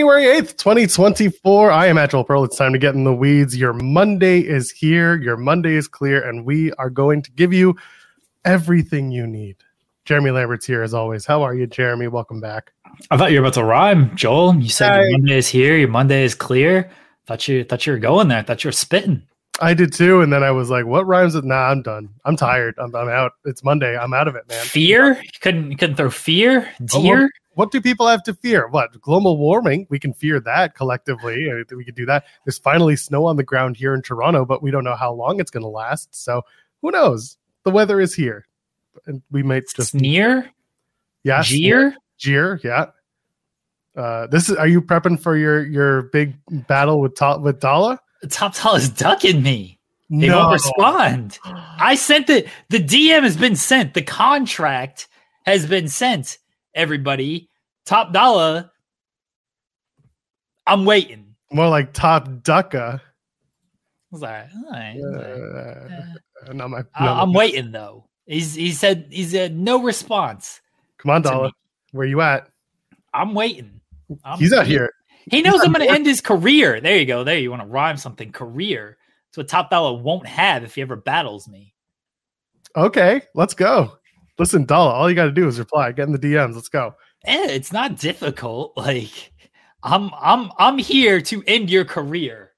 January 8th, 2024. I am Joel Pearl. It's time to get in the weeds. Your Monday is here. Your Monday is clear, and we are going to give you everything you need. Jeremy Lambert's here as always. How are you, Jeremy? Welcome back. I thought you were about to rhyme, Joel. You said Hey. your Monday is here, your Monday is clear. Thought you thought you were going there. Thought you were spitting. I did too, and then I was like, "What rhymes with?" Nah, I'm done. I'm tired. I'm, I'm out. It's Monday. I'm out of it, man. Fear? You couldn't you couldn't throw fear? Oh, Deer? What do people have to fear? What global warming? We can fear that collectively. Uh, We can do that. There's finally snow on the ground here in Toronto, but we don't know how long it's going to last. So who knows? The weather is here, and we might just Sneer? yeah, Jeer? jeer, yeah. Uh, this is. Are you prepping for your your big battle with Ta- with Dolla? Top Dolla is ducking me. They No. won't respond. I sent the the DM has been sent. The contract has been sent. Everybody, Top Dolla. I'm waiting. More like Top Ducka. I was like, all right, all right. Uh, no, my, I- no, I'm waiting though. He's he said he said no response. Come on, Dolla. Me. Where you at? I'm waiting. I'm- He's out here. He knows I'm going to end his career. There you go. There you want to rhyme something. Career. It's what Top Dolla won't have if he ever battles me. Okay, let's go. Listen, Dolla, all you got to do is reply. Get in the DMs. Let's go. Eh, it's not difficult. Like I'm I'm I'm here to end your career.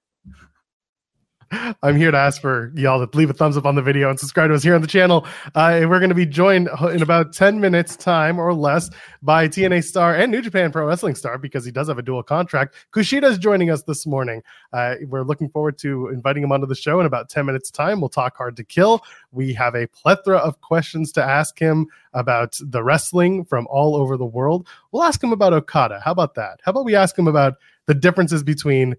I'm here to ask for y'all to leave a thumbs up on the video and subscribe to us here on the channel. Uh, and we're going to be joined in about 10 minutes time or less by TNA star and New Japan Pro Wrestling star because he does have a dual contract. Kushida is joining us this morning. Uh, we're looking forward to inviting him onto the show in about 10 minutes time. We'll talk hard to kill. We have a plethora of questions to ask him about the wrestling from all over the world. We'll ask him about Okada. How about that? How about we ask him about the differences between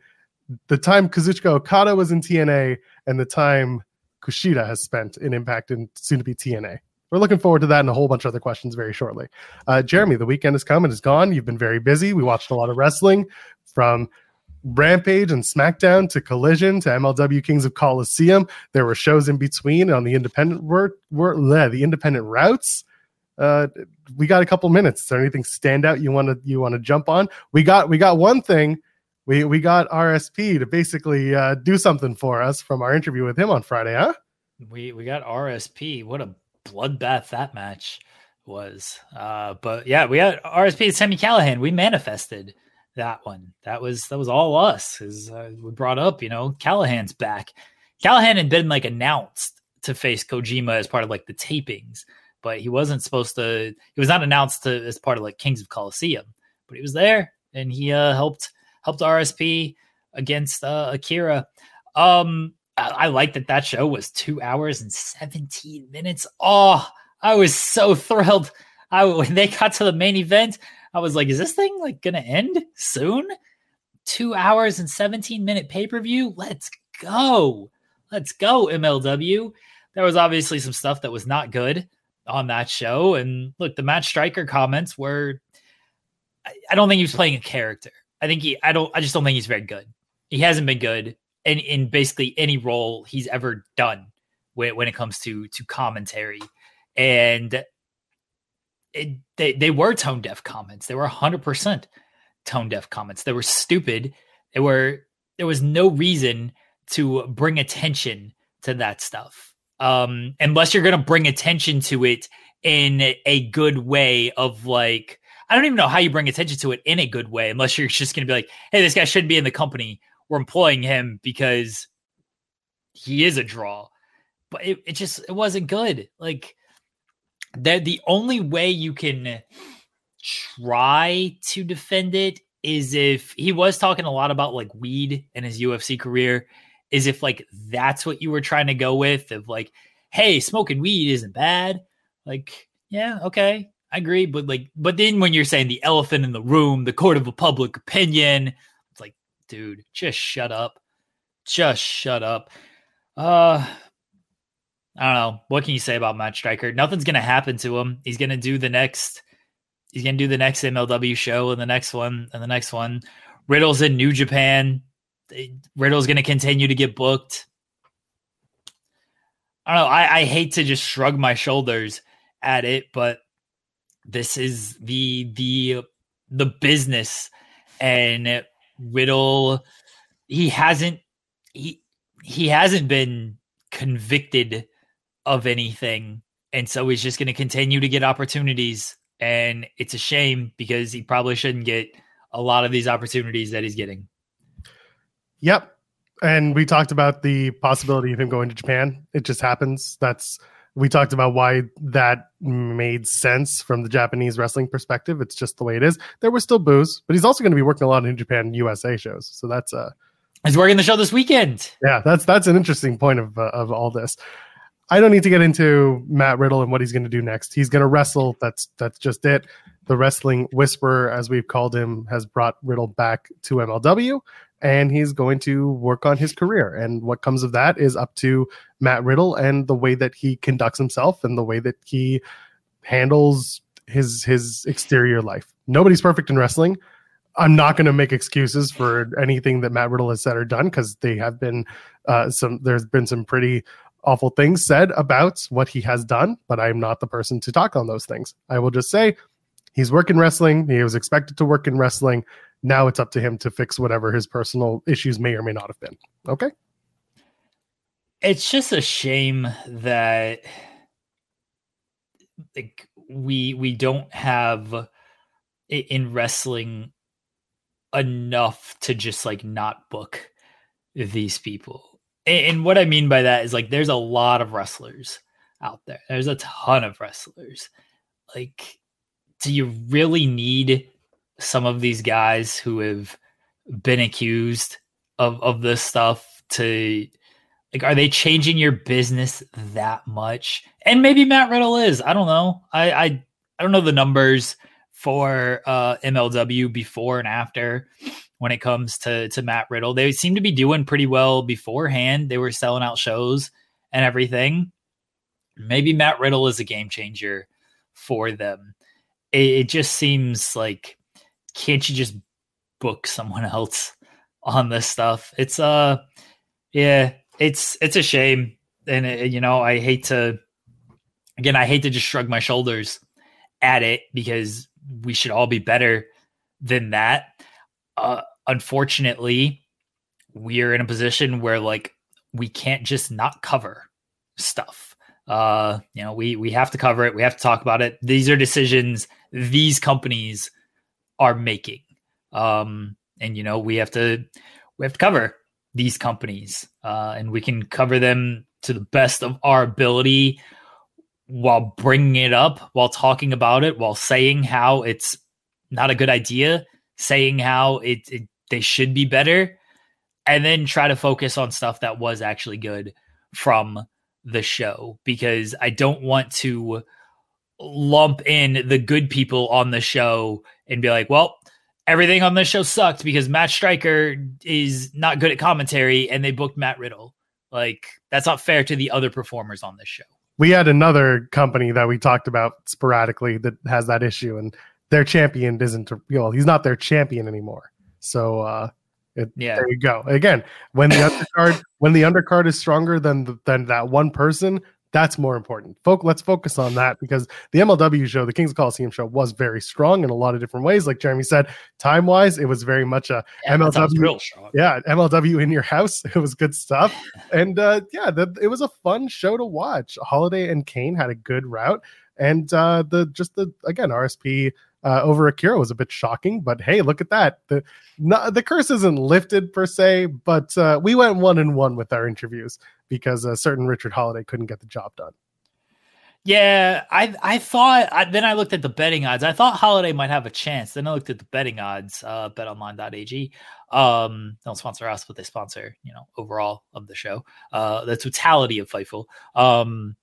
the time Kazuchika Okada was in TNA and the time Kushida has spent in Impact and soon to be TNA. We're looking forward to that and a whole bunch of other questions very shortly. Uh, Jeremy, the weekend is coming, is gone. You've been very busy. We watched a lot of wrestling from Rampage and SmackDown to Collision to MLW Kings of Colosseum. There were shows in between on the independent word bleh, the independent routes. Uh, we got a couple minutes. Is there anything stand out you want to you want to jump on? We got we got one thing we we got RSP to basically uh, do something for us from our interview with him on Friday, huh? We we got RSP. What a bloodbath that match was. Uh, but yeah, we had RSP and Sami Callihan. We manifested that one. That was that was all us. Is uh, we brought up, you know, Callihan's back. Callihan had been like announced to face Kojima as part of like the tapings, but he wasn't supposed to. He was not announced to as part of like Kings of Colosseum, but he was there and he uh, helped helped RSP against uh, Akira. Um, I, I like that that show was two hours and 17 minutes. Oh, I was so thrilled. I when they got to the main event, I was like, is this thing like gonna end soon? Two hours and 17 minute pay-per-view. Let's go. Let's go, MLW. There was obviously some stuff that was not good on that show. And look, the Matt Striker comments were I don't think he was playing a character. I think he I don't I just don't think he's very good. He hasn't been good in, in basically any role he's ever done when, when it comes to to commentary. And it, they they were tone deaf comments. They were hundred percent tone deaf comments. They were stupid. They were there was no reason to bring attention to that stuff. Um, unless you're gonna bring attention to it in a good way of like I don't even know how you bring attention to it in a good way unless you're just gonna be like, hey, this guy shouldn't be in the company. We're employing him because he is a draw. But it, it just it wasn't good. Like that the only way you can try to defend it is if he was talking a lot about like weed in his UFC career, is if like that's what you were trying to go with of like, hey, smoking weed isn't bad. Like, yeah, okay, I agree. But like, but then when you're saying the elephant in the room, the court of a public opinion, it's like, dude, just shut up. Just shut up. Uh I don't know. What can you say about Matt Striker? Nothing's gonna happen to him. He's gonna do the next he's gonna do the next MLW show and the next one and the next one. Riddle's in New Japan. Riddle's gonna continue to get booked. I don't know. I, I hate to just shrug my shoulders at it, but this is the the the business and Riddle he hasn't he he hasn't been convicted of anything and so he's just going to continue to get opportunities and it's a shame because he probably shouldn't get a lot of these opportunities that he's getting. Yep. And we talked about the possibility of him going to Japan. It just happens. That's we talked about why that made sense from the Japanese wrestling perspective. It's just the way it is. There were still boos, but he's also going to be working a lot in Japan USA shows. So that's uh He's working the show this weekend. Yeah, that's that's an interesting point of uh, of all this. I don't need to get into Matt Riddle and what he's going to do next. He's going to wrestle. That's that's just it. The wrestling whisperer, as we've called him, has brought Riddle back to MLW, and he's going to work on his career. And what comes of that is up to Matt Riddle and the way that he conducts himself and the way that he handles his his exterior life. Nobody's perfect in wrestling. I'm not going to make excuses for anything that Matt Riddle has said or done because they have been uh, some. There's been some pretty awful things said about what he has done, but I'm not the person to talk on those things. I will just say he's working wrestling. He was expected to work in wrestling. Now it's up to him to fix whatever his personal issues may or may not have been. Okay. It's just a shame that like we we don't have in wrestling enough to just like not book these people and what I mean by that is like there's a lot of wrestlers out there. There's a ton of wrestlers. Like, do you really need some of these guys who have been accused of of this stuff to like are they changing your business that much? And maybe Matt Riddle is. I don't know. I I, I don't know the numbers for uh MLW before and after when it comes to to Matt Riddle. They seem to be doing pretty well beforehand. They were selling out shows and everything. Maybe Matt Riddle is a game changer for them. It, it just seems like can't you just book someone else on this stuff? It's uh yeah, it's it's a shame. And it, you know, I hate to again, I hate to just shrug my shoulders at it because we should all be better than that. Uh, unfortunately, we're in a position where like we can't just not cover stuff. Uh, you know, we we have to cover it. We have to talk about it. These are decisions these companies are making. Um, and you know, we have to we have to cover these companies, uh, and we can cover them to the best of our ability while bringing it up, while talking about it, while saying how it's not a good idea, saying how it, it they should be better, and then try to focus on stuff that was actually good from the show because I don't want to lump in the good people on the show and be like, well, everything on this show sucked because Matt Striker is not good at commentary and they booked Matt Riddle. Like, that's not fair to the other performers on this show. We had another company that we talked about sporadically that has that issue, and their champion isn't, you know, he's not their champion anymore. So uh, it, yeah, there you go. Again, when the undercard when the undercard is stronger than the, than that one person, that's more important. Folk, let's focus on that because the MLW show, the Kings of Colosseum show, was very strong in a lot of different ways. Like Jeremy said, time wise, it was very much a yeah, MLW. Yeah, MLW in your house. It was good stuff, and uh, yeah, the, it was a fun show to watch. Holliday and Kane had a good route, and uh, the just the again RSP uh, over Akira was a bit shocking, but hey, look at that. The not, the curse isn't lifted per se, but uh, we went one and one with our interviews because a certain Richard Holliday couldn't get the job done. Yeah, I I thought I, then I looked at the betting odds. I thought Holliday might have a chance. Then I looked at the betting odds, uh, betonline.ag. Um, don't sponsor us, but they sponsor, you know, overall of the show. Uh, the totality of Fightful. Um,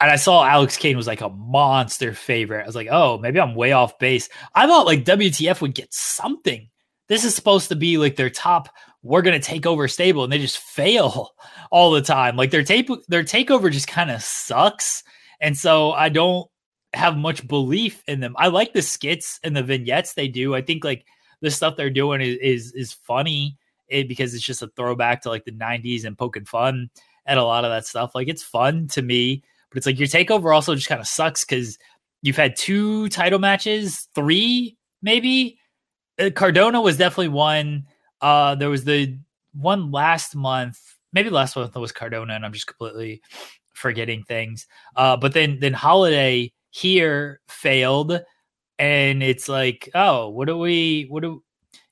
and I saw Alex Kane was like a monster favorite. I was like, oh, maybe I'm way off base. I thought like WTF would get something. This is supposed to be like their top. We're gonna take over stable, and they just fail all the time. Like their tape, their takeover just kind of sucks, and so I don't have much belief in them. I like the skits and the vignettes they do. I think like the stuff they're doing is is, is funny it, eh, because it's just a throwback to like the '90s and poking fun at a lot of that stuff. Like it's fun to me but it's like your takeover also just kind of sucks because you've had two title matches, three maybe, uh, Cardona was definitely one. Uh, there was the one last month, maybe last month was Cardona, and I'm just completely forgetting things. Uh, but then then Holliday here failed, and it's like, oh, what do we? What do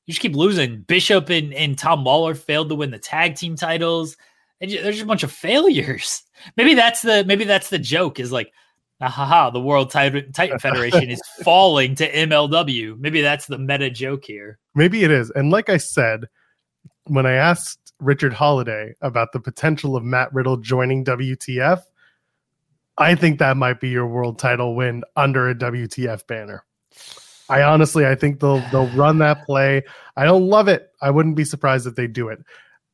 you just keep losing? Bishop and, and Tom Lawlor failed to win the tag team titles. And there's a bunch of failures. Maybe that's the maybe that's the joke is like, ah, ha the World Titan, Titan Federation is falling to MLW. Maybe that's the meta joke here. Maybe it is. And like I said, when I asked Richard Holliday about the potential of Matt Riddle joining WTF, I think that might be your world title win under a WTF banner. I honestly, I think they'll they'll run that play. I don't love it. I wouldn't be surprised if they do it.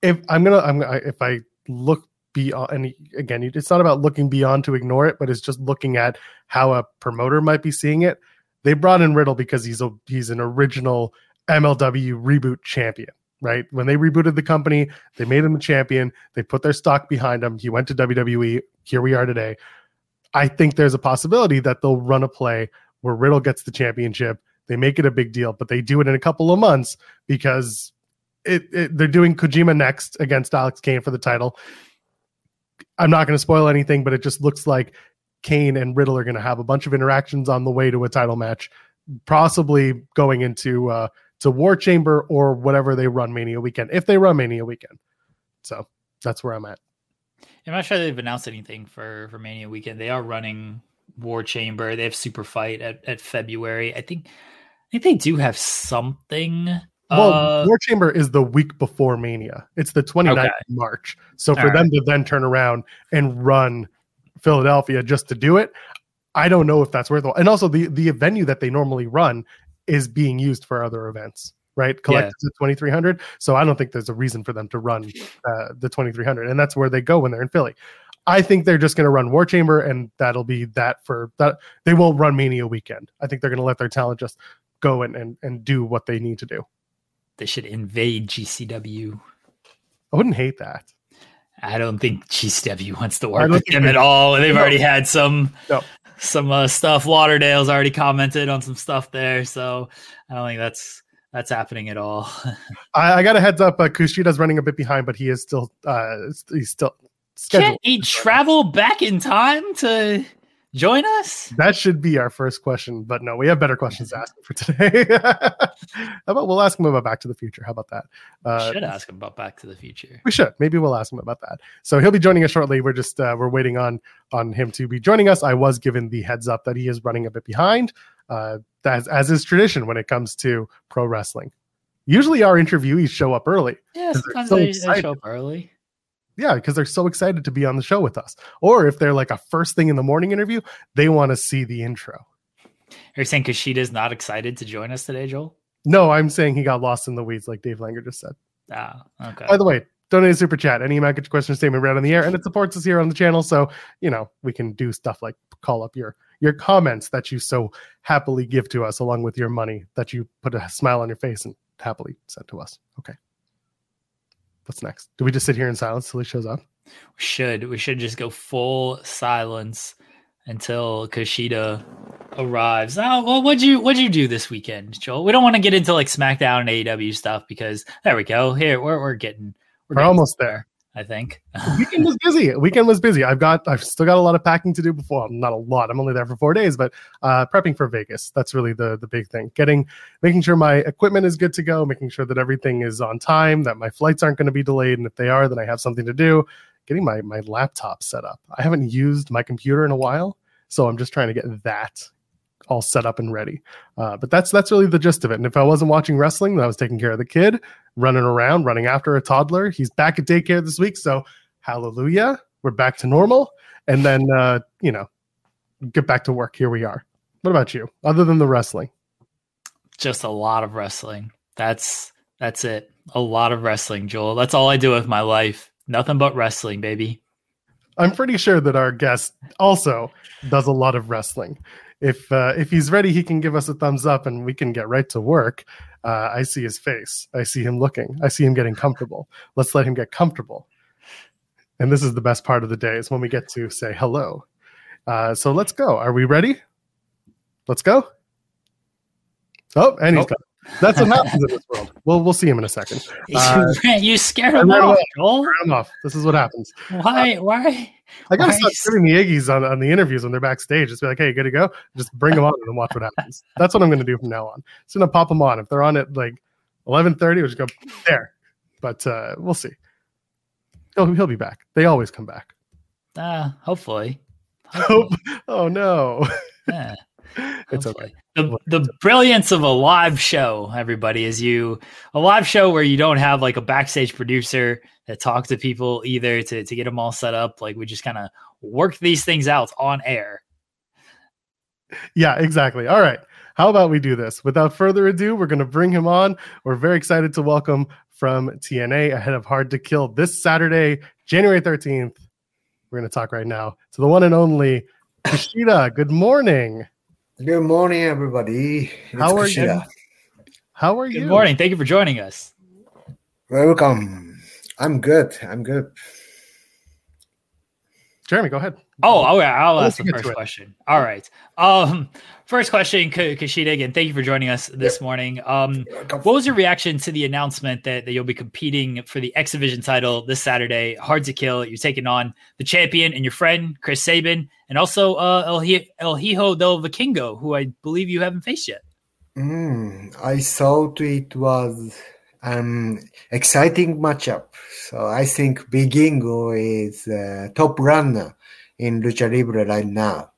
If I'm gonna, I'm gonna, if I look beyond, uh, and again, it's not about looking beyond to ignore it, but it's just looking at how a promoter might be seeing it. They brought in Riddle because he's a he's an original MLW reboot champion right? When they rebooted the company, they made him a champion. They put their stock behind him. He went to WWE. Here we are today. I think there's a possibility that they'll run a play where Riddle gets the championship. They make it a big deal, but they do it in a couple of months because it, it they're doing Kojima next against Alex Kane for the title. I'm not going to spoil anything, but it just looks like Kane and Riddle are going to have a bunch of interactions on the way to a title match, possibly going into uh, to War Chamber or whatever they run Mania weekend, if they run Mania weekend. So that's where I'm at. I'm not sure they've announced anything for for Mania weekend. They are running War Chamber. They have Super Fight at, at February. I think I think they do have something. Well, uh, War Chamber is the week before Mania. It's the 29th okay. of March. So for All them right. to then turn around and run Philadelphia just to do it, I don't know if that's worth it. And also the the venue that they normally run is being used for other events right? Collected yeah. at 2300. So I don't think there's a reason for them to run uh, the 2300. And that's where they go when they're in Philly. I think they're just going to run War Chamber and that'll be that for that. They won't run Mania weekend. I think they're going to let their talent just go and, and, and do what they need to do. They should invade GCW. I wouldn't hate that. I don't think GCW wants to work with them at all. They've no. already had some no. some uh, stuff. Lauderdale's already commented on some stuff there, so I don't think that's that's happening at all. I, I, got a heads up. Uh, Kushida's running a bit behind, but he is still uh, he's still scheduled. Can't he travel back in time to join us? That should be our first question. But no, we have better questions to ask for today. How about we'll ask him about Back to the Future? How about that? Uh, should ask him about Back to the Future. We should. Maybe we'll ask him about that. So he'll be joining us shortly. We're just uh, we're waiting on on him to be joining us. I was given the heads up that he is running a bit behind. Uh, as as is tradition when it comes to pro wrestling. Usually, our interviewees show up early. Yeah, sometimes so they, they show up early. Yeah, because they're so excited to be on the show with us. Or if they're like a first thing in the morning interview, they want to see the intro. Are you saying Kushida's not excited to join us today, Joel? No, I'm saying he got lost in the weeds, like Dave Langer just said. Ah, okay. By the way, donate a super chat. Any amount, your question statement read on the air, and it supports us here on the channel. So you know we can do stuff like call up your your comments that you so happily give to us, along with your money that you put a smile on your face and happily send to us. Okay. What's next? Do we just sit here in silence till he shows up? We should. We should just go full silence until Kushida arrives. Oh, well, what'd you what'd you do this weekend, Joel? We don't want to get into like SmackDown and AEW stuff because there we go. Here we're we're getting we're, we're almost there. I think. Weekend was busy. Weekend was busy. I've got I've still got a lot of packing to do before. Not a lot. I'm only there for four days, but uh, prepping for Vegas. That's really the the big thing. Getting making sure my equipment is good to go, making sure that everything is on time, that my flights aren't going to be delayed, and if they are, then I have something to do. Getting my my laptop set up. I haven't used my computer in a while, so I'm just trying to get that all set up and ready. Uh, but that's that's really the gist of it. And if I wasn't watching wrestling, then I was taking care of the kid, running around, running after a toddler. He's back at daycare this week, so hallelujah, we're back to normal. And then uh, you know, get back to work. Here we are. What about you? Other than the wrestling, just a lot of wrestling. That's that's it. A lot of wrestling, Joel. That's all I do with my life. Nothing but wrestling, baby. I'm pretty sure that our guest also does a lot of wrestling if uh, if he's ready, he can give us a thumbs up and we can get right to work. Uh, I see his face. I see him looking. I see him getting comfortable. Let's let him get comfortable. And this is the best part of the day is when we get to say hello. Uh, so let's go. Are we ready? Let's go. Oh, and he's oh. That's what happens in this world. Well, we'll see him in a second. Uh, you scared him off, Joel. him off. This is what happens. Why? Uh, why? I gotta stop giving the Iggy's on, on the interviews when they're backstage. Just be like, "Hey, good to go." Just bring them on and watch what happens. That's what I'm gonna do from now on. It's gonna pop them on. If they're on at like 11:30, we'll just go there. But uh, we'll see. He'll, he'll be back. They always come back. Uh, hopefully. hopefully. Hope. Oh no. Yeah. it's okay. The, the brilliance of a live show, everybody, is you a live show where you don't have like a backstage producer that talks to people either to, to get them all set up. Like we just kind of work these things out on air. Yeah, exactly. All right. How about we do this? Without further ado, we're going to bring him on. We're very excited to welcome from TNA ahead of Hard to Kill this Saturday, January 13th. We're going to talk right now to the one and only Kushida. Good morning. Good morning, everybody. It's How are Kushida. you? How are you? Good morning. Thank you for joining us. Welcome. I'm good. I'm good. Jeremy, go ahead. Oh, okay. I'll ask the first question. All right. Um, first question, Kushida. Again, thank you for joining us this yep. morning. Um, what was your reaction to the announcement that, that you'll be competing for the X Division title this Saturday? Hard to kill. You're taking on the champion and your friend Chris Sabin, and also uh, El, El Hijo del Vikingo, who I believe you haven't faced yet. Mm, I thought it was an exciting matchup. So I think Bigingo is a top runner in Lucha Libre right now.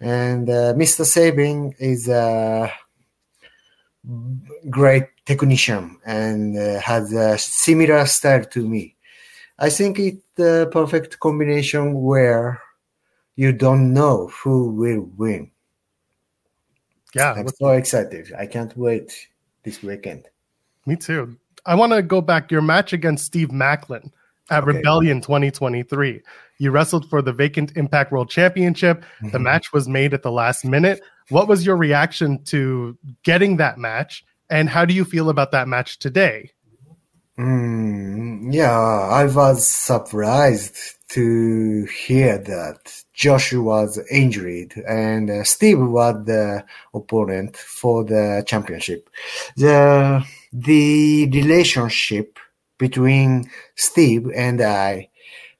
And uh, Mr. Sabin is a great technician and uh, has a similar style to me. I think it's the perfect combination where you don't know who will win. Yeah, I'm so excited. I can't wait this weekend. Me too. I want to go back your match against Steve Maclin at okay. Rebellion 2023. You wrestled for the vacant Impact World Championship. Mm-hmm. The match was made at the last minute. What was your reaction to getting that match? And how do you feel about that match today? Mm, yeah, I was surprised to hear that Josh was injured and uh, Steve was the opponent for the championship. The the relationship between Steve and I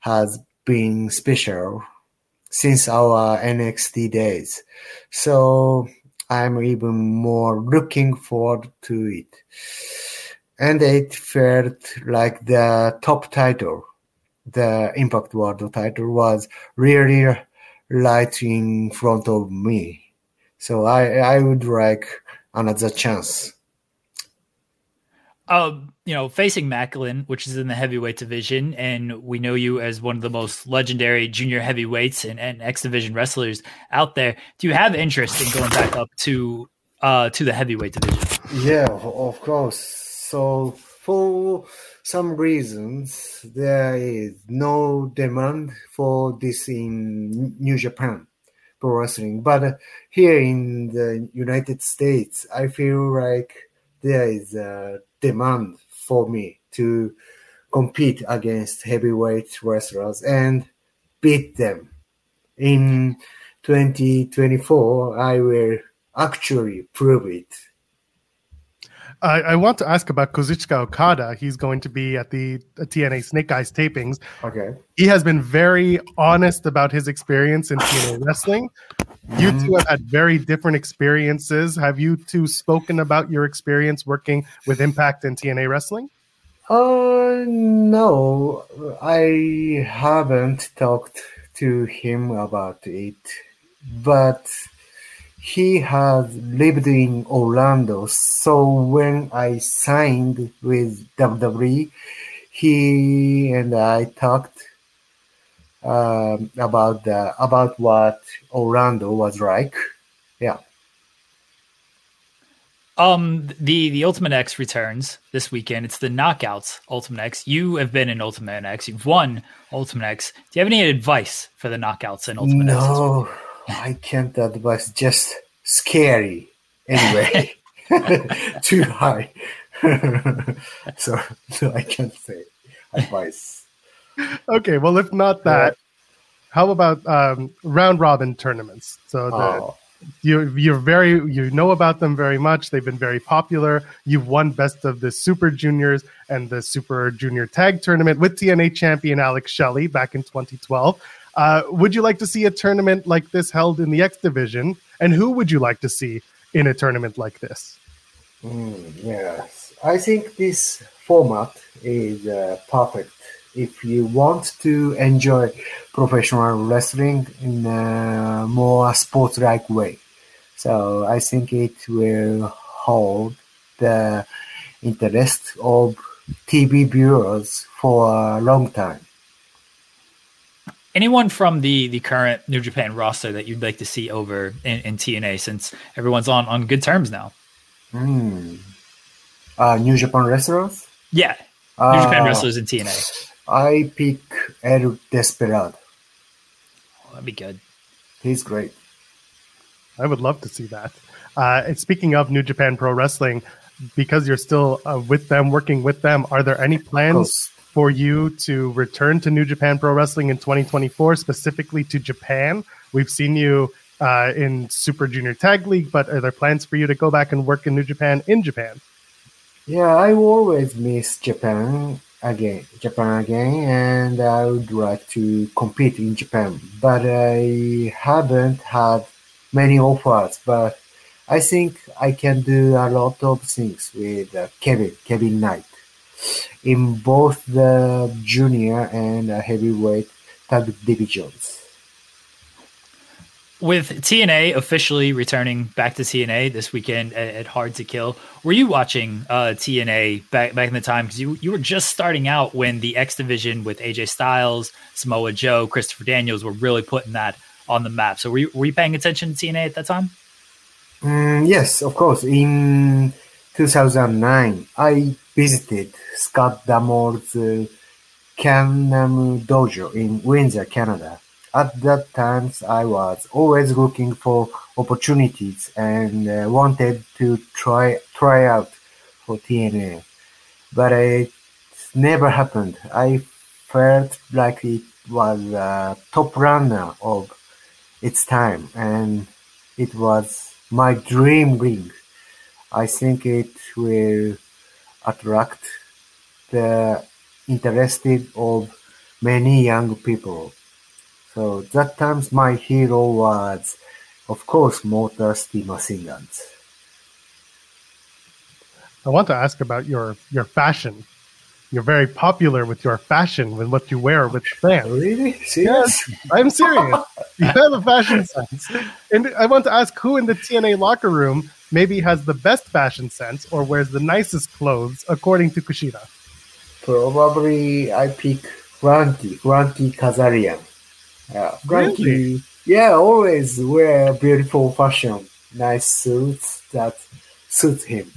has been special since our NXT days. So I'm even more looking forward to it. And it felt like the top title, the Impact World title, was really right in front of me. So I, I would like another chance. You know, facing Maclin, which is in the heavyweight division, and we know you as one of the most legendary junior heavyweights and, and X division wrestlers out there. Do you have interest in going back up to uh to the heavyweight division? Yeah, of course. So for some reasons, there is no demand for this in New Japan pro wrestling, but here in the United States, I feel like there is a demand for me to compete against heavyweight wrestlers and beat them. In 2024, I will actually prove it. I, I want to ask about Kazuchika Okada. He's going to be at the TNA Snake Eyes tapings. Okay. He has been very honest about his experience in TNA wrestling. You mm-hmm. two have had very different experiences. Have you two spoken about your experience working with Impact and TNA wrestling? Uh, no, I haven't talked to him about it, but he has lived in Orlando. So when I signed with WWE, he and I talked um, about the about what Orlando was like. Yeah. Um, the the Ultimate X returns this weekend. It's the Knockouts Ultimate X. You have been in Ultimate X. You've won Ultimate X. Do you have any advice for the Knockouts in Ultimate no, X? No, I can't advise. Just scary. Anyway, too high. so, so I can't say advice okay, well, if not that, how about um, round robin tournaments? So the, oh. you you're very you know about them very much. They've been very popular. You've won best of the Super Juniors and the Super Junior Tag Tournament with TNA champion Alex Shelley back in 2012. Uh, would you like to see a tournament like this held in the X division? And who would you like to see in a tournament like this? Mm, yes, I think this format is uh, perfect if you want to enjoy professional wrestling in a more sports-like way. So I think it will hold the interest of TV viewers for a long time. Anyone from the the current New Japan roster that you'd like to see over in, in TNA since everyone's on on good terms now? Mm. Uh, New Japan wrestlers? Yeah, New Japan wrestlers in TNA. I pick Eric Desperado. Oh, that'd be good. He's great. I would love to see that. Uh, and speaking of New Japan Pro Wrestling, because you're still uh, with them, working with them, are there any plans for you to return to New Japan Pro Wrestling in 2024, specifically to Japan? We've seen you uh, in Super Junior Tag League, but are there plans for you to go back and work in New Japan in Japan? Yeah, I always miss Japan again, Japan again, and I would like to compete in Japan. But I haven't had many offers. But I think I can do a lot of things with uh, Kevin, Kevin Knight, in both the junior and heavyweight tag divisions with TNA officially returning back to TNA this weekend at, at Hard to Kill, were you watching uh, TNA back back in the time? Because you you were just starting out when the X division with AJ Styles, Samoa Joe, Christopher Daniels were really putting that on the map. So were you, were you paying attention to TNA at that time? Mm, yes, of course. In 2009, I visited Scott D'Amore's uh, Can-Am Dojo in Windsor, Canada at that time, I was always looking for opportunities and uh, wanted to try try out for TNA, but it never happened. I felt like it was a top runner of its time, and it was my dream ring. I think it will attract the interested of many young people so that times my hero was, of course, Motor City Machine Guns. I want to ask about your your fashion. You're very popular with your fashion, with what you wear with fans. Really? Serious? Yes, I'm serious. you have a fashion sense, and I want to ask who in the TNA locker room maybe has the best fashion sense or wears the nicest clothes, according to Kushida. Probably I pick Frankie, Frankie Kazarian. Yeah, Frankie. Really? Yeah, always wear beautiful fashion, nice suits that suit him.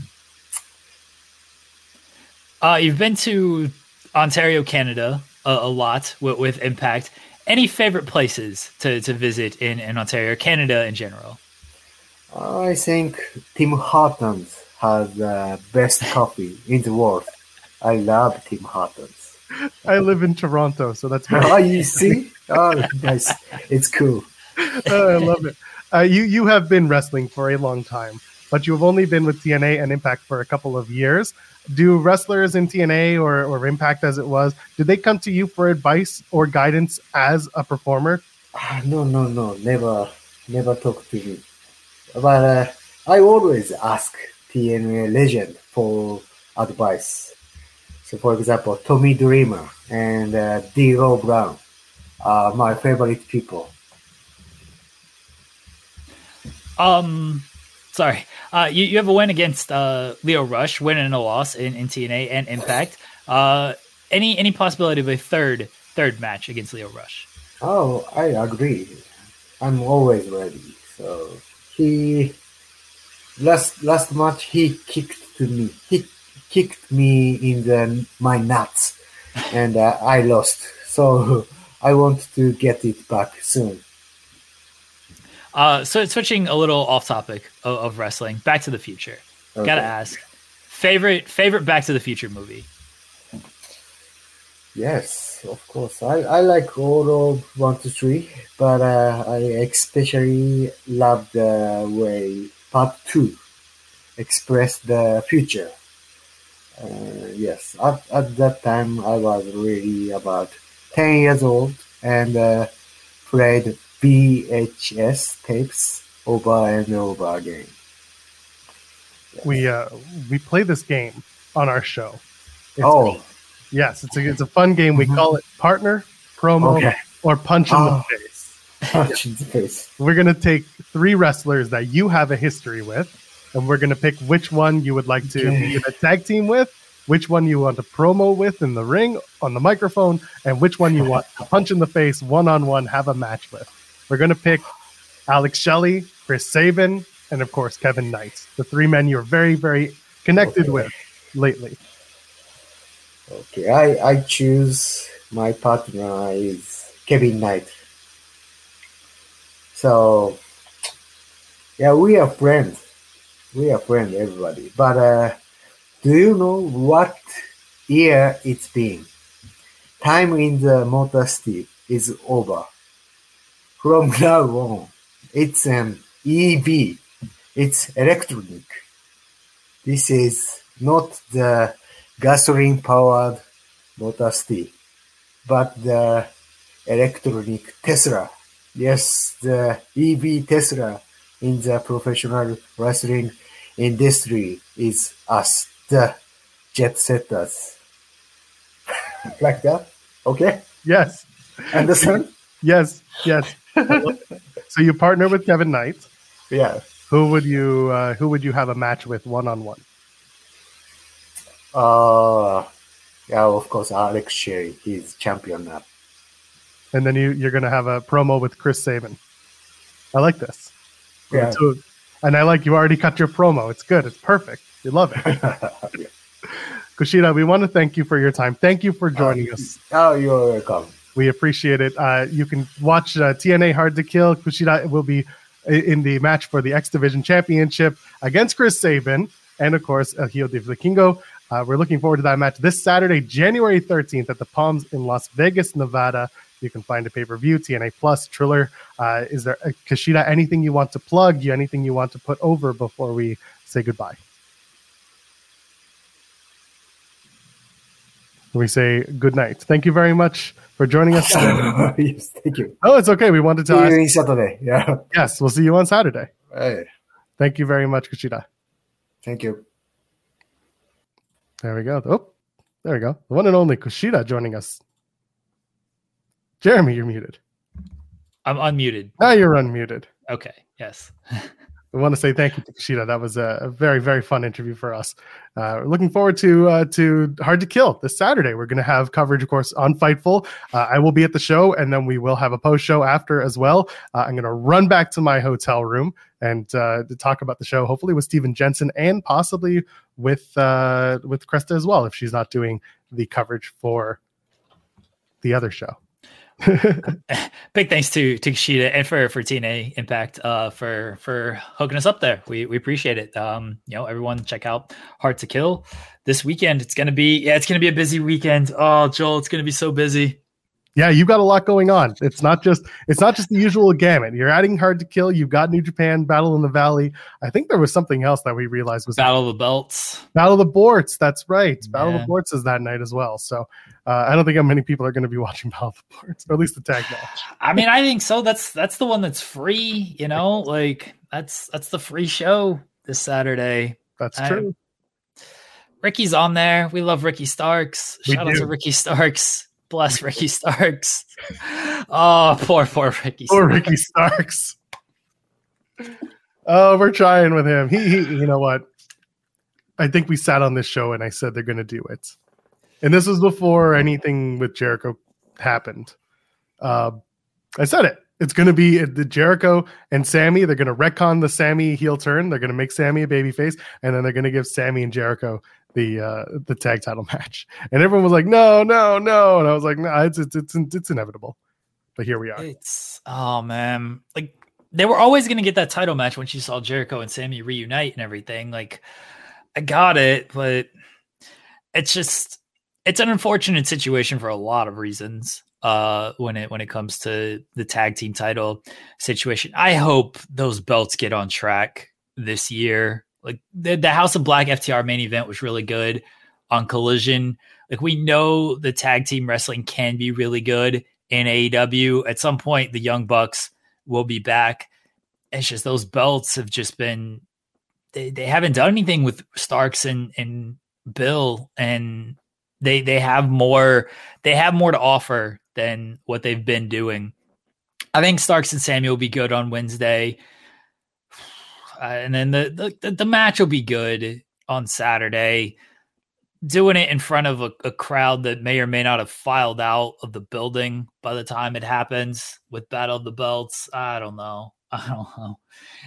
Uh, you've been to Ontario, Canada, a, a lot with, with, Impact. Any favorite places to, to visit in, in Ontario, Canada in general? I think Tim Hortons has the best coffee in the world. I love Tim Hortons. I live in Toronto, so that's my. Oh, you see? Oh, nice. It's cool. Oh, I love it. Uh, you you have been wrestling for a long time, but you have only been with TNA and Impact for a couple of years. Do wrestlers in TNA or, or Impact, as it was, did they come to you for advice or guidance as a performer? Uh, no, no, no, never, never talk to me. But uh, I always ask TNA legend for advice. So, for example, Tommy Dreamer and uh, D'Lo Brown are my favorite people. Um, sorry. Uh, you, you have a win against uh, Lio Rush, win and a loss in, in TNA and Impact. Uh, any any possibility of a third third match against Lio Rush? Oh, I agree. I'm always ready. So he last last match he kicked to me. He kicked me in the my nuts, and uh, I lost. So I want to get it back soon. Uh, so switching a little off topic of, of wrestling, Back to the Future. Okay. Gotta ask, favorite favorite Back to the Future movie? Yes, of course. I, I like all of one to three, but uh, I especially love the way part two expressed the future. Uh, yes, at, at that time I was really about 10 years old and uh, played VHS tapes over and over again. We uh we play this game on our show. It's- oh, yes, it's a it's a fun game. We Mhm. call it partner, promo, okay. or punch in Oh. the face. Punch in the face. We're gonna take three wrestlers that you have a history with, and we're gonna pick which one you would like to Okay. be in a tag team with, which one you want to promo with in the ring on the microphone, and which one you want to punch in the face one on one, have a match with. We're gonna pick Alex Shelley, Chris Sabin, and of course Kevin Knight, the three men you're very, very connected Okay. with lately. Okay, I, I choose my partner is Kevin Knight. So, yeah, we are friends. We are friends, everybody. But uh, do you know what year it's been? Time in the Motor is over. From now on, it's an EV. It's electronic. This is not the gasoline powered Motor but the electronic Tesla. Yes, the EV Tesla in the professional wrestling industry is us, the jet setters. like that? Okay? Yes, Understand? yes, yes. so you partner with Kevin Knight. yeah. Who would you uh, who would you have a match with one on one? Uh, yeah, of course, Alex Sherry. He's champion now. And then you you're gonna have a promo with Chris Sabin. I like this. Yeah. So- and I like you already cut your promo. It's good. It's perfect. You love it. Kushida, we want to thank you for your time. Thank you for joining us. Oh, you're welcome. We appreciate it. Uh, you can watch uh, TNA Hard to Kill. Kushida will be in the match for the X Division Championship against Chris Sabin and, of course, El Hijo de Vikingo. Uh, we're looking forward to that match this Saturday, January 13th at the Palms in Las Vegas, Nevada. You can find a pay per view, TNA Plus, Triller. Uh, is there, uh, Kushida, anything you want to plug? You Anything you want to put over before we say goodbye? We say good night. Thank you very much for joining us. yes, thank you. Oh, it's okay. We wanted to See ask. you Saturday. Yeah. Yes, we'll see you on Saturday. Hey, Thank you very much, Kushida. thank you. There we go. Oh, there we go. The one and only Kushida joining us. Jeremy, you're muted. I'm unmuted. Now you're unmuted. Okay. Yes. I want to say thank you to Kushida. That was a, very, very fun interview for us. Uh, we're looking forward to uh, to Hard to Kill this Saturday. We're going to have coverage, of course, on Fightful. Uh, I will be at the show, and then we will have a post show after as well. Uh, I'm going to run back to my hotel room and uh, to talk about the show, hopefully with Steven Jensen and possibly with uh, with Cresta as well, if she's not doing the coverage for the other show. Big thanks to to Kushida and for for TNA Impact uh, for for hooking us up there. We we appreciate it. Um, you know, everyone check out Hard to Kill this weekend. It's gonna be yeah, it's gonna be a busy weekend. Oh, Joel, it's gonna be so busy. Yeah, you've got a lot going on. It's not just it's not just the usual gamut. You're adding Hard to Kill. You've got New Japan Battle in the Valley. I think there was something else that we realized was Battle of the Belts. Battle of the Borts. That's right. Battle of the Borts is that night as well. So uh, I don't think how many people are going to be watching Battle of the Borts, or at least the tag match. I mean, I think so. That's that's the one that's free. You know, like that's that's the free show this Saturday. That's I- true. Ricky's on there. We love Ricky Starks. Shout out to Ricky Starks. Bless Ricky Starks. Oh, poor poor Ricky. Poor Starks. Ricky Starks. Oh, we're trying with him. He, he, you know what? I think we sat on this show and I said they're going to do it, and this was before anything with Jericho happened. Uh, I said it. It's going to be the Jericho and Sammy. They're going to retcon the Sammy heel turn. They're going to make Sammy a babyface, and then they're going to give Sammy and Jericho the uh, the tag title match. And everyone was like, "No, no, no!" And I was like, "No, it's it's it's, it's inevitable." But here we are. It's oh man, like they were always gonna get that title match when she saw Jericho and Sammy reunite and everything. Like I got it, but it's just it's an unfortunate situation for a lot of reasons. Uh, when it when it comes to the tag team title situation, I hope those belts get on track this year. Like the, the House of Black FTR main event was really good on Collision. Like we know the tag team wrestling can be really good in AEW. At some point, the Young Bucks will be back. It's just those belts have just been they, they haven't done anything with Starks and and Bill and they they have more they have more to offer than what they've been doing. I think Starks and Sammy will be good on Wednesday. Uh, and then the, the the match will be good on Saturday. Doing it in front of a, a, crowd that may or may not have filed out of the building by the time it happens with Battle of the Belts. I don't know. I don't know.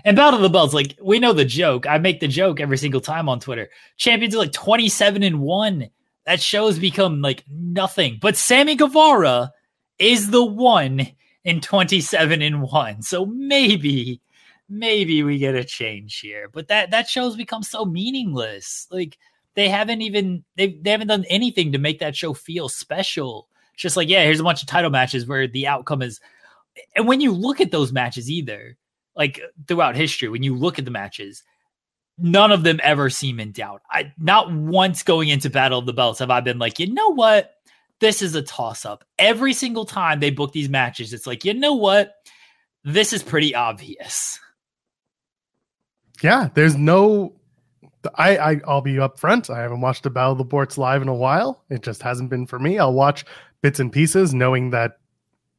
And Battle of the Belts, like we know the joke. I make the joke every single time on Twitter. Champions are like 27 and 1 that show's become like nothing. But Sammy Guevara is the one in 27 and 1. So maybe maybe we get a change here. But that that show's become so meaningless. Like they haven't even they they haven't done anything to make that show feel special. It's just like, yeah, here's a bunch of title matches where the outcome is and when you look at those matches either, like throughout history, when you look at the matches, none of them ever seem in doubt. I not once going into Battle of the Belts have I been like, you know what? This is a toss up. Every single time they book these matches, it's like, you know what? This is pretty obvious. Yeah, there's no I, I I'll be upfront. I haven't watched a Battle of the Belts live in a while. It just hasn't been for me. I'll watch bits and pieces, knowing that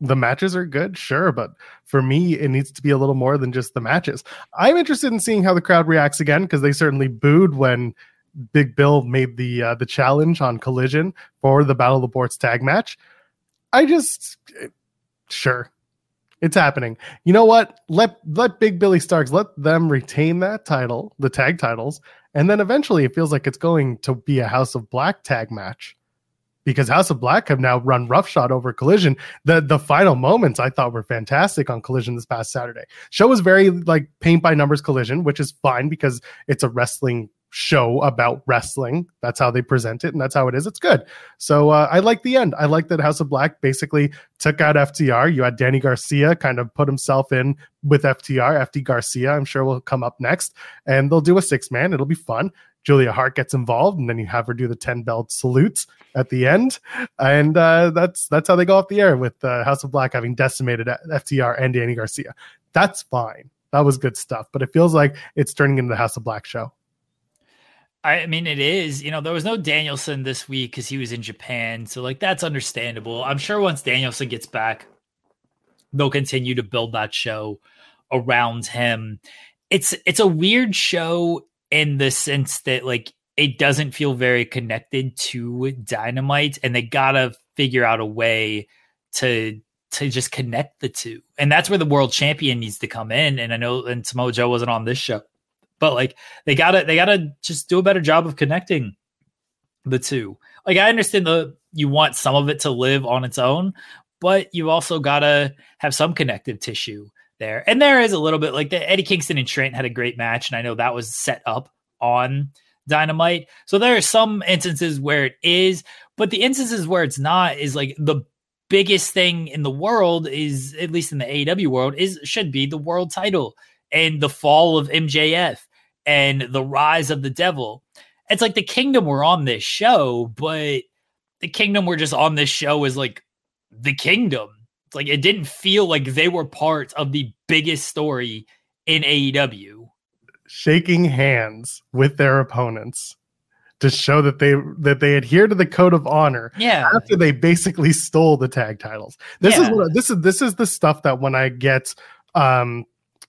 the matches are good, sure, but for me, it needs to be a little more than just the matches. I'm interested in seeing how the crowd reacts again because they certainly booed when Big Bill made the uh, the challenge on Collision for the Battle of the Belts tag match. I just sure it's happening. You know what? Let let Big Billy Starks let them retain that title, the tag titles, and then eventually it feels like it's going to be a House of Black tag match because House of Black have now run roughshod over Collision. The the final moments I thought were fantastic on Collision this past Saturday. Show was very like paint by numbers Collision, which is fine because it's a wrestling show about wrestling. That's how they present it, and that's how it is. It's good. So uh, I like the end. I like that House of Black basically took out FTR. You had Danny Garcia kind of put himself in with FTR. FD Garcia, I'm sure will come up next, and they'll do a six man. It'll be fun. Julia Hart gets involved, and then you have her do the ten belt salutes at the end, and uh, that's that's how they go off the air with uh, House of Black having decimated FTR and Danny Garcia. That's fine. That was good stuff, but it feels like it's turning into the House of Black show. I mean, it is. You know, there was no Danielson this week because he was in Japan, so like that's understandable. I'm sure once Danielson gets back, they'll continue to build that show around him. It's it's a weird show in the sense that like it doesn't feel very connected to dynamite and they gotta figure out a way to to just connect the two and that's where the world champion needs to come in and i know and samoa joe wasn't on this show but like they gotta they gotta just do a better job of connecting the two like i understand the you want some of it to live on its own but you also gotta have some connective tissue there. And there is a little bit like the Eddie Kingston and Trent had a great match, and I know that was set up on Dynamite. So there are some instances where it is, but the instances where it's not is like the biggest thing in the world is at least in the AEW world is should be the world title and the fall of MJF and the rise of the devil. It's like the kingdom were on this show, but the kingdom were just on this show is like the kingdom like it didn't feel like they were part of the biggest story in AEW. Shaking hands with their opponents to show that they that they adhere to the code of honor. Yeah. After they basically stole the tag titles. This yeah. is what, this is this is the stuff that when I get um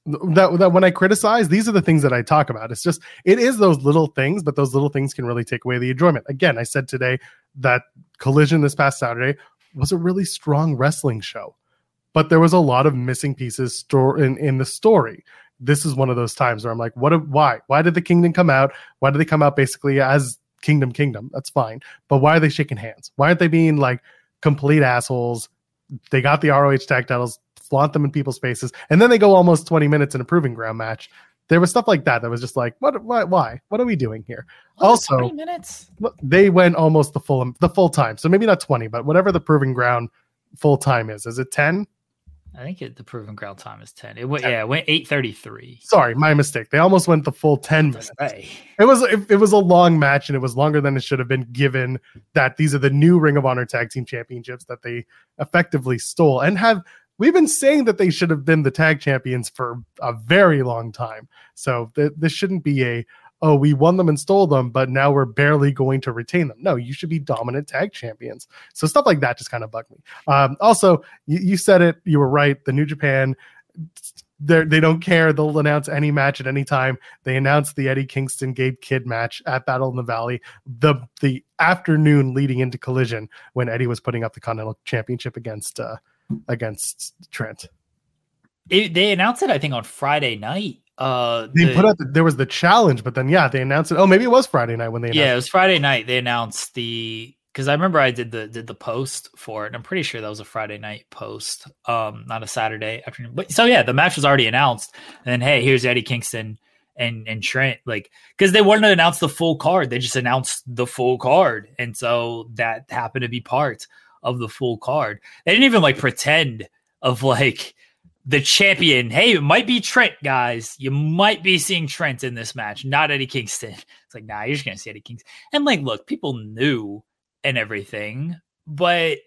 that that when I criticize, these are the things that I talk about. It's just it is those little things, but those little things can really take away the enjoyment. Again, I said today that collision this past Saturday was a really strong wrestling show, but there was a lot of missing pieces in, in the story. This is one of those times where I'm like, what? Why? Why did the kingdom come out? Why did they come out basically as Kingdom Kingdom? That's fine, but why are they shaking hands? Why aren't they being like complete assholes? They got the ROH tag titles, flaunt them in people's faces, and then they go almost 20 minutes in a proving ground match there was stuff like that that was just like, what, what why? What are we doing here? Was it Also- 20 minutes. They went almost the full the full time, so maybe not twenty, but whatever the proving ground full time is, is it ten? I think it, the proven ground time is 10. It went, 10. yeah, it went 833. Sorry, my mistake. They almost went the full ten minutes. Hey. It was it, it was a long match, and it was longer than it should have been, given that these are the new Ring of Honor Tag Team Championships that they effectively stole and have. We've been saying that they should have been the tag champions for a very long time. So th- this shouldn't be a oh we won them and stole them, but now we're barely going to retain them. No, you should be dominant tag champions. So stuff like that just kind of bugged me. Um, also, you, you said it. You were right. The New Japan. They they don't care. They'll announce any match at any time. They announced the Eddie Kingston Gabe Kidd match at Battle in the Valley the the afternoon leading into Collision when Eddie was putting up the Continental Championship against uh, against Trent. It- they announced it, I think, on Friday night. Uh, They the- put up there was the challenge, but then yeah, they announced it. Oh, maybe it was Friday night when they announced. yeah, it was Friday night. They announced the because I remember I did the did the post for it. And I'm pretty sure that was a Friday night post, um, not a Saturday afternoon. But so yeah, the match was already announced. And then hey, here's Eddie Kingston and and Trent, like because they wanted to announce the full card. They just announced the full card, and so that happened to be part of the full card. They didn't even like pretend of like the champion. Hey, it might be Trent, guys. You might be seeing Trent in this match, not Eddie Kingston. It's like, nah, you're just gonna see Eddie Kingston. And like, look, people knew and everything, but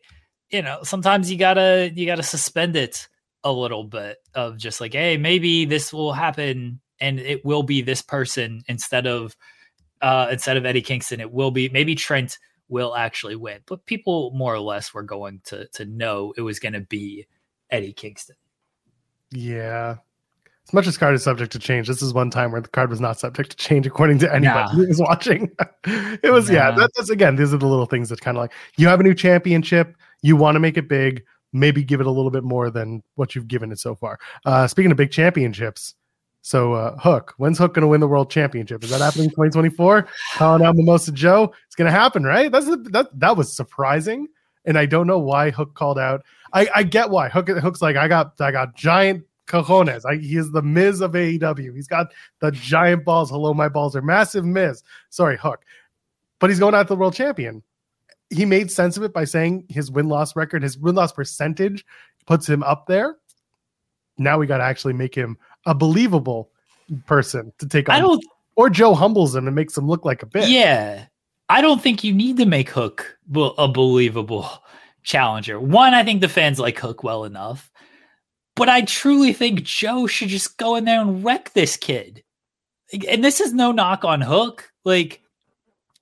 you know, sometimes you gotta you gotta suspend it a little bit of just like, hey, maybe this will happen and it will be this person instead of uh instead of Eddie Kingston. It will be maybe Trent will actually win. But people more or less were going to to know it was gonna be Eddie Kingston. Yeah. As much as card is subject to change, this is one time where the card was not subject to change according to anybody Nah. who was watching. it was, yeah, Nah. that's again, these are the little things that kind of like you have a new championship, you want to make it big, maybe give it a little bit more than what you've given it so far. Uh, speaking of big championships, so uh, Hook, when's Hook going to win the world championship? Is that happening in 2024? Calling out Mimosa Joe, it's going to happen, right? That's that that was surprising, and I don't know why Hook called out. I, I get why Hook Hook's like I got I got giant cojones. I, he is the Miz of AEW. He's got the giant balls. Hello, my balls are massive. Miz, sorry Hook, but he's going out the world champion. He made sense of it by saying his win loss record, his win loss percentage, puts him up there. Now we got to actually make him a believable person to take on. I don't or Joe humbles him and makes him look like a bitch. Yeah. I don't think you need to make Hook a believable challenger. One, I think the fans like Hook well enough. But I truly think Joe should just go in there and wreck this kid. And this is no knock on Hook. Like,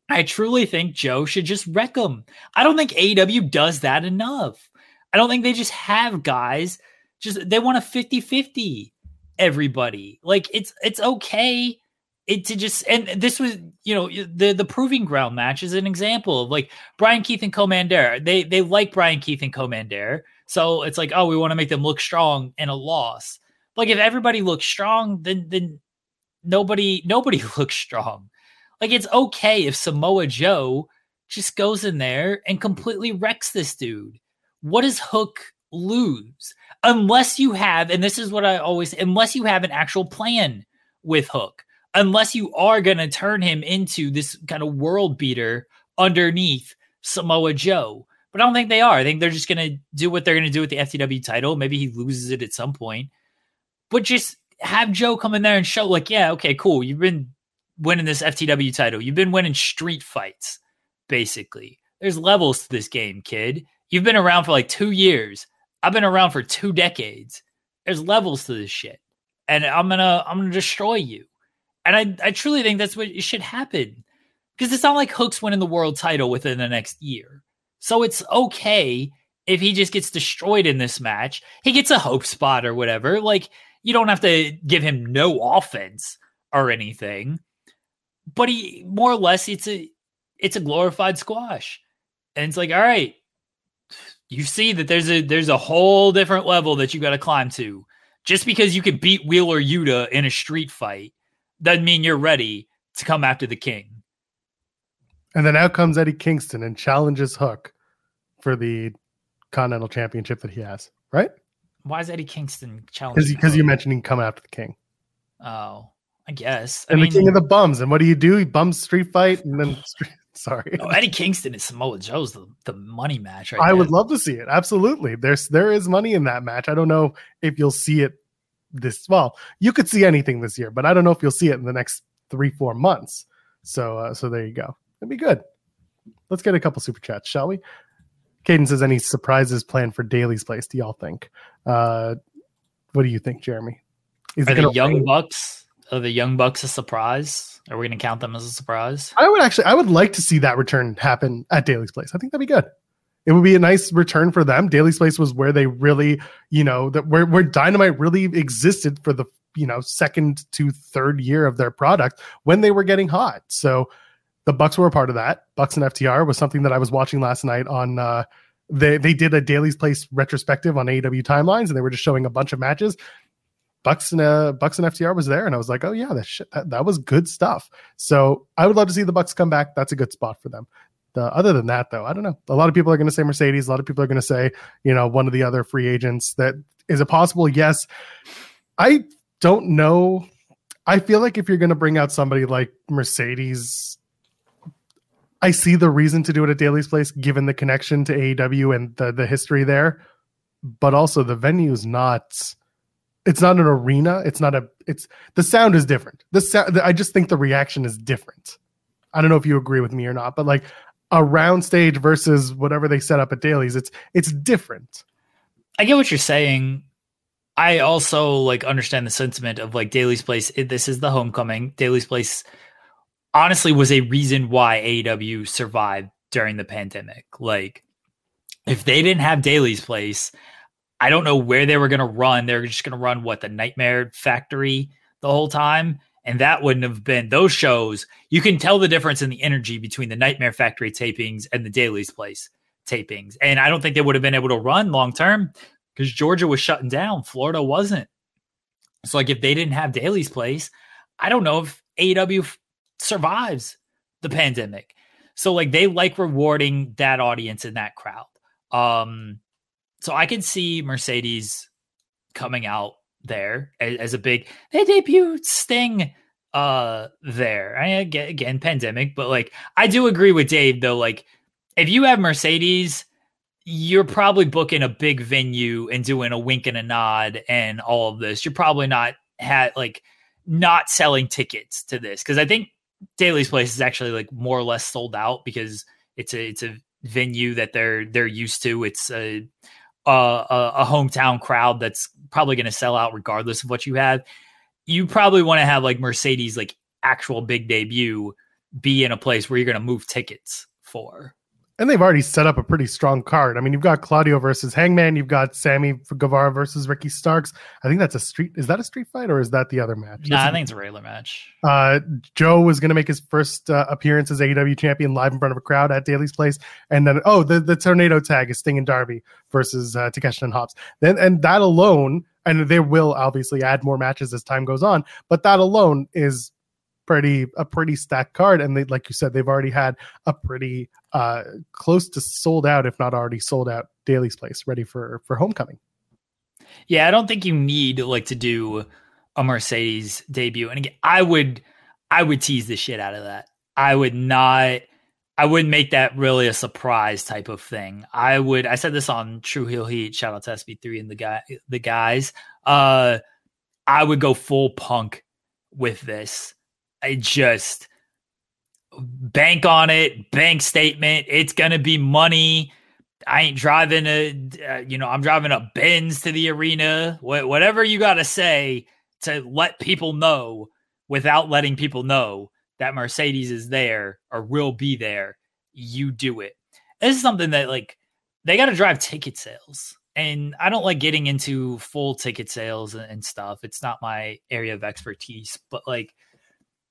I truly think Joe should just wreck him. I don't think AEW does that enough. I don't think they just have guys just they want a 50-50 everybody. Like it's it's okay it to just and this was you know the the proving ground match is an example of like Brian Keith and Commander. They they like Brian Keith and Commander, so it's like oh we want to make them look strong in a loss. Like if everybody looks strong, then then nobody nobody looks strong. Like it's okay if Samoa Joe just goes in there and completely wrecks this dude. What is Hook lose? Unless you have, and this is what I always, unless you have an actual plan with Hook unless you are going to turn him into this kind of world beater underneath Samoa Joe. But I don't think they are. I think they're just going to do what they're going to do with the FTW title. Maybe he loses it at some point. But just have Joe come in there and show, like, yeah, okay, cool. You've been winning this FTW title. You've been winning street fights, basically. There's levels to this game, kid. You've been around for like two years. I've been around for two decades. There's levels to this shit. And I'm gonna I'm gonna destroy you. And I, I truly think that's what should happen. Because it's not like Hook's winning the world title within the next year. So it's okay if he just gets destroyed in this match. He gets a hope spot or whatever. Like, you don't have to give him no offense or anything. But he more or less it's a it's a glorified squash. And it's like, all right, you see that there's a there's a whole different level that you gotta climb to. Just because you can beat Wheeler Yuta in a street fight doesn't mean you're ready to come after the king. And then out comes Eddie Kingston and challenges Hook for the Continental Championship that he has, right? Why is Eddie Kingston challenging? Because because you mentioned he can come after the king. Oh, I guess. I and mean, the king of the bums. And what do you do? He bums street fight and then street, sorry. oh, Eddie Kingston and Samoa Joe's the, the money match right I would love to see it. Absolutely. There's there is money in that match. I don't know if you'll see it this well. You could see anything this year, but I don't know if you'll see it in the next three four months. So uh, so there you go. It'd be good. Let's get a couple super chats, shall we? Caden says, "Any surprises planned for Daly's place? Do y'all think? Uh, what do you think, Jeremy? Is Are the Young rain? Bucks? Are the Young Bucks a surprise? Are we going to count them as a surprise? I would actually, I would like to see that return happen at Daly's Place. I think that'd be good. It would be a nice return for them. Daly's Place was where they really, you know, that where where Dynamite really existed for the you know second to third year of their product when they were getting hot. So the Bucks were a part of that. Bucks and FTR was something that I was watching last night on. uh they they did a Daly's Place retrospective on AEW timelines, and they were just showing a bunch of matches. Bucks and uh, Bucks and FTR was there, and I was like, oh yeah, that shit, that, that was good stuff. So I would love to see the Bucks come back. That's a good spot for them. The, other than that, though, I don't know. A lot of people are going to say Mercedes. A lot of people are going to say, you know, one of the other free agents. That is it possible? Yes. I don't know. I feel like if you're going to bring out somebody like Mercedes, I see the reason to do it at Daly's Place, given the connection to AEW and the the history there. But also, the venue's not. It's not an arena. It's not a. It's the sound is different. The sound. I just think the reaction is different. I don't know if you agree with me or not, but like a round stage versus whatever they set up at Daly's, it's it's different. I get what you're saying. I also like understand the sentiment of like Daly's Place. This is the homecoming. Daly's Place honestly was a reason why AEW survived during the pandemic. Like, if they didn't have Daly's Place, I don't know where they were going to run. They're just going to run what the Nightmare Factory the whole time. And that wouldn't have been those shows. You can tell the difference in the energy between the Nightmare Factory tapings and the Daly's Place tapings. And I don't think they would have been able to run long term because Georgia was shutting down. Florida wasn't. So, like, if they didn't have Daly's Place, I don't know if AEW survives the pandemic. So, like, they like rewarding that audience and that crowd. Um, so I can see Mercedes coming out there as, as a big. They debuted Sting uh there. I again, again pandemic, but like I do agree with Dave though. Like if you have Mercedes, you're probably booking a big venue and doing a wink and a nod and all of this. You're probably not had like not selling tickets to this because I think Daly's Place is actually like more or less sold out because it's a it's a venue that they're they're used to. It's a a, a, hometown crowd that's probably going to sell out regardless of what you have. You probably want to have like Mercedes like actual big debut be in a place where you're going to move tickets for. And they've already set up a pretty strong card. I mean, you've got Claudio versus Hangman. You've got Sammy Guevara versus Ricky Starks. I think that's a street. Is that a street fight or is that the other match? No, This I think it's a regular match. Uh, Joe was going to make his first uh, appearance as AEW champion live in front of a crowd at Daly's Place, and then oh, the the tornado tag is Sting and Darby versus uh, Takeshita and Hobbs. Then and that alone, and they will obviously add more matches as time goes on, but that alone is pretty a pretty stacked card. And they, like you said, they've already had a pretty uh, close to sold out, if not already sold out, Daly's Place ready for for homecoming. Yeah, I don't think you need like to do a Mercedes debut. And again, I would I would tease the shit out of that. I would not I wouldn't make that really a surprise type of thing. I would I said this on True Heel Heat, shout out to SB3 and the guy the guys. Uh I would go full punk with this. I just bank on it, bank statement. It's gonna be money. I ain't driving a, uh, you know, I'm driving a Benz to the arena. Wh- whatever you got to say to let people know without letting people know that Mercedes is there or will be there, you do it. This is something that like they got to drive ticket sales. And I don't like getting into full ticket sales and, and stuff. It's not my area of expertise, but like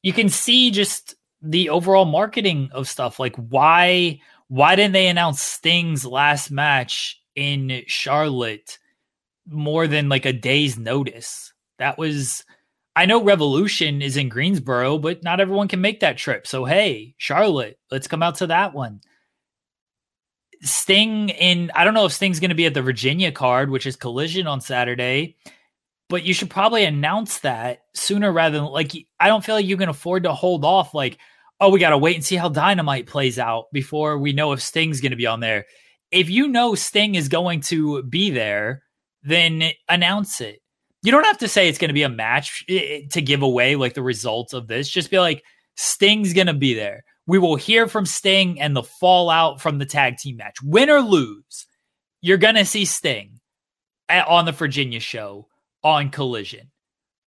you can see just the overall marketing of stuff. Like why why didn't they announce Sting's last match in Charlotte more than like a day's notice? That was I know Revolution is in Greensboro, but not everyone can make that trip. So hey, Charlotte, let's come out to that one. Sting in I don't know if Sting's going to be at the Virginia card, which is Collision on Saturday. But you should probably announce that sooner rather than like I don't feel like you can afford to hold off like oh we got to wait and see how Dynamite plays out before we know if Sting's going to be on there. If you know Sting is going to be there, then announce it. You don't have to say it's going to be a match eh, eh, to give away like the results of this. Just be like Sting's going to be there. We will hear from Sting and the fallout from the tag team match. Win or lose, you're going to see Sting at, on the Virginia show on Collision.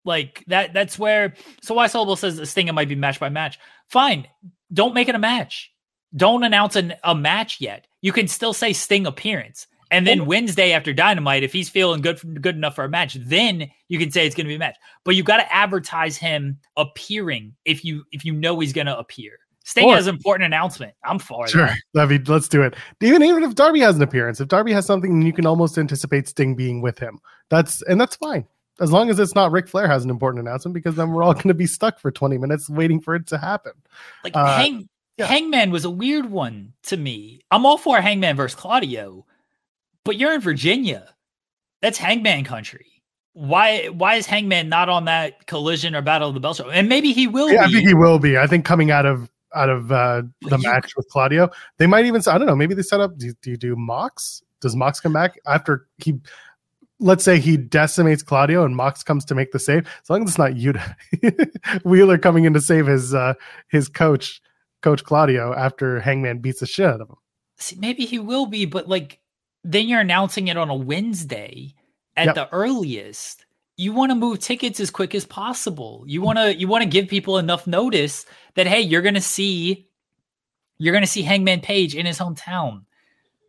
Like that that's where so why Syllable says this thing it might be match by match. Fine. Don't make it a match. Don't announce an, a match yet. You can still say Sting appearance. And then Wednesday after Dynamite, if he's feeling good good enough for a match, then you can say it's going to be a match. But you've got to advertise him appearing if you if you know he's going to appear. Sting or, has an important announcement. I'm for it. sure. That. Levy, let's do it. Even even if Darby has an appearance, if Darby has something, you can almost anticipate Sting being with him. That's and that's fine as long as it's not Ric Flair has an important announcement, because then we're all going to be stuck for 20 minutes waiting for it to happen. Like uh, Hang, yeah. Hangman was a weird one to me. I'm all for Hangman versus Claudio, but you're in Virginia. That's Hangman country. Why why is Hangman not on that collision or battle of the bell show? And maybe he will yeah, be. I think he will be. I think coming out of out of uh, the match with Claudio, they might even I don't know, maybe they set up do, do you do Mox? Does Mox come back after he let's say he decimates Claudio and Mox comes to make the save, as long as it's not Yuta Wheeler coming in to save his uh, his coach, Coach Claudio, after Hangman beats the shit out of him. See, maybe he will be, but like then you're announcing it on a Wednesday at yep. the earliest. You want to move tickets as quick as possible. You want to you want to give people enough notice that hey, you're going to see you're going to see Hangman Page in his hometown.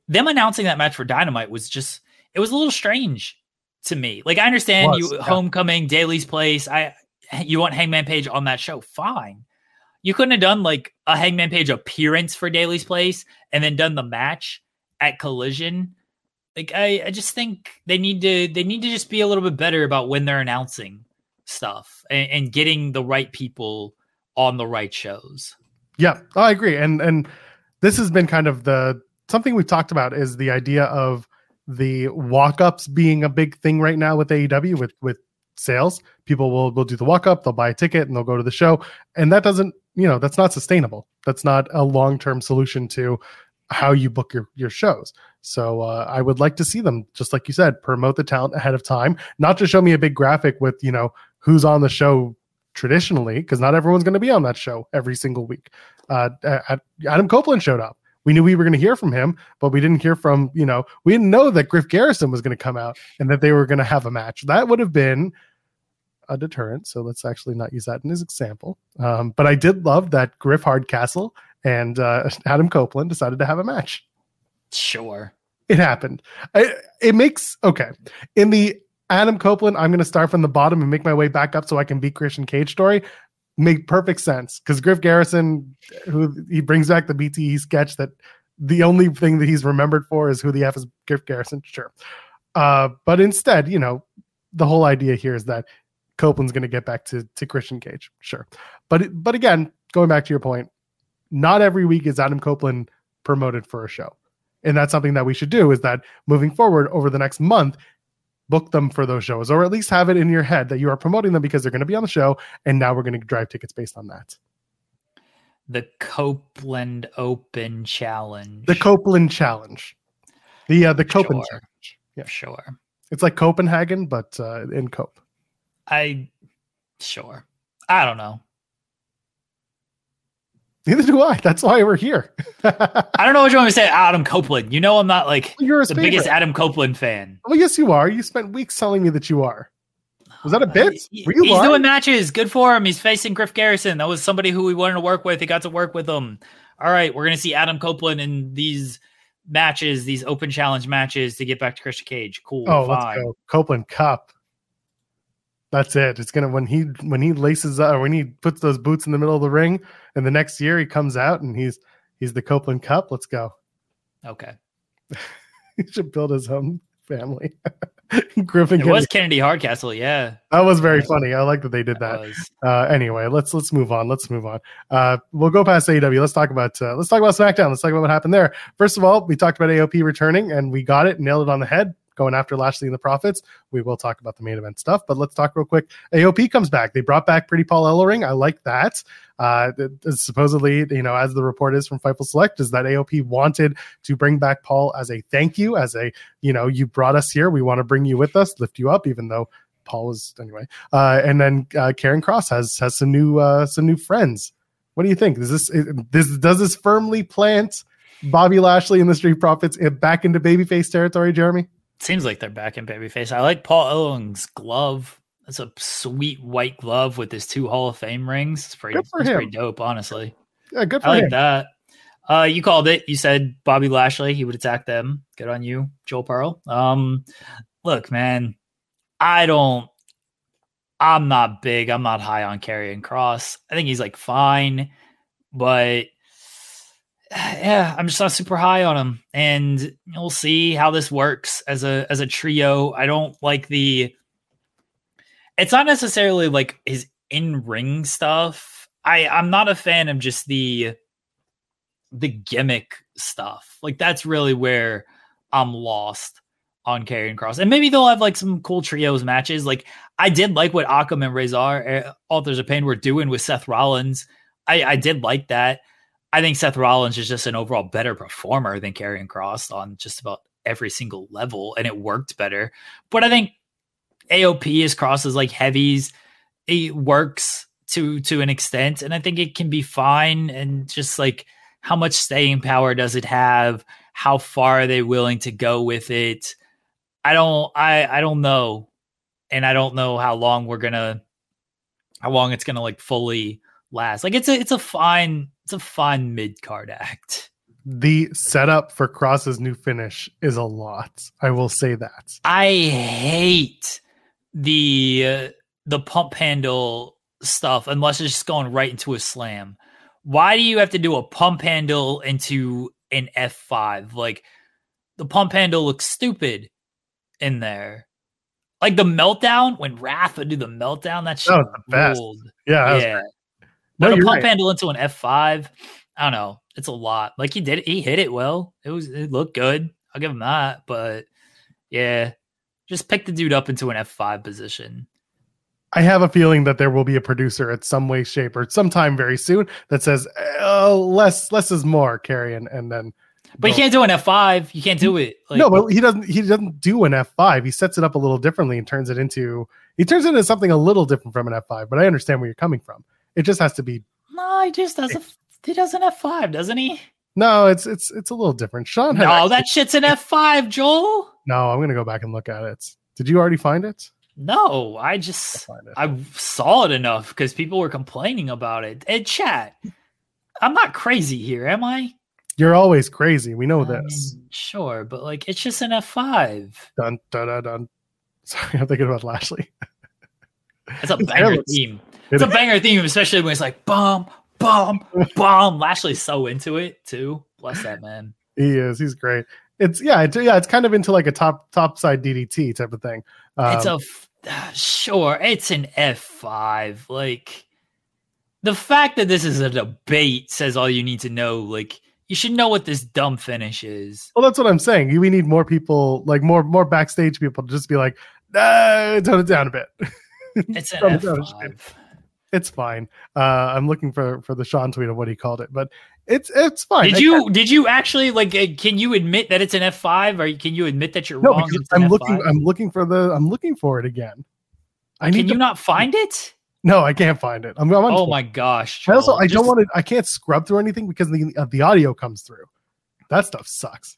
Them announcing that match for Dynamite was just it was a little strange to me. Like I understand was, you yeah. homecoming, Daly's place. I you want Hangman Page on that show, fine. You couldn't have done like a Hangman Page appearance for Daly's place and then done the match at Collision. Like I, I just think they need to they need to just be a little bit better about when they're announcing stuff and, and getting the right people on the right shows. Yeah, I agree. And and this has been kind of the something we've talked about is the idea of the walk-ups being a big thing right now with AEW with with sales. People will will do the walk-up, they'll buy a ticket and they'll go to the show. And that doesn't, you know, that's not sustainable. That's not a long-term solution to how you book your, your shows. So uh, I would like to see them, just like you said, promote the talent ahead of time, not just show me a big graphic with, you know, who's on the show traditionally, because not everyone's going to be on that show every single week. Uh, Adam Copeland showed up we knew we were going to hear from him, but we didn't hear from, you know, we didn't know that Griff Garrison was going to come out and that they were going to have a match. That would have been a deterrent. So let's actually not use that in his example. Um, but I did love that Griff Hardcastle and uh, Adam Copeland decided to have a match. Sure. It happened. I, it makes, okay. In the Adam Copeland, I'm going to start from the bottom and make my way back up so I can beat Christian Cage story make perfect sense because Griff Garrison, who he brings back the BTE sketch that the only thing that he's remembered for is who the F is Griff Garrison. Sure. Uh, but instead, you know, the whole idea here is that Copeland's going to get back to, to Christian Cage. Sure. But, but again, going back to your point, not every week is Adam Copeland promoted for a show. And that's something that we should do is that moving forward over the next month, book them for those shows or at least have it in your head that you are promoting them because they're going to be on the show and now we're going to drive tickets based on that. The copeland open challenge. The copeland challenge. The uh the copeland sure. challenge. Yeah. Sure. It's like copenhagen but uh in cope. I sure. I don't know Neither do I. That's why we're here. I don't know what you want to say, Adam Copeland. You know, I'm not like You're the favorite. biggest Adam Copeland fan. Well, yes, you are. You spent weeks telling me that you are. Was that a uh, bit? Were you He's lying? doing matches. Good for him. He's facing Griff Garrison. That was somebody who we wanted to work with. He got to work with him. All right, we're gonna see Adam Copeland in these matches, these open challenge matches to get back to Christian Cage. Cool. Oh, fine. let's go. Copeland Cup. That's it. It's gonna when he when he laces up when he puts those boots in the middle of the ring, and the next year he comes out and he's he's the Copeland Cup. Let's go. Okay. he should build his own family. Griffin. It was Kennedy Hardcastle. Yeah, that was very funny. I like that they did that. Uh, anyway, let's let's move on. Let's move on. Uh, we'll go past AEW. Let's talk about uh, let's talk about SmackDown. Let's talk about what happened there. First of all, we talked about AOP returning, and we got it, nailed it on the head. Going after Lashley and the Profits. We will talk about the main event stuff, but let's talk real quick. AOP comes back. They brought back Pretty Paul Ellering. I like that. Uh, supposedly, you know, as the report is from Fightful Select, is that AOP wanted to bring back Paul as a thank you, as a, you know, you brought us here. We want to bring you with us, lift you up, even though Paul was anyway. Uh, and then uh, Karrion Kross has has some new uh, some new friends. What do you think? Does this this does this firmly plant Bobby Lashley and the Street Profits back into babyface territory, Jeremy? Seems like they're back in babyface. I like Paul Ellering's glove. That's a sweet white glove with his two Hall of Fame rings. It's pretty, it's pretty dope, honestly. Yeah, good for I like him. that. Uh, you called it. You said Bobby Lashley. He would attack them. Good on you, Joel Pearl. Um, look, man, I don't. I'm not big. I'm not high on Karrion Kross. I think he's like fine, but yeah, I'm just not super high on him. And we'll see how this works as a as a trio. I don't like the it's not necessarily like his in-ring stuff. I I'm not a fan of just the the gimmick stuff. Like that's really where I'm lost on Karrion Kross. And maybe they'll have like some cool trios matches. Like I did like what Akam and Rezar, uh, Authors of Pain, were doing with Seth Rollins. I, I did like that. I think Seth Rollins is just an overall better performer than Karrion Kross on just about every single level, and it worked better. But I think AOP is Kross's like heavies. It works to to an extent, and I think it can be fine. And just like how much staying power does it have? How far are they willing to go with it? I don't I I don't know. And I don't know how long we're gonna how long it's gonna like fully last. Like it's a it's a fine it's a fine mid card act. The setup for Kross's new finish is a lot. I will say that. I hate the uh, the pump handle stuff unless it's just going right into a slam. Why do you have to do a pump handle into an F5? Like the pump handle looks stupid in there. Like the meltdown when Wrath would do the meltdown, that shit that best. Yeah, yeah. But no, a pump right. handle into an F5, I don't know. It's a lot. Like he did, he hit it well. It was, it looked good. I'll give him that. But yeah, just pick the dude up into an F5 position. I have a feeling that there will be a producer at some way, shape, or sometime very soon that says, oh, less, less is more, Karrion, and then but you can't do an F five. You can't do it. Like, no, but he doesn't. He doesn't do an F five. He sets it up a little differently and turns it into. He turns it into something a little different from an F five. But I understand where you're coming from. It just has to be. No, he just does. A, he doesn't have five, doesn't he? No, it's it's it's a little different. Sean. no, actually, that shit's an F five, Joel. No, I'm gonna go back and look at it. Did you already find it? No, I just I saw it enough because people were complaining about it. And chat, I'm not crazy here, am I? You're always crazy. We know I this. Mean, sure, but like it's just an F5. Dun dun dun dun. Sorry, I'm thinking about Lashley. It's a banger theme. It's a banger theme, especially when it's like bomb, bomb, bomb. Lashley's so into it too. Bless that man. He is. He's great. It's yeah, it's yeah, it's kind of into like a top top side DDT type of thing. Um, it's a uh, sure. It's an F5. Like the fact that this is a debate says all you need to know. Like you should know what this dumb finish is. Well, that's what I'm saying. We need more people, like more more backstage people, to just be like, nah, tone it down a bit. It's an F5. It's fine. Uh, I'm looking for for the Sean tweet of what he called it, but it's it's fine. Did you did you actually like? Uh, can you admit that it's an F5, or can you admit that you're no, wrong? I'm looking. I'm looking for the. I'm looking for it again. I need. Can you to, not find it? No, I can't find it. I'm, I'm oh my gosh! Joel. I also I Just, don't want to. I can't scrub through anything because the uh, the audio comes through. That stuff sucks.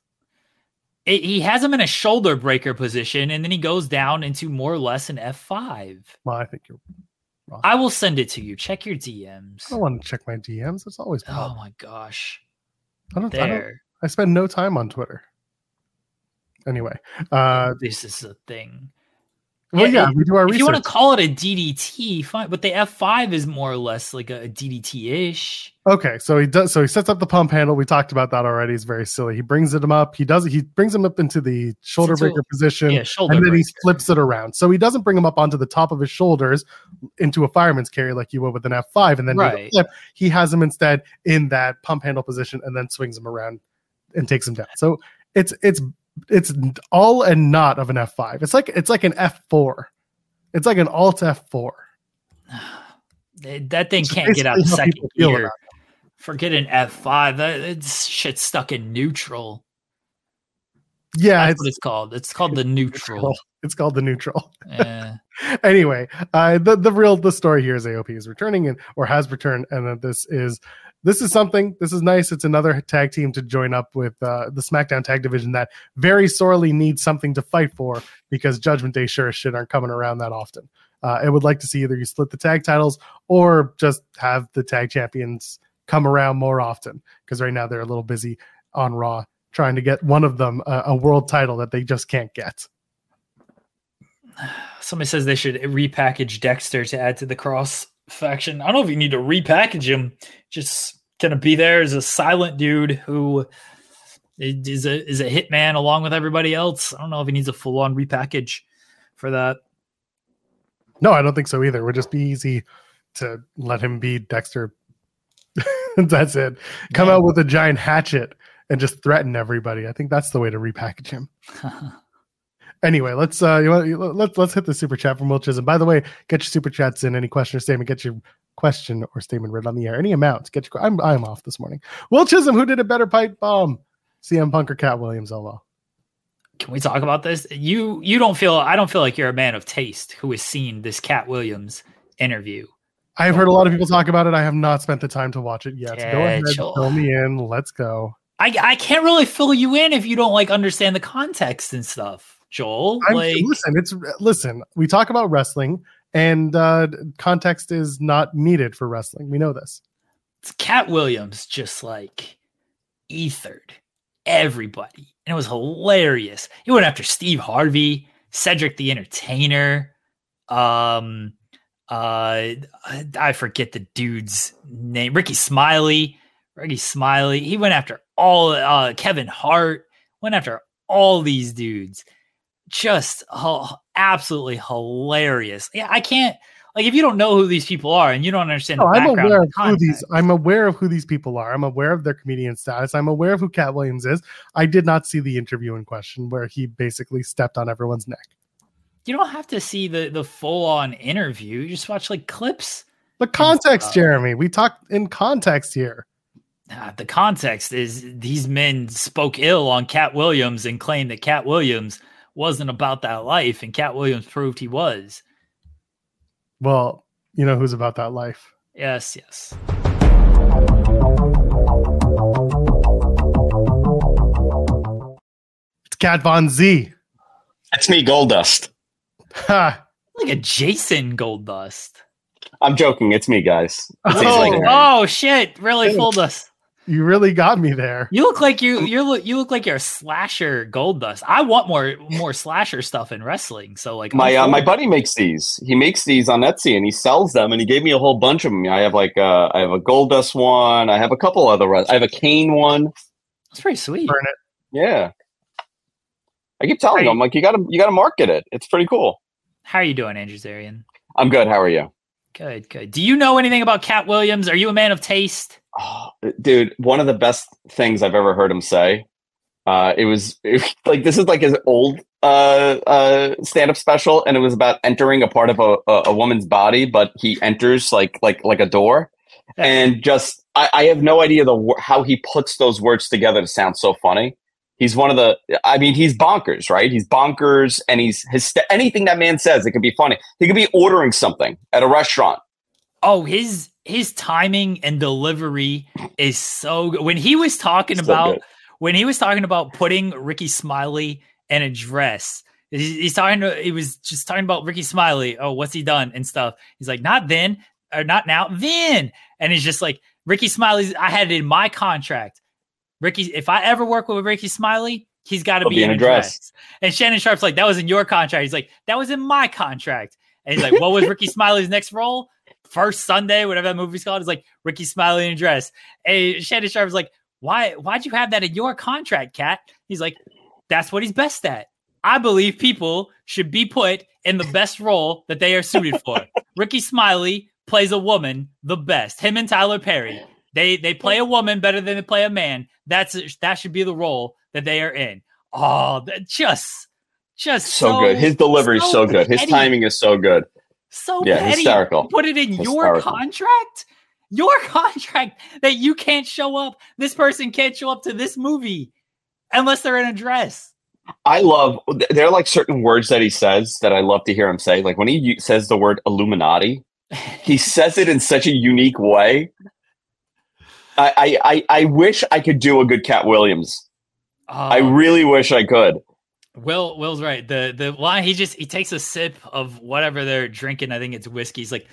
It, he has him in a shoulder breaker position, and then he goes down into more or less an F five. Well, I think you're. Wrong. I will send it to you. Check your DMs. I don't want to check my DMs. It's always. Oh my gosh! I don't. There. I, don't, I spend no time on Twitter. Anyway, uh, this is a thing. Well, yeah, yeah we do our if research. you want to call it a DDT, fine. But the F5 is more or less like a, DDT ish. Okay, so he does. So he sets up the pump handle. We talked about that already. He's very silly. He brings it him up. He does. He brings him up into the shoulder breaker position, yeah, shoulder and then breaker. he flips it around. So he doesn't bring him up onto the top of his shoulders into a fireman's carry like you would with an F5, and then right. flip. He has him instead in that pump handle position, and then swings him around and takes him down. So it's it's it's all and not of an F5. It's like it's like an F4. It's like an alt F4. that thing It's can't get out of second gear. Forget an F5. That it's shit stuck in neutral. Yeah, That's it's what it's called. It's called the neutral. it's called the neutral. Yeah. anyway, uh, the the real the story here is AOP is returning and or has returned, and that this is this is something. This is nice. It's another tag team to join up with uh, the SmackDown tag division that very sorely needs something to fight for because Judgment Day sure as shit aren't coming around that often. Uh, I would like to see either you split the tag titles or just have the tag champions come around more often because right now they're a little busy on Raw trying to get one of them a, a world title that they just can't get. Somebody says they should repackage Dexter to add to the Kross faction. I don't know if you need to repackage him. Just gonna be there as a silent dude who is a is a hitman along with everybody else. I don't know if he needs a full on repackage for that. No, I don't think so either. It would just be easy to let him be Dexter. that's it. Come Yeah. out with a giant hatchet and just threaten everybody. I think that's the way to repackage him. Anyway, let's uh, you want, let's let's hit the super chat from Will Chisholm. By the way, get your super chats in. Any question or statement, get your question or statement read on the air. Any amount, get your. I'm I'm off this morning. Will Chisholm, who did a better pipe bomb? CM Punk or Katt Williams? LO. Can we talk about this? You you don't feel I don't feel like you're a man of taste who has seen this Katt Williams interview. I've heard a lot of people talk about it. I have not spent the time to watch it yet. Yeah, go ahead, chill. fill me in. Let's go. I I can't really fill you in if you don't like understand the context and stuff, Joel. I'm, like listen, it's listen. We talk about wrestling, and uh, context is not needed for wrestling. We know this. It's Katt Williams just like ethered everybody. And it was hilarious. He went after Steve Harvey, Cedric the Entertainer. Um uh I forget the dude's name. Rickey Smiley. Rickey Smiley. He went after all uh Kevin Hart, went after all these dudes. Just oh, absolutely hilarious. Yeah, I can't like if you don't know who these people are and you don't understand No, I'm aware of who these. I'm aware of who these people are. I'm aware of their comedian status. I'm aware of who Katt Williams is. I did not see the interview in question where he basically stepped on everyone's neck. you don't have to see the the full on interview. You just watch like clips. The context, Jeremy. We talked in context here. Uh, the context is these men spoke ill on Katt Williams and claimed that Katt Williams wasn't about that life, and Katt Williams proved he was. Well, you know who's about that life. Yes, yes. It's Cat Von Z. It's me, Goldust. Ha. Like a Jason Goldust. I'm joking. It's me, guys. It's Oh. easily Like, Gary. oh shit! Really fooled us. You really got me there. You look like you you look you look like you're a slasher Goldust. I want more more slasher stuff in wrestling. So like my uh, my buddy makes these. He makes these on Etsy and he sells them. And he gave me a whole bunch of them. I have like uh, I have a Goldust one. I have a couple other. res- I have a cane one. It's pretty sweet. Burn it. Yeah. I keep telling Hey. him like you gotta you gotta market it. It's pretty cool. How are you doing, Andrew Zarian? I'm good. How are you? Good, good. Do you know anything about Katt Williams? Are you a man of taste? Oh, dude, one of the best things I've ever heard him say. Uh, it was it, like this is like his old uh, uh, stand-up special, and it was about entering a part of a, a, a woman's body, but he enters like like like a door, and just I, I have no idea the how he puts those words together to sound so funny. He's one of the. I mean, he's bonkers, right? He's bonkers, and he's his anything that man says, it could be funny. He could be ordering something at a restaurant. Oh, his his timing and delivery is so good. When he was talking So about good. when he was talking about putting Rickey Smiley in a dress, he's, talking to he was just talking about Rickey Smiley. Oh, what's he done and stuff. He's like, not then or not now, then. And he's just like, Rickey Smiley's I had it in my contract. Ricky, if I ever work with Rickey Smiley, he's got to He'll be, in a dress. dress. And Shannon Sharpe's like, that was in your contract. He's like, that was in my contract. And he's like, what was Rickey Smiley's next role? First Sunday, whatever that movie's called. is like Rickey Smiley in a dress. And Shannon Sharpe's like, why, why'd you have that in your contract, Katt? He's like, that's what he's best at. I believe people should be put in the best role that they are suited for. Rickey Smiley plays a woman the best. Him and Tyler Perry. They they play a woman better than they play a man. That's that should be the role that they are in. Oh, that just just So, good. His delivery is so good. His timing is so good. So Yeah, petty. hysterical. Put it in your contract. Your contract that you can't show up. This person can't show up to this movie unless they're in a dress. I love there are like certain words that he says that I love to hear him say. Like when he says the word Illuminati, he says it in such a unique way. I I I, I wish I could do a good Katt Williams. I Oh, really wish I could. Will Will's right. The the line he just he takes a sip of whatever they're drinking. I think it's whiskey. He's like,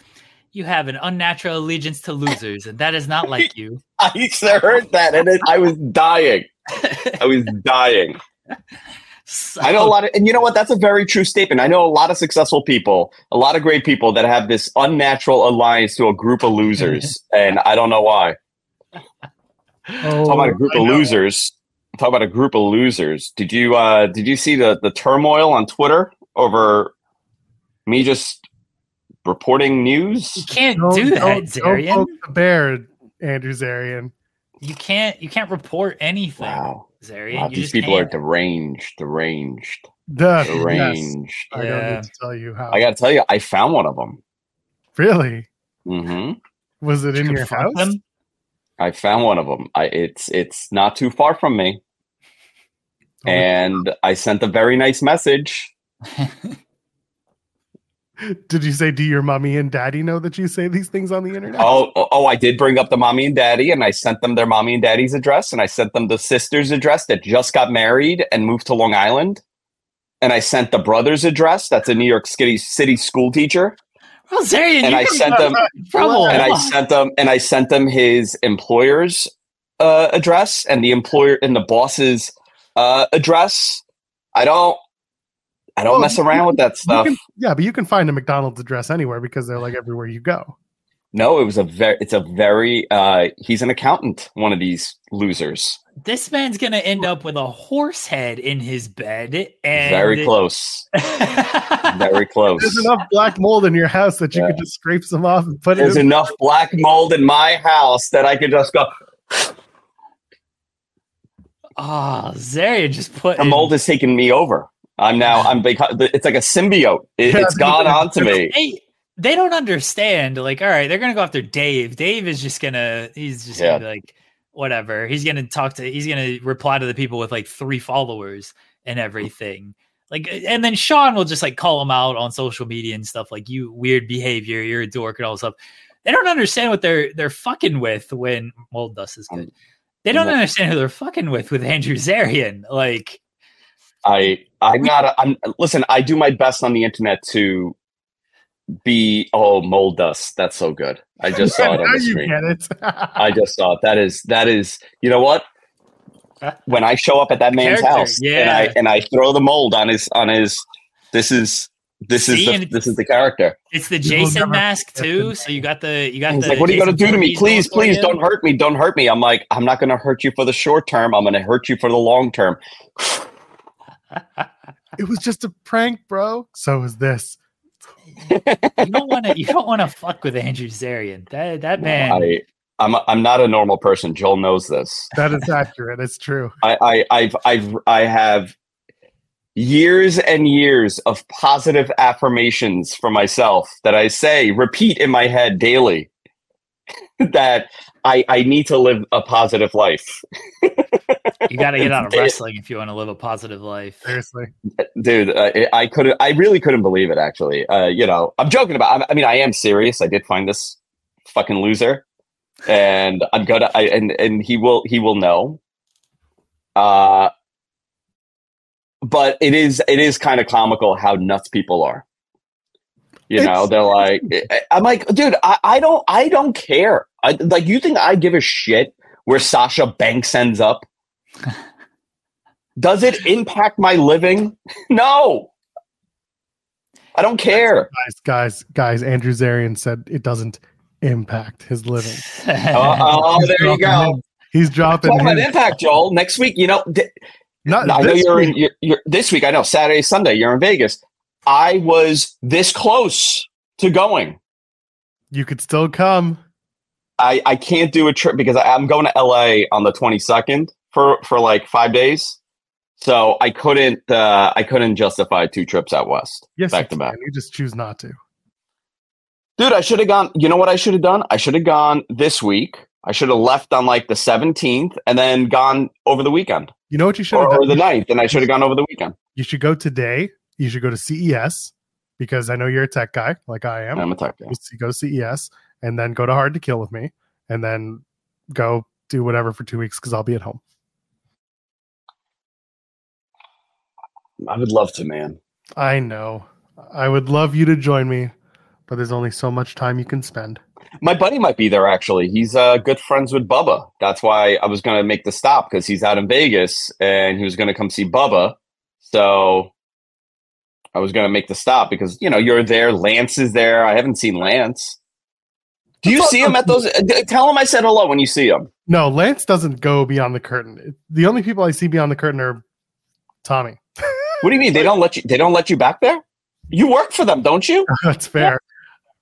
"You have an unnatural allegiance to losers, and that is not like you." I heard that and it, I was dying. I was dying. So- I know a lot of, and you know what? That's a very true statement. I know a lot of successful people, a lot of great people that have this unnatural alliance to a group of losers, and I don't know why. Oh, Talk about a group I of know. losers. Talk about a group of losers. Did you uh did you see the the turmoil on Twitter over me just reporting news? You can't Don't- do that, don't- don't poke the bear, Andrew Zarian. You can't. You can't report anything, Wow. Zarian. Wow, these people are can't. deranged, deranged, Duh, yes. deranged. I don't need to tell you how. I got to tell you, I found one of them. really? Mm-hmm. Was it in your house? Them? I found one of them. I, it's it's not too far from me, Oh, and I sent a very nice message. Did you say, do your mommy and daddy know that you say these things on the internet? Oh, oh, I did bring up the mommy and daddy, and I sent them their mommy and daddy's address, and I sent them the sister's address that just got married and moved to Long Island, and I sent the brother's address. That's a New York City city school teacher, Well, Zarian, and I sent them, trouble. and I sent them, and I sent them his employer's uh, address and the employer and the boss's uh, address. I don't, I don't Well, mess around with that stuff. can- yeah, but you can find a McDonald's address anywhere because they're like everywhere you go. No, it was a very, it's a very, uh, he's an accountant, one of these losers. This man's gonna end up with a horse head in his bed, and Very close. Very close. There's enough black mold in your house that you Yeah. could just scrape some off and put There's it in. There's enough black mold in my house that I could just go, Ah, Zarian just put the in- mold has taken me over. I'm now, I'm, because it's like a symbiote. It, it's gone on to me. They, they don't understand. Like, all right, they're gonna go after Dave. Dave is just gonna. He's just Yeah. gonna be like, whatever. He's gonna talk to. He's gonna reply to the people with like three followers and everything. Like, and then Sean will just like call him out on social media and stuff. Like, you weird behavior. You're a dork and all this stuff. They don't understand what they're they're fucking with when mold dust is good. Um, They don't no. understand who they're fucking with with Andrew Zarian. Like, I, I'm not, a, I'm, listen, I do my best on the internet to be, oh, mold dust. That's so good. I just saw it on the you screen. get it. I just saw it. That is that is you know what? When I show up at that man's Character, house and. I and I throw the mold on his on his this is this See, is the, this is the character. it's the Jason mask too. So you got the you got He's the. like, what are you gonna do to me? Please, please don't hurt me. Don't hurt me. I'm like, I'm not gonna hurt you for the short term. I'm gonna hurt you for the long term. it was just a prank, bro. So is this. you don't want to. You don't want to fuck with Andrew Zarian. That that man. I I'm I'm not a normal person. Joel knows this. That is accurate. It's true. I, I I've I've I have years and years of positive affirmations for myself that I say repeat in my head daily that I I need to live a positive life. you got to get out of wrestling if you want to live a positive life. Seriously. Dude, I, I could I really couldn't believe it actually. Uh, you know, I'm joking about I mean I am serious. I did find this fucking loser and I'm gonna I, and and he will he will know. Uh but it is it is kind of comical how nuts people are. You know, It's- they're like I'm like, dude, I, I don't I don't care. I like you think I give a shit where Sasha Banks ends up? Does it impact my living? No. I don't care. Guys, guys, guys, Andrew Zarian said it doesn't impact his living. Oh, oh, there you go. his- He's dropping Talk about impact, Joel. Next week, you know, th- not I know you're in you're, you're, this week. I know Saturday, Sunday. You're in Vegas. I was this close to going. You could still come. I, I can't do a trip because I, I'm going to LA on the 22nd for for like five days. So I couldn't uh, I couldn't justify two trips out west. Yes, Back to back. You just choose not to. Dude, I should have gone. You know what I should have done? I should have gone this week. I should have left on like the 17th and then gone over the weekend You know what you should or, have or the 9th, and I should have gone over the weekend. You should go today. You should go to CES because I know you're a tech guy, like I am. I'm a tech guy. Just go to CES and then go to Hard to Kill with me, and then go do whatever for two weeks because I'll be at home. I would love to, man. I know. I would love you to join me, but there's only so much time you can spend. My buddy might be there actually. He's uh, good friends with Bubba. That's why I was going to make the stop because he's out in Vegas and he was going to come see Bubba. So I was going to make the stop because you know you're there. Lance is there. I haven't seen Lance. Do you see him at those? uh, Tell him I said hello when you see him. No, Lance doesn't go beyond the curtain. The only people I see beyond the curtain are Tommy. What do you mean they don't let you? They don't let you back there? You work for them, don't you? That's fair.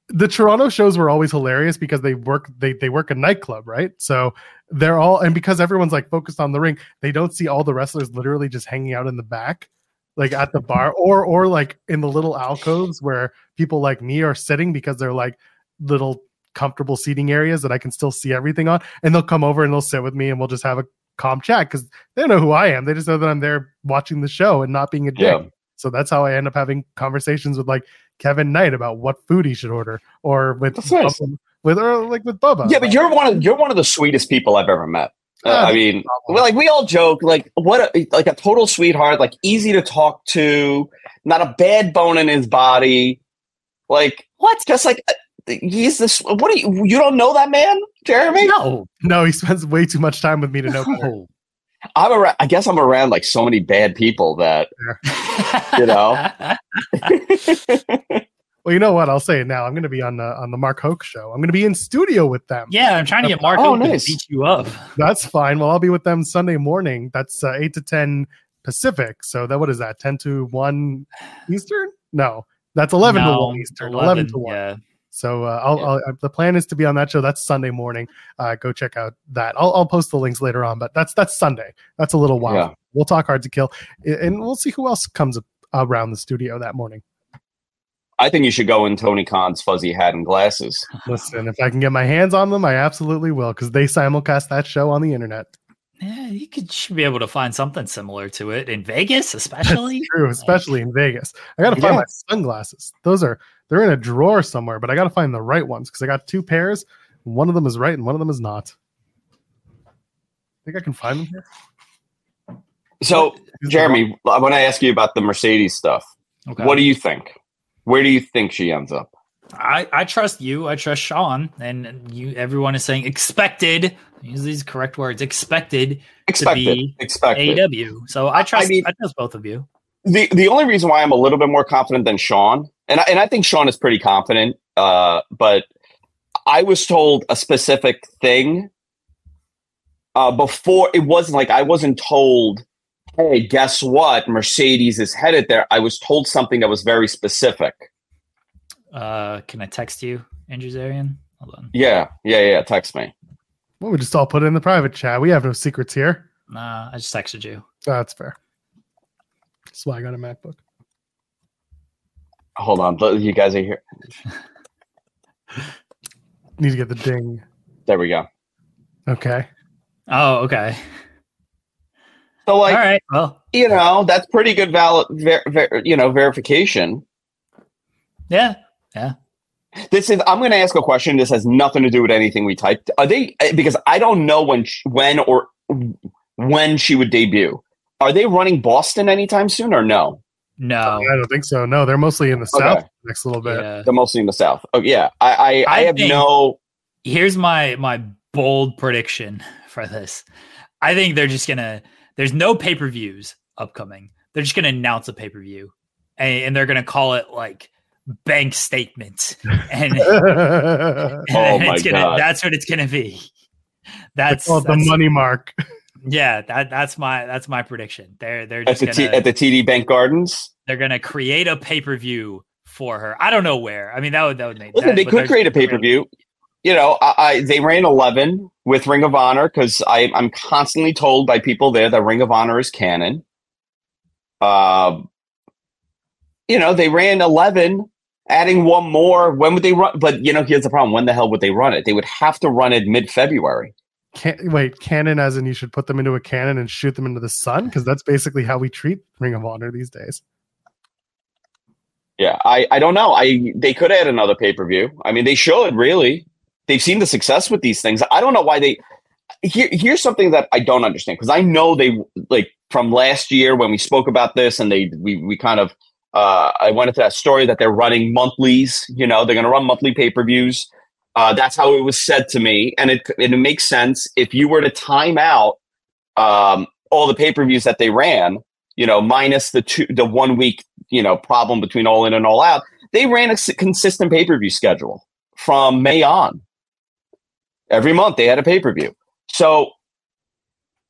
The Toronto shows were always hilarious because they work they they work a nightclub, right? So they're all and because everyone's like focused on the ring, they don't see all the wrestlers literally just hanging out in the back, like at the bar or or like in the little alcoves where people like me are sitting because they're like little comfortable seating areas that I can still see everything on. And they'll come over and they'll sit with me and we'll just have a calm chat because they know who I am. They just know that I'm there watching the show and not being a dick. Yeah. So that's how I end up having conversations with like Kevin Knight about what food he should order, or with nice. Bubba- with or like with Bubba. Yeah, but you're one of you're one of the sweetest people I've ever met. Uh, Ah, I mean, well, like we all joke, like what, a, like a total sweetheart, like easy to talk to, not a bad bone in his body, like what? Just like uh, he's this. What do you? You don't know that man, Jeremy? No, no, he spends way too much time with me to know. Better. no. I'm around. I guess I'm around like so many bad people that You know? well, you know what? I'll say it now. I'm going to be on the on the Mark Hoke show. I'm going to be in studio with them. yeah, I'm trying to get Mark Oh, Hope to beat you up. That's fine. Well, I'll be with them Sunday morning. That's uh, eight to ten Pacific. So that what is that? Ten to one Eastern? No, that's eleven to one Eastern. Eleven, to one. Yeah. So uh, I'll, Yeah. I'll, the plan is to be on that show. That's Sunday morning. Uh, go check out that. I'll, I'll post the links later on, but that's that's Sunday. That's a little while. Yeah. We'll talk hard to kill, and we'll see who else comes around the studio that morning. I think you should go in Tony Khan's fuzzy hat and glasses. Listen, if I can get my hands on them, I absolutely will because they simulcast that show on the internet. Yeah, you could should be able to find something similar to it in Vegas, especially. True, especially in Vegas. I got to find Yeah. my sunglasses. Those are they're in a drawer somewhere, but I got to find the right ones because I got two pairs. One of them is right and one of them is not. I think I can find them here. So, Jeremy, when I want to ask you about the Mercedes stuff. Okay. What do you think? Where do you think she ends up? I, I trust you. I trust Sean, and you. Everyone is saying expected. Use these correct words. Expected Expected. be Expected. AEW. So I trust. I, mean- trust both of you. The the only reason why I'm a little bit more confident than Sean, and I, and I think Sean is pretty confident, uh, but I was told a specific thing uh, before. It wasn't like I wasn't told, "Hey, guess what? Mercedes is headed there." I was told something that was very specific. Uh, can I text you, Andrew Zarian? Hold on. Yeah, yeah, yeah. Text me. Well, we just all put it in the private chat. We have no secrets here. Nah, I just texted you. That's fair. That's why I got a MacBook. Hold on, you guys are here. Need to get the ding. There we go. Okay. Oh, okay. So, like, All right. Well, you know, that's pretty good valid, ver- ver- you know, verification. yeah. Yeah. This is. I'm going to ask a question. This has nothing to do with anything we typed. Are they? eh, Because I don't know when, sh- when or when she would debut. Are they running Boston anytime soon or no? No. I don't think so. No, they're mostly in the Okay. south next little bit. Yeah. They're mostly in the South. Oh yeah, I I, I, I have think- no. Here's my my bold prediction for this. I think they're just gonna. There's no pay per views upcoming. They're just gonna announce a pay per view, and, and they're gonna call it like bank statement, and, Oh my it's gonna, God. That's what it's gonna be. That's That's, called the money mark. Yeah, that that's my that's my prediction. They're they're At just the gonna T, at the TD Bank Gardens. they're gonna create a pay per view for her. I don't know where. I mean, that would that would make. Listen, that, they could create a pay per view. You know, I, I they ran eleven with Ring of Honor because I'm constantly told by people there that Ring of Honor is canon. Um, you know, they ran 11, adding one more. When would they run? But, you know, here's the problem. When the hell would they run it? They would have to run it mid February. Can, wait, cannon as in you should put them into a cannon and shoot them into the sun? Because that's basically how we treat Ring of Honor these days. Yeah, I, I don't know. I they could add another pay per view. I mean, they should really. They've seen the success with these things. I don't know why they. Here, here's something that I don't understand because I know they like from last year when we spoke about this and they we we kind of uh, I went into that story that they're running monthlies. You know, they're going to run monthly pay per views. Uh, that's how it was said to me, and it it makes sense if you were to time out um, all the pay per views that they ran. You know, minus the two the one week you know problem between all in and all out. They ran a consistent pay per view schedule from May on. Every month they had a pay per view. So,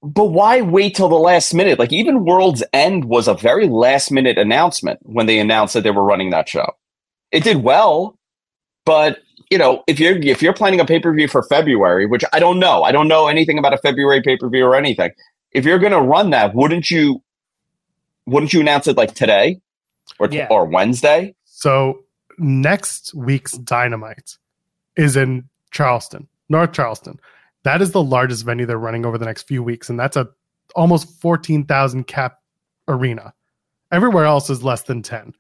but why wait till the last minute? Like even World's End was a very last minute announcement when they announced that they were running that show. It did well, but you know, if you're if you're planning a pay per view for February, which I don't know, I don't know anything about a February pay per view or anything. If you're going to run that, wouldn't you? Wouldn't you announce it like today, or Yeah. or Wednesday? So next week's Dynamite is in Charleston, North Charleston. That is the largest venue they're running over the next few weeks, and that's a almost fourteen thousand cap arena. Everywhere else is less than ten.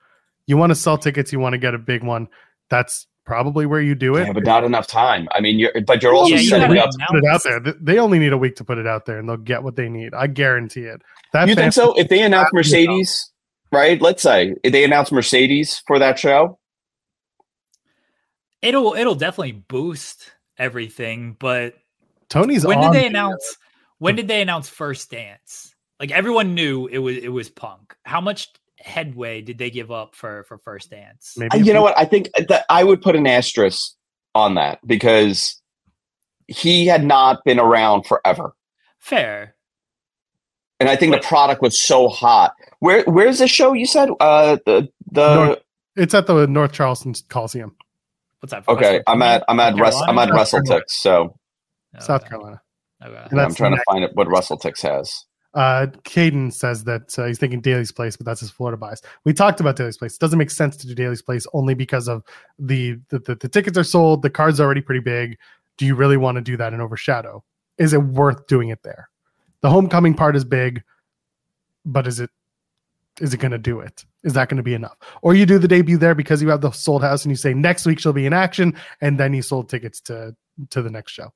You want to sell tickets, you want to get a big one. That's probably where you do it. Yeah, but not enough time. I mean, you're but you're also Yeah, you setting gotta up. put it out there. They only need a week to put it out there, and they'll get what they need. I guarantee it. That You think so? If they announce Yeah. Mercedes, right? Let's say if they announce Mercedes for that show, It'll it'll definitely boost everything, but Tony's when on did they video. announce when did they announce first dance? Like everyone knew it was it was punk. How much headway did they give up for for first dance? Maybe you know we- what? I think that I would put an asterisk on that because he had not been around forever, Fair. and I think But- the product was so hot. Where Where's the show? You said uh the the North- It's at the North Charleston Coliseum, What's that? okay. I'm at I'm at North Wrest, I'm at Carolina? South WrestleTix, so Oh, South okay. Carolina. Okay. And I'm trying to find it what WrestleTix has. Uh, Caden says that uh, he's thinking Daly's Place, but that's his Florida bias. We talked about Daly's Place. It doesn't make sense to do Daly's Place only because of the the, the the tickets are sold, the card's already pretty big. Do you really want to do that and overshadow? Is it worth doing it there? The homecoming part is big, but is it is it going to do it? Is that going to be enough? Or you do the debut there because you have the sold house and you say next week she'll be in action, and then you sold tickets to to the next show.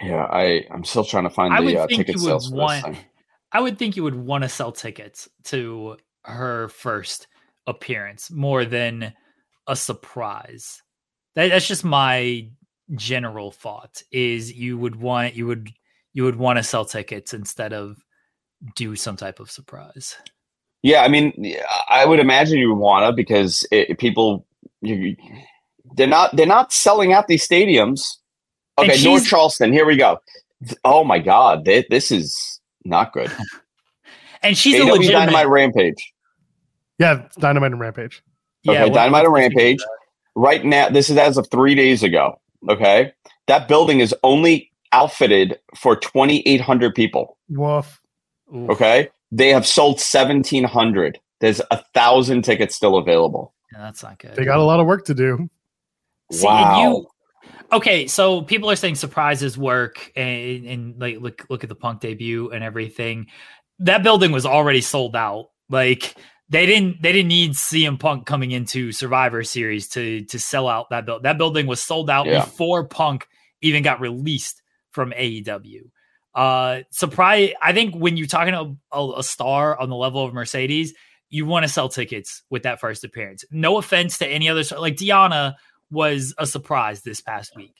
Yeah, I I'm still trying to find I the uh, ticket sales want- I would think you would want to sell tickets to her first appearance more than a surprise. That, that's just my general thought. Is you would want you would you would want to sell tickets instead of do some type of surprise. Yeah, I mean, I would imagine you would wanna because it, people you, they're not they're not selling out these stadiums. And Okay, North Charleston. Here we go. Oh my God, thi- this is not good. And she's a AW legitimate. Dynamite Rampage. Yeah, Dynamite and Rampage. yeah, okay, what- Dynamite and Rampage. Right now, this is as of three days ago. Okay, that building is only outfitted for twenty eight hundred people. Woof. Oof. Okay, they have sold seventeen hundred. There's a thousand tickets still available. Yeah, that's not good. They got a lot of work to do. See, wow. you okay? So people are saying surprises work, and, and like look look at the Punk debut and everything. That building was already sold out. Like they didn't they didn't need CM Punk coming into Survivor Series to to sell out that build. That building was sold out Yeah. before Punk even got released from AEW. Uh, surprise! I think when you're talking to a, a star on the level of Mercedes, you want to sell tickets with that first appearance. No offense to any other like Deonna was a surprise this past week.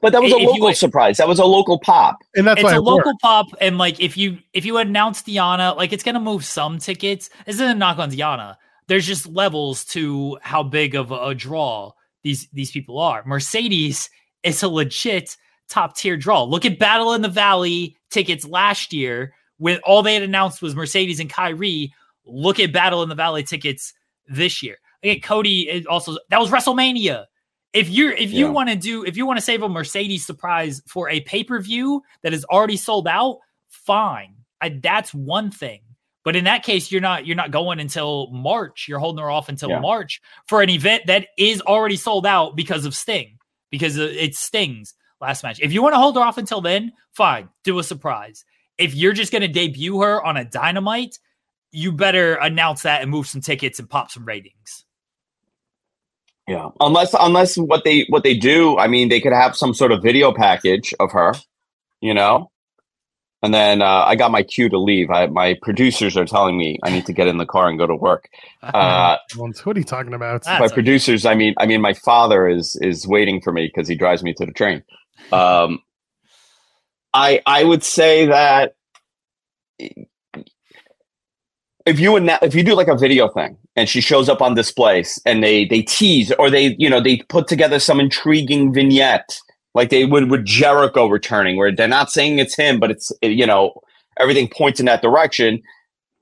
But that was a If you local would- surprise. That was a local pop. And that's it's why a it local worked. pop, and like if you if you announce Deonna, like it's gonna move some tickets. This isn't a knock on Deonna. There's just levels to how big of a, a draw these these people are. Mercedes is a legit top tier draw. Look at Battle in the Valley tickets last year when all they had announced was Mercedes and Kyrie. Look at Battle in the Valley tickets this year. Again, Cody is also that was WrestleMania. If you're if you Yeah. want to do if you want to save a Mercedes surprise for a pay per view that is already sold out, fine. I, that's one thing. But in that case, you're not you're not going until March. You're holding her off until Yeah. March for an event that is already sold out because of Sting, because it stings last match. If you want to hold her off until then, fine, do a surprise. If you're just going to debut her on a Dynamite, you better announce that and move some tickets and pop some ratings. Yeah, unless unless what they what they do, I mean, they could have some sort of video package of her, you know. And then uh, I got my cue to leave. I, my producers are telling me I need to get in the car and go to work. Uh, What are you talking about? By okay. producers, I mean I mean my father is is waiting for me because he drives me to the train. Um, I I would say that if you and if you do like a video thing and she shows up on displays and they they tease or they you know they put together some intriguing vignette like they would with Jericho returning where they're not saying it's him but it's you know everything points in that direction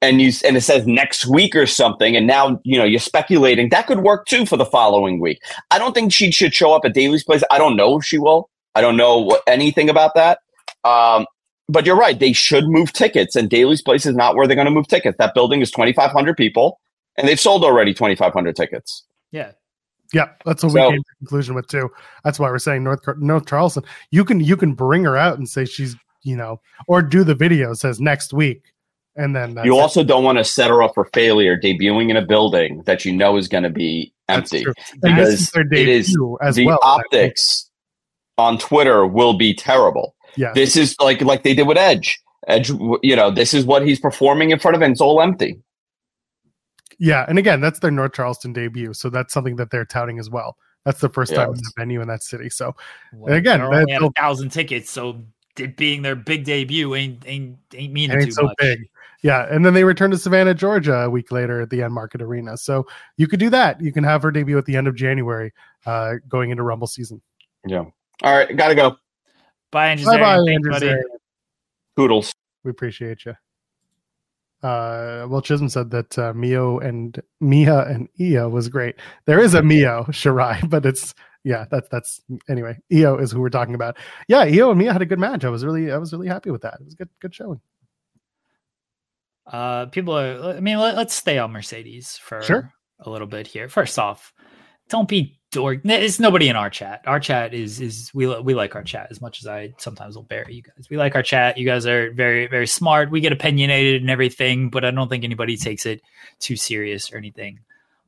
and you and it says next week or something and now you know you're speculating. That could work too for the following week. I don't think she should show up at daly's place. I don't know if she will. I don't know what, anything about that. Um, but you're right they should move tickets and daly's place is not where they're going to move tickets that building is 2500 people and they've sold already 2500 tickets Yeah. Yeah, that's what So- we came to conclusion with too. That's why we're saying North North Charleston. You can you can bring her out and say she's you know, or do the video says next week, and then that's you it. also don't want to set her up for failure debuting in a building that you know is going to be That's empty true. And this is because their it is as the well. optics on twitter will be terrible Yeah, this is like like they did with Edge. Edge, you know, this is what he's performing in front of, and it's all empty. yeah, and again, that's their North Charleston debut, so that's something that they're touting as well. That's the first time in Yes. the venue in that city. So Well, again, they're that- only had a thousand tickets, so it being their big debut ain't ain't ain't meaning it too ain't so much. big. Yeah, and then they return to Savannah, Georgia, a week later at the Enmarket Arena. So you could do that. You can have her debut at the end of January, uh, going into Rumble season. Yeah. All right, gotta go. Bye, Andrew. Bye bye, Zarian. Thanks, Andrew buddy. Zarian. Poodles. We appreciate you. Uh, well, Chisholm said that uh, Mio and Mia and Io was great. There is a Mio Shirai, but it's yeah, that's that's anyway. Io is who we're talking about. Yeah, Io and Mia had a good match. I was really I was really happy with that. It was good good showing. Uh, people are. I mean, let, us stay on Mercedes for Sure. a little bit here. First off, don't be dork. It's nobody in our chat. Our chat is is we we like our chat as much as I sometimes will bury you guys. We like our chat. You guys are very very smart. We get opinionated and everything, but I don't think anybody takes it too serious or anything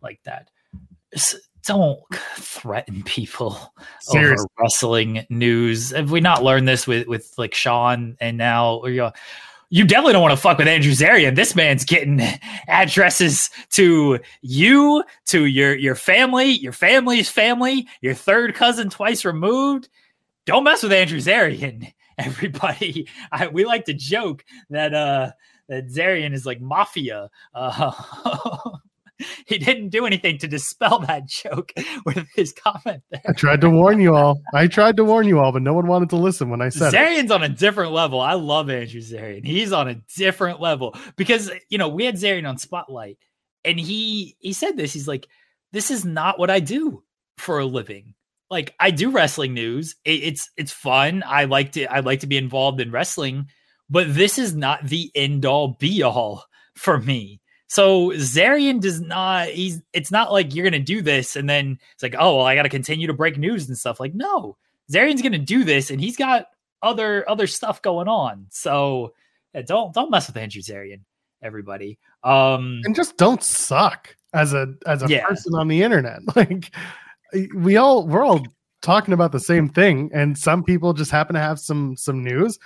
like that. S- don't threaten people over wrestling news. Have we not learned this with with like Sean and now or you know, you definitely don't want to fuck with Andrew Zarian. This man's getting addresses to you, to your your family, your family's family, your third cousin twice removed. Don't mess with Andrew Zarian, everybody. I, we like to joke that uh that Zarian is like mafia. Uh, he didn't do anything to dispel that joke with his comment there. I tried to warn you all. I tried to warn you all, but no one wanted to listen when I said it. On a different level. I love Andrew Zarian. He's on a different level because you know we had Zarian on Spotlight, and he he said this. He's like, "This is not what I do for a living. Like I do wrestling news. It, it's it's fun. I like to I like to be involved in wrestling, but this is not the end all be all for me." So Zarian does not. He's. It's not like you're gonna do this and then it's like, oh well, I got to continue to break news and stuff. Like no, Zarian's gonna do this, and he's got other other stuff going on. So yeah, don't don't mess with Andrew Zarian, everybody. Um, and just don't suck as a as a Yeah. person on the internet. Like we all we're all talking about the same thing, and some people just happen to have some some news,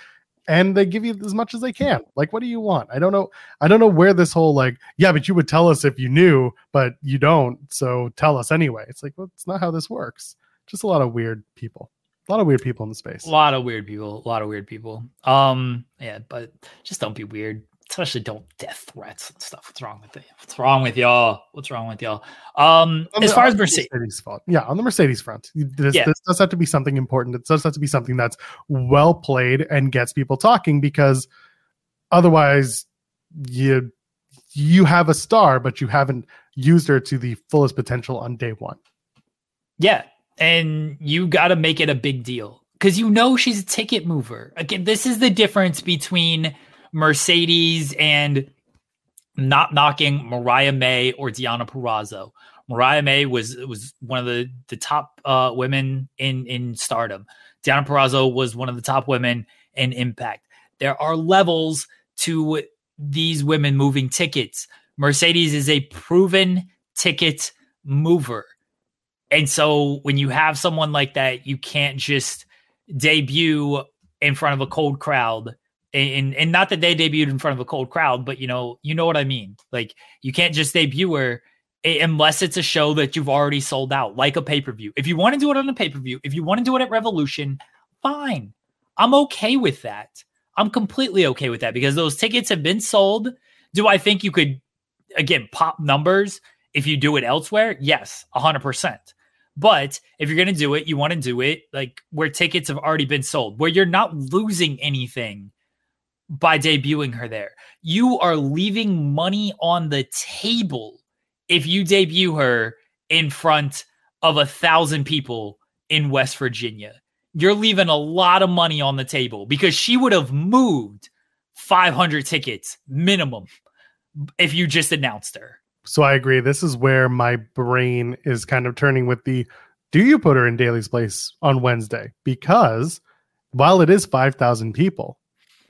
and they give you as much as they can. Like, what do you want? I don't know. I don't know where this whole like, yeah, but you would tell us if you knew, but you don't, so tell us anyway. It's like, well, it's not how this works. Just a lot of weird people. A lot of weird people in the space. a lot of weird people, a lot of weird people. Um, yeah, but just don't be weird. Especially don't death threats and stuff. What's wrong with it? What's wrong with y'all? What's wrong with y'all? Um, On as the- far as Mercedes, Mercedes fault. Yeah, on the Mercedes front, this, Yeah. this does have to be something important. It does have to be something that's well played and gets people talking because otherwise, you you have a star, but you haven't used her to the fullest potential on day one. Yeah. And you got to make it a big deal because you know she's a ticket mover. Again, this is the difference between Mercedes and not knocking Mariah May or Deonna Purrazzo. Mariah May was was one of the the top uh, women in in Stardom. Deonna Purrazzo was one of the top women in Impact. There are levels to these women moving tickets. Mercedes is a proven ticket mover. And so when you have someone like that, you can't just debut in front of a cold crowd. And, and not that they debuted in front of a cold crowd, but you know, you know what I mean. Like you can't just debut her unless it's a show that you've already sold out, like a pay per view. If you want to do it on a pay per view, if you want to do it at Revolution, fine. I'm okay with that. I'm completely okay with that because those tickets have been sold. Do I think you could, again, pop numbers if you do it elsewhere? Yes, 100%. But if you're going to do it, you want to do it like where tickets have already been sold, where you're not losing anything by debuting her there. You are leaving money on the table if you debut her in front of a thousand people in West Virginia. You're leaving a lot of money on the table because she would have moved 500 tickets minimum if you just announced her. So I agree. This is where my brain is kind of turning with the do you put her in Daly's place on Wednesday? Because while it is 5,000 people,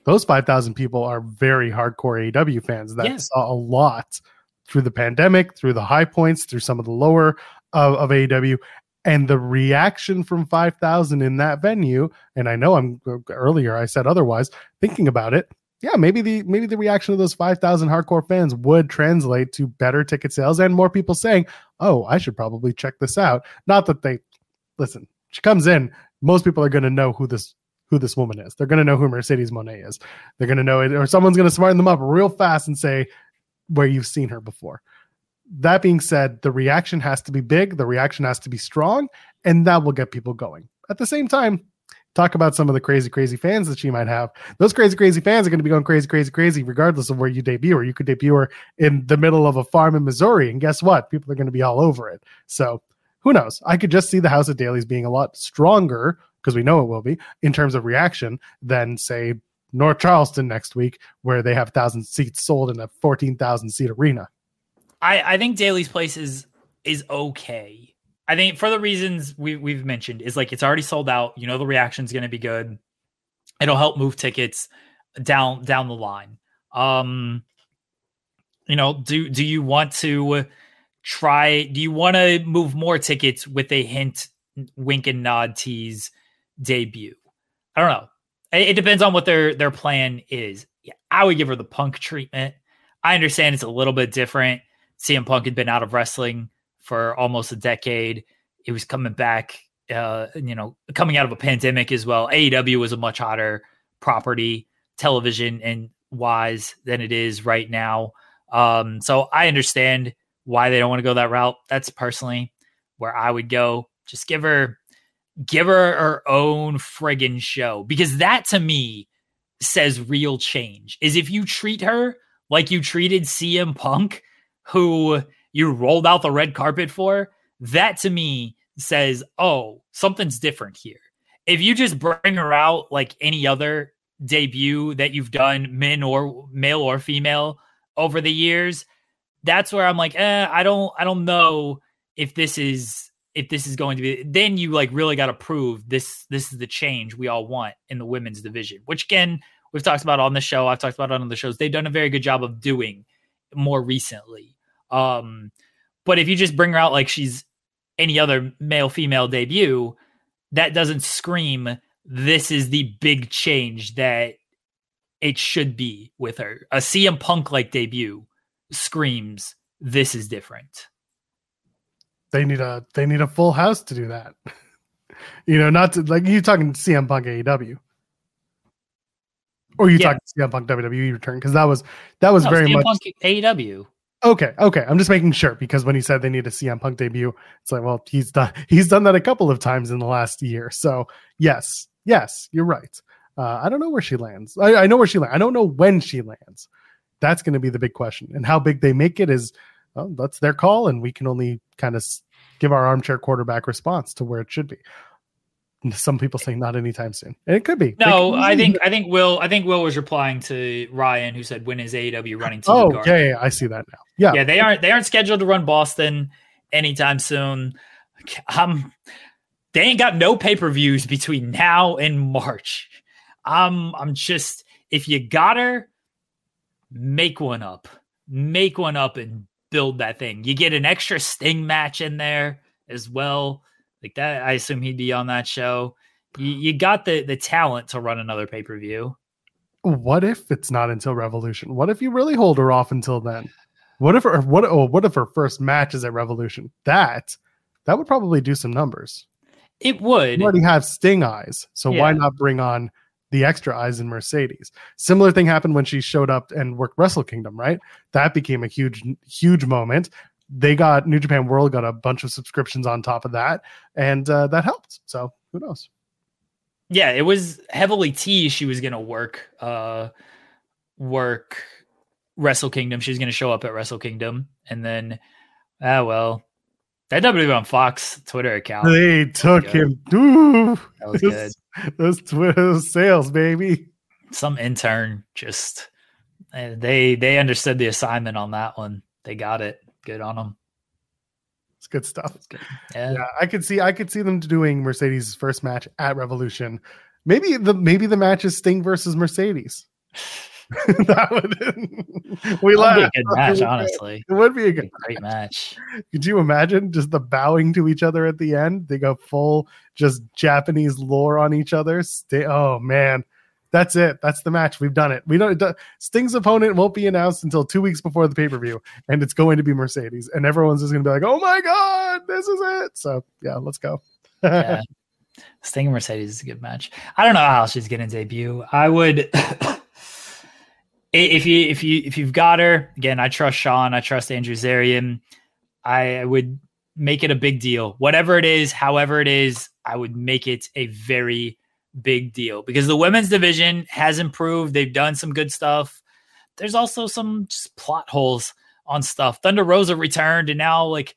those 5,000 people are very hardcore AEW fans that yeah. saw a lot through the pandemic, through the high points, through some of the lower of, of AEW. And the reaction from 5,000 in that venue, and I know I'm earlier, I said otherwise, thinking about it, yeah, maybe the maybe the reaction of those five thousand hardcore fans would translate to better ticket sales and more people saying, "Oh, I should probably check this out." Not that they listen. She comes in. Most people are going to know who this who this woman is. They're going to know who Mercedes Moné is. They're going to know it, or someone's going to smarten them up real fast and say where you've seen her before. That being said, the reaction has to be big. The reaction has to be strong, and that will get people going. At the same time, talk about some of the crazy, crazy fans that she might have. Those crazy, crazy fans are going to be going crazy, crazy, crazy, regardless of where you debut her. You could debut her in the middle of a farm in Missouri, and guess what? People are going to be all over it. So who knows? I could just see the House of Dailies being a lot stronger because we know it will be in terms of reaction than say North Charleston next week, where they have thousand seats sold in a fourteen thousand seat arena. I, I think Daly's place is is okay I think for the reasons we we've mentioned is like it's already sold out. You know the reaction's going to be good. It'll help move tickets down down the line. Um, you know, do do you want to try? Do you want to move more tickets with a hint, wink and nod tease debut? I don't know. It, it depends on what their their plan is. Yeah, I would give her the Punk treatment. I understand it's a little bit different. CM Punk had been out of wrestling for almost a decade. It was coming back, uh, you know, coming out of a pandemic as well. AEW was a much hotter property, television and wise than it is right now. Um, so I understand why they don't want to go that route. That's personally where I would go. Just give her, give her her own friggin' show because that to me says real change. Is if you treat her like you treated CM Punk, who you rolled out the red carpet for, that to me says, oh, something's different here. If you just bring her out like any other debut that you've done, men or male or female, over the years, that's where I'm like, eh, I don't, I don't know if this is if this is going to be. Then you like really got to prove this. This is the change we all want in the women's division, which again we've talked about on the show. I've talked about on the shows. They've done a very good job of doing more recently. Um, but if you just bring her out like she's any other male female debut, that doesn't scream this is the big change that it should be with her. A CM Punk like debut screams this is different. They need a they need a full house to do that. you know, not to like you talking CM Punk AEW. Or you yeah. talking CM Punk WWE return because that was that was no, very CM much Punk AEW. Okay, okay. I'm just making sure because when he said they need a CM Punk debut, it's like, well, he's done he's done that a couple of times in the last year. So yes, yes, you're right. Uh, I don't know where she lands. I, I know where she lands. I don't know when she lands. That's going to be the big question. And how big they make it is well, that's their call, and we can only kind of give our armchair quarterback response to where it should be. some people saying not anytime soon, and it could be. No, could I think I think Will I think Will was replying to Ryan who said when is AEW running TV Oh, Guard? yeah, yeah, I see that now. Yeah, yeah, they aren't they aren't scheduled to run Boston anytime soon. Um, they ain't got no pay per views between now and March. I'm I'm just if you got her, make one up, make one up and build that thing. You get an extra Sting match in there as well, like that. I assume he'd be on that show. You, you got the the talent to run another pay per view. what if it's not until Revolution? What if you really hold her off until then? What if her what oh, what if her first match is at Revolution? That that would probably do some numbers. It would. You already have Sting eyes, so why not bring on the extra eyes in Mercedes? Similar thing happened when she showed up and worked Wrestle Kingdom, right? That became a huge huge moment. They got New Japan World got a bunch of subscriptions on top of that, and uh, that helped. So who knows? yeah, it was heavily teased she was gonna work uh work Wrestle Kingdom. She's gonna show up at Wrestle Kingdom and then ah well. That WWE on Fox Twitter account. They took him. Ooh, That was good. those Twitter sales, baby. Some intern just eh, they they understood the assignment on that one. They got it. Good on them. It's good stuff. Yeah. Yeah, I could see I could see them doing Mercedes' first match at Revolution. Maybe the maybe the match is Sting versus Mercedes. that would we be a laugh. good match, honestly. It would be a good. be a great match. Could you imagine just the bowing to each other at the end? They go full just Japanese lore on each other. Stay, oh man, that's it. That's the match. We've done it. We don't. it Sting's opponent won't be announced until two weeks before the pay per view, and it's going to be Mercedes, and everyone's just going to be like, "Oh my god, this is it!" So yeah, let's go. yeah. Sting and Mercedes is a good match. I don't know how she's gonna debut. I would if you if you if you've got her again. I trust Sean. I trust Andrew Zarian. I would make it a big deal. Whatever it is, however it is, I would make it a very big deal because the women's division has improved. They've done some good stuff. There's also some plot holes on stuff. Thunder Rosa returned and now like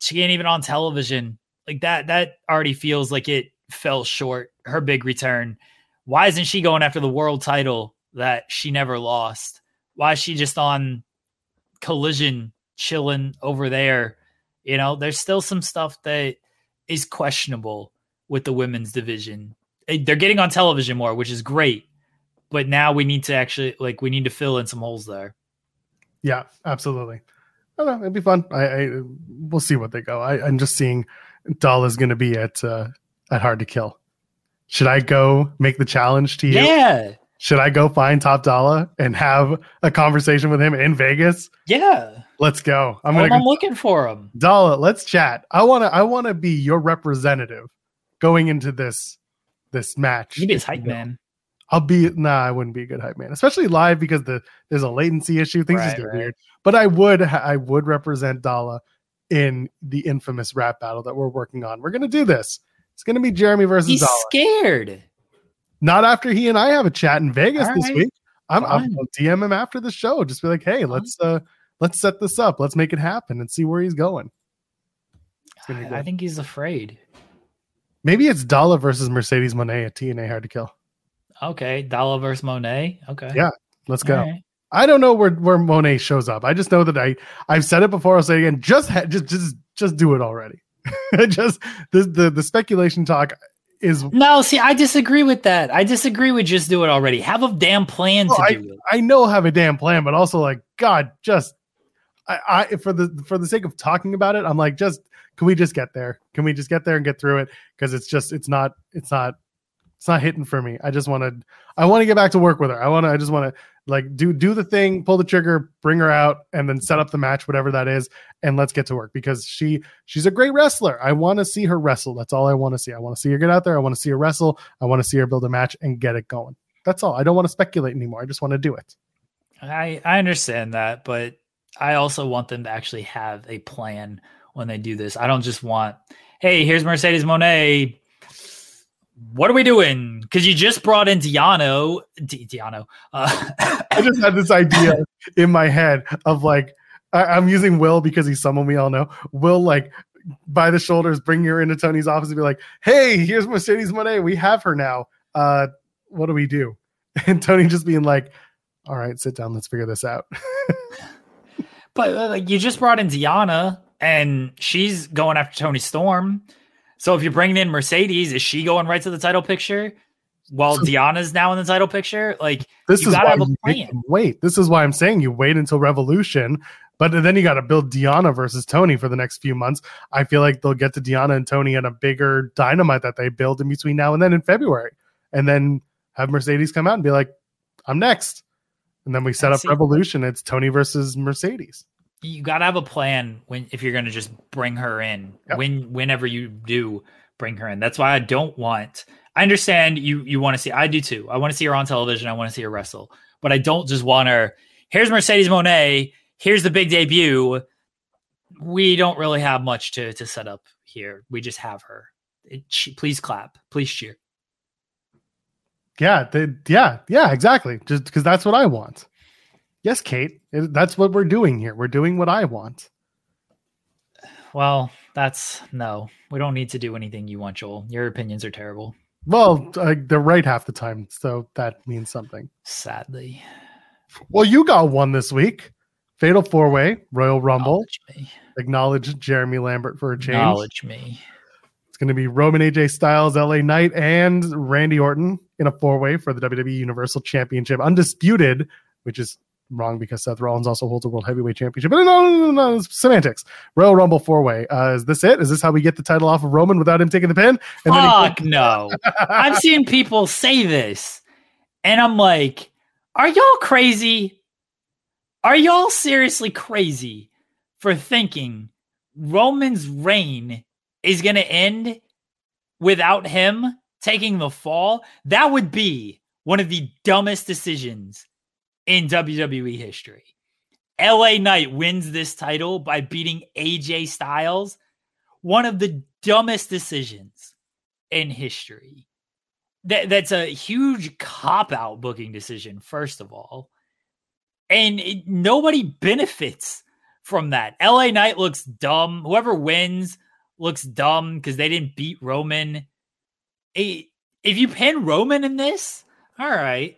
she ain't even on television. Like that that already feels like it fell short. Her big return. Why isn't she going after the world title that she never lost? Why is she just on collision chilling over there? You know, there's still some stuff that is questionable with the women's division. They're getting on television more, which is great. But now we need to actually like we need to fill in some holes there. Yeah, absolutely. I don't know. It'd be fun. I, I we'll see what they go. I, I'm just seeing Dolla is going to be at uh, at Hard to Kill. Should I go make the challenge to you? Yeah. Should I go find Top Dolla and have a conversation with him in Vegas? Yeah. Let's go. I'm gonna I'm go. looking for him. Dolla, let's chat. I wanna I wanna be your representative going into this this match. You be his hype man. I'll be nah, I wouldn't be a good hype man, especially live because the there's a latency issue. Things just get right. weird. But I would I would represent Dolla in the infamous rap battle that we're working on. We're gonna do this. It's gonna be Jeremy versus He's scared. Not after he and I have a chat in Vegas All this right. week. I'm, I'm Fine. I'll DM him after the show. Just be like, hey, let's uh let's set this up. Let's make it happen and see where he's going. I. I think he's afraid. Maybe it's Dolla versus Mercedes Moné at TNA Hard to Kill. Okay, Dolla versus Moné. Okay, Yeah, Let's go. Right. I don't know where where Moné shows up. I just know that I I've said it before. I'll say it again. Just ha- just just just do it already. just the, the the speculation talk is. No, see, I disagree with that. I disagree with just do it already. Have a damn plan to Oh, do it. I know have a damn plan, but also like God, just I, I for the for the sake of talking about it, I'm like, just can we just get there? Can we just get there and get through it? Because it's just it's not it's not it's not hitting for me. I just want to I want to get back to work with her. I want to I just want to like do do the thing, pull the trigger, bring her out, and then set up the match, whatever that is, and let's get to work because she she's a great wrestler. I want to see her wrestle. That's all I want to see. I want to see her get out there. I want to see her wrestle. I want to see her build a match and get it going. That's all. I don't want to speculate anymore. I just want to do it. I I understand that, but I also want them to actually have a plan when they do this. I don't just want, hey, here's Mercedes Moné. What are we doing? Because you just brought in Deonna, Di- Deonna. Uh, I just had this idea in my head of like I, I'm using Will because he's someone we all know. Will like by the shoulders, bring her into Tony's office and be like, "Hey, here's Mercedes Moné. We have her now. Uh, what do we do?" And Tony just being like, "All right, sit down. Let's figure this out." but uh, like you just brought in Deonna and she's going after Toni Storm. So if you're bringing in Mercedes, is she going right to the title picture? While so, Deonna's now in the title picture, like this is why wait. This is why I'm saying you wait until Revolution but then you got to build Deonna versus Toni for the next few months. I feel like they'll get to Deonna and Toni in a bigger dynamite that they build in between now and then in February. And then have Mercedes come out and be like, I'm next. And then we set up Revolution. It's Toni versus Mercedes. You got to have a plan when if you're going to just bring her in. Yep. When whenever you do bring her in. That's why I don't want I understand you you want to see I do too. I want to see her on television. I want to see her wrestle. But I don't just want her here's Mercedes Moné. here's the big debut. We don't really have much to to set up here. We just have her. It, she, please clap. Please cheer. Yeah, they, yeah, yeah, exactly. Just because that's what I want. Yes, Kate, that's what we're doing here. We're doing what I want. Well, that's no. We don't need to do anything you want, Joel. Your opinions are terrible. Well, uh, they're right half the time, so that means something. Sadly. Well, you got one this week. Fatal Four Way, Royal Rumble. Acknowledge, Acknowledge Jeremy Lambert for a change. Acknowledge me. It's going to be Roman AJ Styles, LA Knight, and Randy Orton in a four way for the WWE Universal Championship. Undisputed, which is wrong because Seth Rollins also holds a World Heavyweight Championship. But no, no, no, no, semantics. Royal Rumble four way. Uh, is this it? Is this how we get the title off of Roman without him taking the pin? And Fuck he- no. I've seen people say this, and I'm like, are y'all crazy? Are y'all seriously crazy for thinking Roman's reign is going to end without him taking the fall? That would be one of the dumbest decisions in WWE history. LA Knight wins this title by beating AJ Styles. One of the dumbest decisions in history. That, that's a huge cop out booking decision, first of all and it, nobody benefits from that. LA Knight looks dumb. Whoever wins looks dumb because they didn't beat Roman. if you pin Roman in this, all right,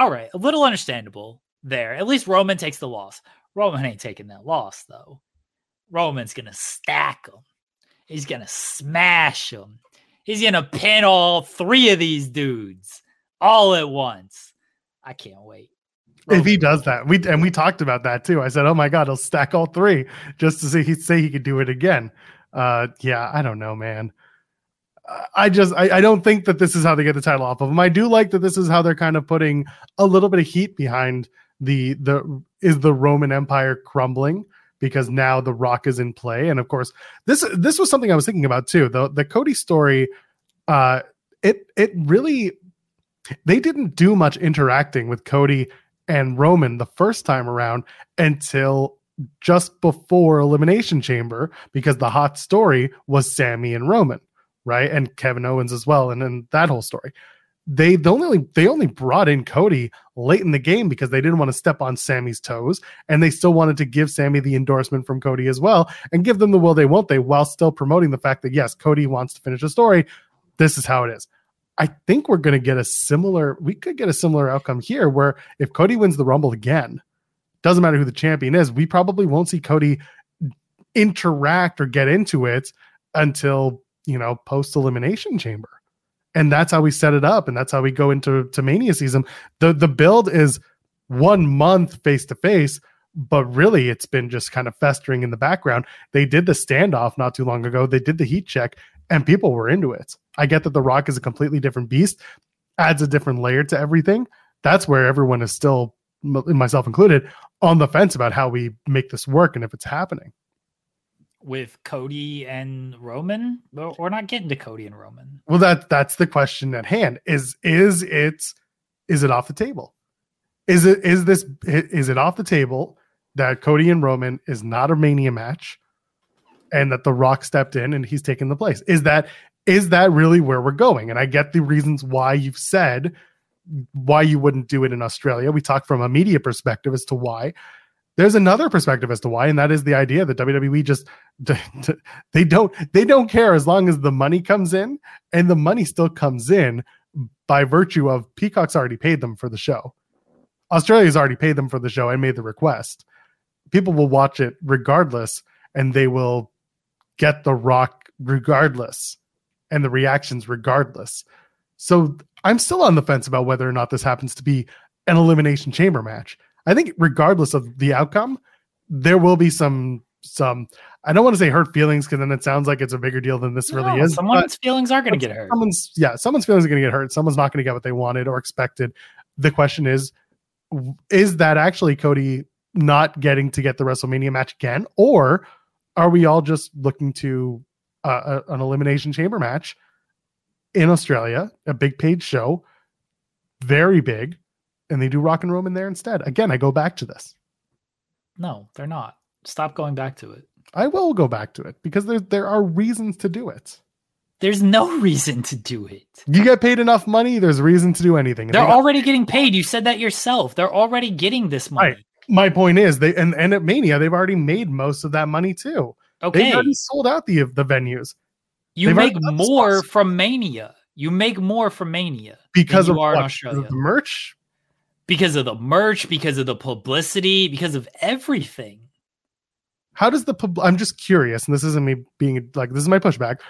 all right, a little understandable there. At least Roman takes the loss. Roman ain't taking that loss though. Roman's gonna stack them. He's gonna smash them. He's gonna pin all three of these dudes all at once. I can't wait if he does that, we and we talked about that too. I said, "Oh my god, he'll stack all three just to see he say he could do it again." Uh, yeah, I don't know, man. I just I, I don't think that this is how they get the title off of him. I do like that this is how they're kind of putting a little bit of heat behind the the is the Roman Empire crumbling because now the Rock is in play, and of course this this was something I was thinking about too. The the Cody story, uh, it it really they didn't do much interacting with Cody and Roman the first time around until just before Elimination Chamber because the hot story was Sammy and Roman, right? And Kevin Owens as well, and then that whole story. They, they only they only brought in Cody late in the game because they didn't want to step on Sammy's toes, and they still wanted to give Sammy the endorsement from Cody as well, and give them the will they won't they, while still promoting the fact that yes, Cody wants to finish the story. This is how it is. I think we're going to get a similar. We could get a similar outcome here, where if Cody wins the Rumble again, doesn't matter who the champion is, we probably won't see Cody interact or get into it until you know post elimination chamber, and that's how we set it up, and that's how we go into to Mania season. the The build is one month face to face, but really it's been just kind of festering in the background. They did the standoff not too long ago. They did the heat check, and people were into it. I get that The Rock is a completely different beast, adds a different layer to everything. That's where everyone is still, myself included, on the fence about how we make this work and if it's happening. With Cody and Roman, we're not getting to Cody and Roman. Well, that that's the question at hand. Is is it is it off the table? Is it is this is it off the table that Cody and Roman is not a mania match? and that the rock stepped in and he's taken the place is that is that really where we're going? And I get the reasons why you've said why you wouldn't do it in Australia. We talked from a media perspective as to why. There's another perspective as to why, and that is the idea that WWE just they don't they don't care as long as the money comes in, and the money still comes in by virtue of Peacock's already paid them for the show. Australia's already paid them for the show and made the request. People will watch it regardless, and they will get the Rock regardless, and the reactions regardless. So I'm still on the fence about whether or not this happens to be an elimination chamber match. I think regardless of the outcome, there will be some some I don't want to say hurt feelings because then it sounds like it's a bigger deal than this No, really is. Someone's feelings are going to get hurt. Someone's yeah, someone's feelings are going to get hurt. Someone's not going to get what they wanted or expected. The question is, is that actually Cody not getting to get the WrestleMania match again, or are we all just looking to uh, a, an elimination chamber match in Australia, a big paid show, very big, and they do Rock and Roman there instead? Again, I go back to this. No, they're not. Stop going back to it. I will go back to it because there there are reasons to do it. There's no reason to do it. You get paid enough money, there's reason to do anything. They're they got- already getting paid. You said that yourself. They're already getting this money. Right. my point is they and, and at Mania they've already made most of that money too. Okay. They've already sold out the the venues You they've make already got the more from Mania. You make more from Mania because of you are in what? The merch. Because of the merch, because of the publicity, because of everything. How does the pub? I'm just curious, and this isn't me being like this is my pushback.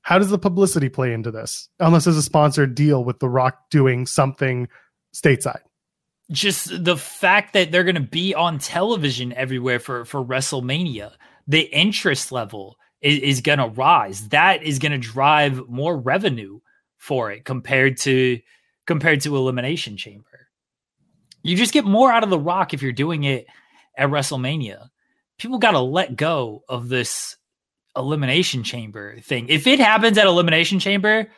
How does the publicity play into this? Unless there's a sponsored deal with The Rock doing something stateside. Just the fact that they're going to be on television everywhere for for WrestleMania, the interest level is, is going to rise. That is going to drive more revenue for it compared to compared to Elimination Chamber. You just get more out of the Rock if you're doing it at WrestleMania. People got to let go of this Elimination Chamber thing. If it happens at Elimination Chamber,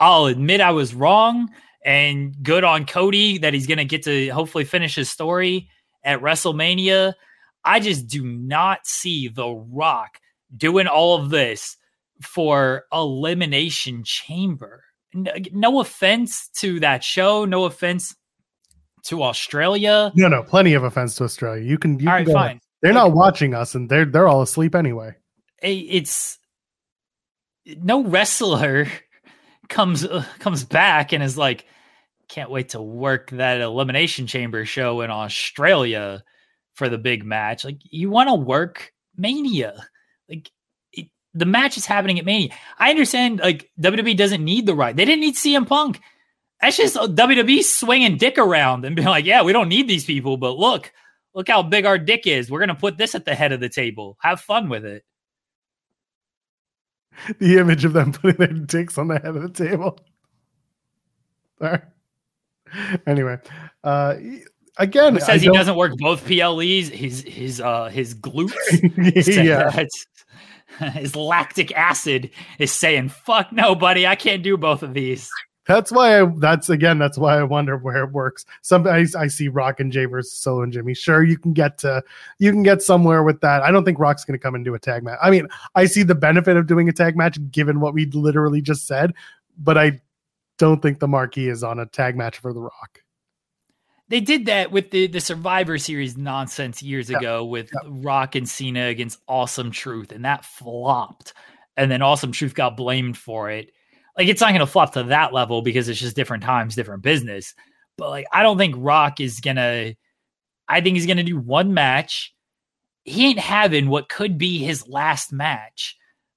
I'll admit I was wrong and good on Cody that he's going to get to hopefully finish his story at WrestleMania. I just do not see The Rock doing all of this for Elimination Chamber. No, no offense to that show, no offense to Australia. No, no, plenty of offense to Australia. You can, you all can right, go ahead. fine. They're not watching us, and they're they're all asleep anyway. It's no wrestler comes uh, comes back and is like, can't wait to work that elimination chamber show in Australia for the big match. Like you want to work Mania, like it, the match is happening at Mania. I understand like WWE doesn't need the right. They didn't need CM Punk. That's just WWE swinging dick around and being like, yeah, we don't need these people, but look, look how big our dick is. We're gonna put this at the head of the table. Have fun with it. The image of them putting their dicks on the head of the table. Sorry. Anyway, uh, again, says he doesn't work both PLEs? His his uh his glutes. yeah, his lactic acid is saying, "Fuck no, buddy, I can't do both of these." That's why I. That's again. That's why I wonder where it works. Some I, I see Rock and Jay versus Solo and Jimmy. Sure, you can get to you can get somewhere with that. I don't think Rock's going to come and do a tag match. I mean, I see the benefit of doing a tag match given what we literally just said, but I don't think the marquee is on a tag match for the Rock. They did that with the the Survivor Series nonsense years Yeah, ago with yeah. Rock and Cena against Awesome Truth, and that flopped. And then Awesome Truth got blamed for it. Like it's not going to flop to that level because it's just different times, different business. But like, I don't think Rock is gonna. I think he's gonna do one match. He ain't having what could be his last match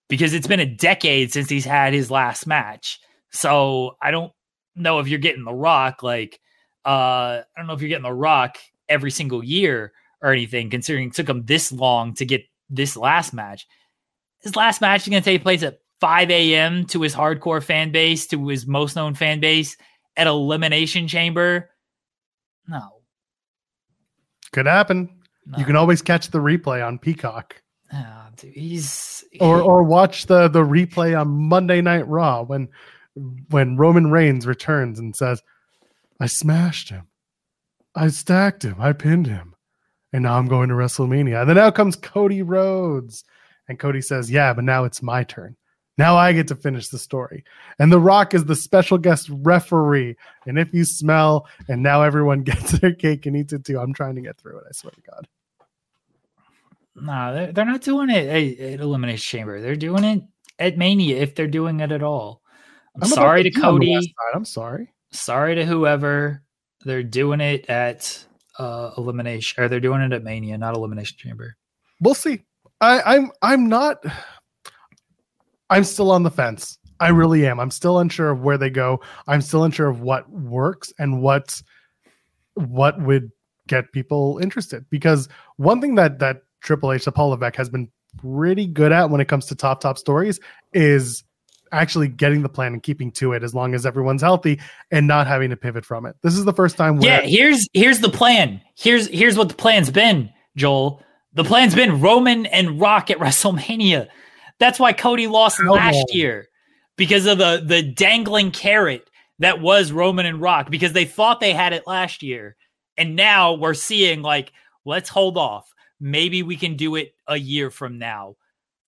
because it's been a decade since he's had his last match. So I don't know if you're getting the Rock like uh, I don't know if you're getting the Rock every single year or anything, considering it took him this long to get this last match. His last match is going to take place at 5 a.m. to his hardcore fan base, to his most known fan base at Elimination Chamber. No, Could happen. no. You can always catch the replay on Peacock. Ah, dude, he's or or watch the the replay on Monday Night Raw when when Roman Reigns returns and says, "I smashed him, I stacked him, I pinned him, and now I'm going to WrestleMania." And then out comes Cody Rhodes, and Cody says, "Yeah, but now it's my turn. Now I get to finish the story." And The Rock is the special guest referee. And if you smell, and now everyone gets their cake and eats it too. I'm trying to get through it. I swear to God. Nah, they're, they're not doing it at, at Elimination Chamber. They're doing it at Mania if they're doing it at all. I'm, I'm sorry to be on the Cody. I'm sorry. Sorry to whoever. They're doing it at uh Elimination or they're doing it at Mania, not Elimination Chamber. We'll see. I, I'm I'm not. I'm still on the fence. I really am. I'm still unsure of where they go. I'm still unsure of what works and what what would get people interested. Because one thing that that Triple H, Paul Levesque, has been pretty good at when it comes to top top stories is actually getting the plan and keeping to it as long as everyone's healthy and not having to pivot from it. This is the first time Yeah, here's here's the plan. Here's here's what the plan's been, Joel. The plan's been Roman and Rock at WrestleMania. That's why Cody lost How last long? year because of the the dangling carrot that was Roman and Rock because they thought they had it last year. And now we're seeing like let's hold off. Maybe we can do it a year from now.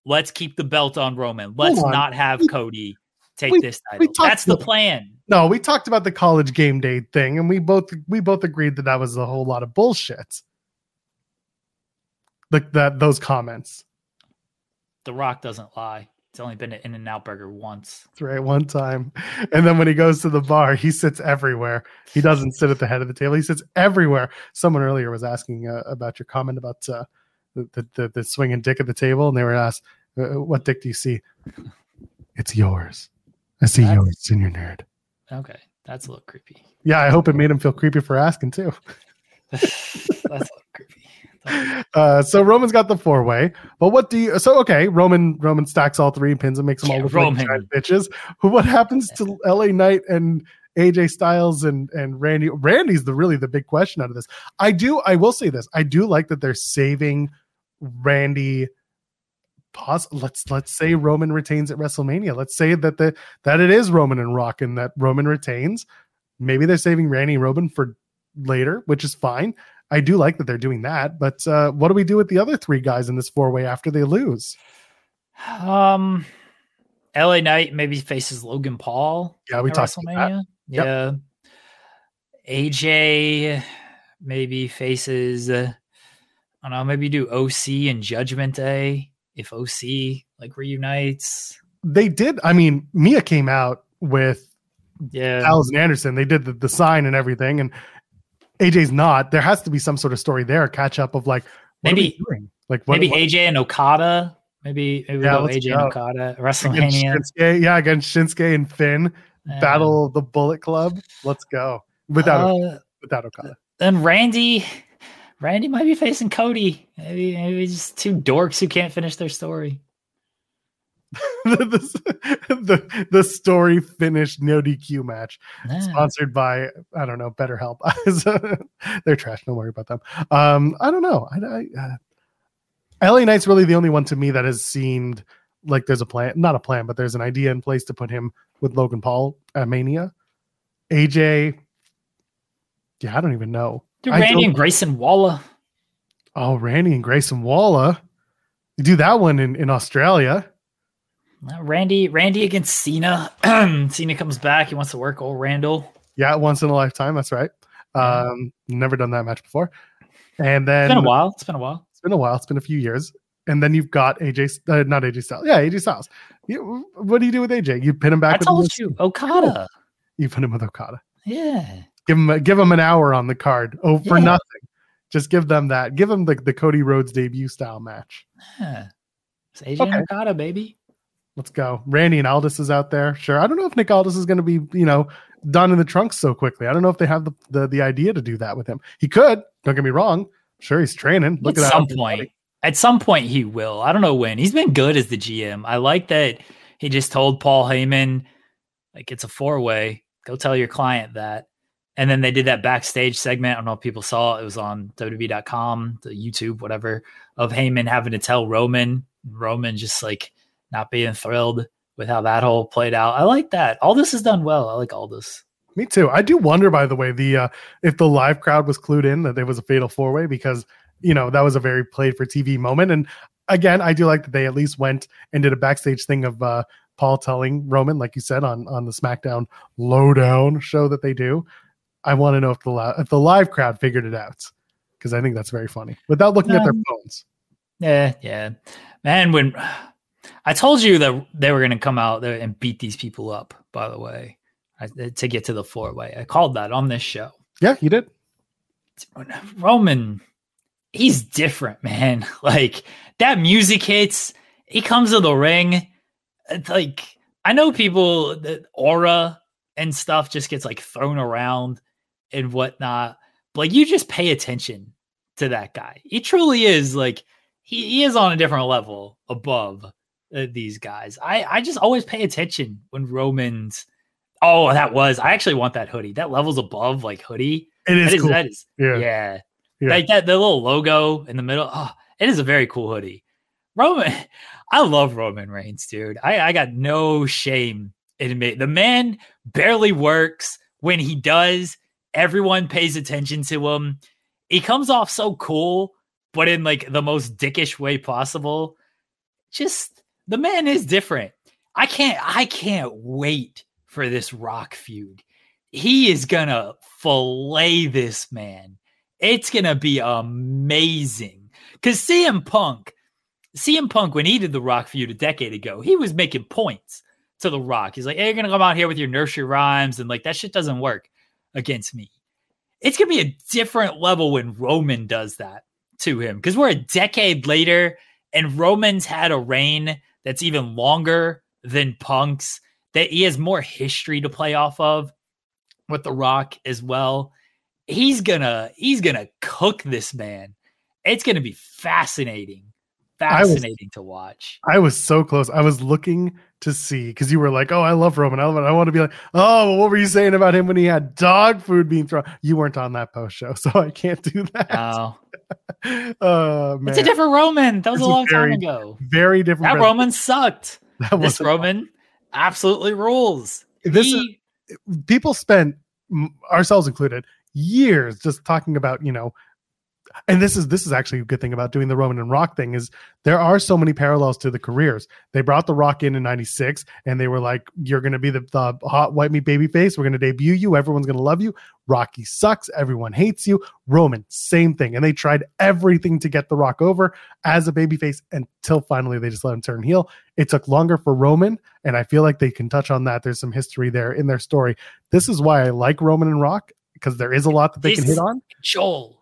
Let's keep the belt on Roman. Let's on. not have We- Cody take we- this title. That's the plan. No, we talked about the college game day thing, and we both we both agreed that that was a whole lot of bullshit. Like that those comments. The Rock doesn't lie. It's only been an In-N-Out Burger once. That's right, one time, and then when he goes to the bar, he sits everywhere. He doesn't sit at the head of the table; he sits everywhere. Someone earlier was asking uh, about your comment about uh, the, the the the swinging dick at the table, and they were asked, uh, "What dick do you see?" It's yours. I see That's- yours, senior nerd. Okay, that's a little creepy. Yeah, I hope it made him feel creepy for asking too. that's a little creepy. Uh, so Roman's got the four way, but what do you? So okay, Roman Roman stacks all three and pins and makes them all Yeah, look Roman. like bitches. Who? What happens to L.A. Knight and AJ Styles and and Randy? Randy's the really the big question out of this. I do. I will say this. I do like that they're saving Randy. Pause. let's let's say Roman retains at WrestleMania. Let's say that the that it is Roman and Rock and that Roman retains. Maybe they're saving Randy and Roman for later, which is fine. I do like that they're doing that, but uh, what do we do with the other three guys in this four way after they lose? Um, LA Knight maybe faces Logan Paul. Yeah, we talked about that. WrestleMania. Yep. Yeah. AJ maybe faces. Uh, I don't know. Maybe do OC and Judgment Day if OC like reunites. They did. I mean, Mia came out with Yeah. Allison Anderson. They did the, the sign and everything, and AJ's not. There has to be some sort of story there, catch up of like, Maybe- are we doing? Like, what, maybe what- AJ and Okada. Maybe maybe we Yeah, go let's AJ go. and Okada at against WrestleMania. Shinsuke, yeah, against Shinsuke and Finn, Yeah. battle the Bullet Club. Let's go without Uh, without Okada. then Randy, Randy might be facing Cody. Maybe maybe just two dorks who can't finish their story. the, the the story finished no DQ match. Sponsored by I don't know BetterHelp. They're trash. Don't worry about them. Um, I don't know. I, I uh, LA Knight's really the only one to me that has seemed like there's a plan, not a plan, but there's an idea in place to put him with Logan Paul at Mania. AJ, yeah, I don't even know. I Randy and Grayson Waller. Oh, Randy and Grayson Waller. You do that one in, in Australia. Randy, Randy against Cena. Cena comes back. He wants to work old Randall. Yeah, once in a lifetime. That's right. Um, never done that match before. And then It's been a while. It's been a while. It's been a while. It's been a few years. And then you've got AJ, uh, not AJ Styles. Yeah, AJ Styles. You, what do you do with AJ? You pin him back. I with told you, Okada. You put him with Okada. Yeah. Give him, a, give him an hour on the card. Oh, for Yeah. nothing. Just give them that. Give them the, the Cody Rhodes debut style match. yeah. It's AJ Okay. and Okada, baby. Let's go. Randy and Aldis is out there. Sure. I don't know if Nick Aldis is going to be, you know, done in the trunks so quickly. I don't know if they have the, the, the idea to do that with him. He could. Don't get me wrong. Sure, he's training. Look at at some that. point. At some point, he will. I don't know when. He's been good as the GM. I like that he just told Paul Heyman, like, it's a four way. Go tell your client that. And then they did that backstage segment. I don't know if people saw it. It was on WWE.com, the YouTube, whatever, of Heyman having to tell Roman, Roman just like not being thrilled with how that whole played out. I like that. All this is done well. I like all this. Me too. I do wonder, by the way, the uh, if the live crowd was clued in that there was a fatal four way because you know that was a very played for TV moment. And again, I do like that they at least went and did a backstage thing of uh, Paul telling Roman, like you said on on the SmackDown Lowdown show that they do. I want to know if the li- if the live crowd figured it out because I think that's very funny without looking at their Um, phones. Yeah, yeah, man. When I told you that they were going to come out there and beat these people up, by the way, to get to the four way, I called that on this show. Yeah, you did. Roman, he's different, man. Like that music hits, he comes to the ring. It's like I know people that aura and stuff just gets like thrown around and whatnot. But like you just pay attention to that guy. He truly is like he, he is on a different level above uh, these guys. I I just always pay attention when Romans. Oh, that was. I actually want that hoodie. That level's above like hoodie. It is That is cool. that is yeah. yeah. Yeah. Like that the little logo in the middle. Oh, it is a very cool hoodie. Roman, I love Roman Reigns, dude. I, I got no shame in admit the man barely works. When he does, everyone pays attention to him. He comes off so cool, but in like the most dickish way possible. Just the man is different. I can't I can't wait for this rock feud. He is gonna fillet this man. It's gonna be amazing. Cause CM Punk, CM Punk, when he did the Rock feud a decade ago, he was making points to the Rock. He's like, hey, you're gonna come out here with your nursery rhymes, and like that shit doesn't work against me. It's gonna be a different level when Roman does that to him. Because we're a decade later, and Roman's had a reign that's even longer than Punk's, that he has more history to play off of with The Rock as well. He's gonna he's gonna cook this man. It's gonna be fascinating. I was- Fascinating to watch. I was so close. I was looking to see because you were like, "Oh, I love Roman. I love it." I want to be like, "Oh, well, what were you saying about him when he had dog food being thrown?" You weren't on that post show, so I can't do that. Oh, Oh man, it's a different Roman. That was It's a long very time ago. very different. That Roman. Roman sucked. That This wasn't- Roman absolutely rules. This He- people spent ourselves included years just talking about you know and this is this is actually a good thing about doing the roman and rock thing is there are so many parallels to the careers. They brought the rock in in 96 and they were like you're going to be the, the hot white meat baby face. We're going to debut you. Everyone's going to love you. Rocky sucks. Everyone hates you. Roman same thing. And they tried everything to get the rock over as a baby face until finally they just let him turn heel. It took longer for roman and i feel like they can touch on that. There's some history there in their story. This is why I like Roman and Rock because there is a lot that they can hit on. Joel.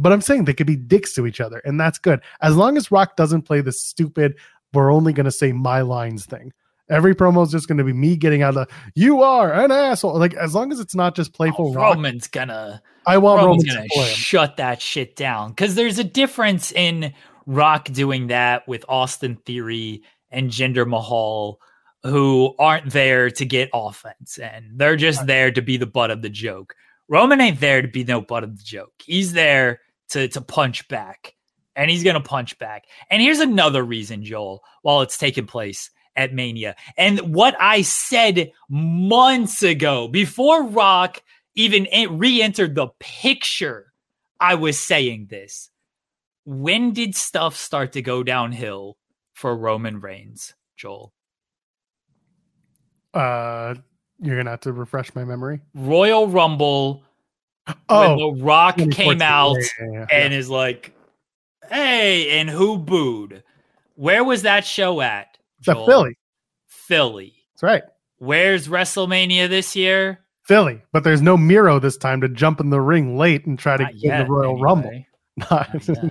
But I'm saying they could be dicks to each other, and that's good as long as Rock doesn't play the stupid. We're only going to say my lines thing. Every promo is just going to be me getting out of the "you are an asshole." Like as long as it's not just playful Oh, Rock, Roman's gonna I want Roman's Roman gonna to play him. shut that shit down because there's a difference in Rock doing that with Austin Theory and Jinder Mahal, who aren't there to get offense and they're just there to be the butt of the joke. Roman ain't there to be no butt of the joke. He's there to to punch back, and he's gonna punch back. And here's another reason, Joel, while it's taking place at Mania, and what I said months ago before Rock even re-entered the picture, I was saying this. When did stuff start to go downhill for Roman Reigns, Joel? Uh, you're gonna have to refresh my memory. Royal Rumble Oh, when The Rock came out Yeah, yeah, yeah, and is like, "Hey," and who booed? Where was that show at? It's? Philly. Philly. That's right, Where's WrestleMania this year? Philly. But there's no Miro this time to jump in the ring late and try to Not get in yet, the Royal anyway. Rumble.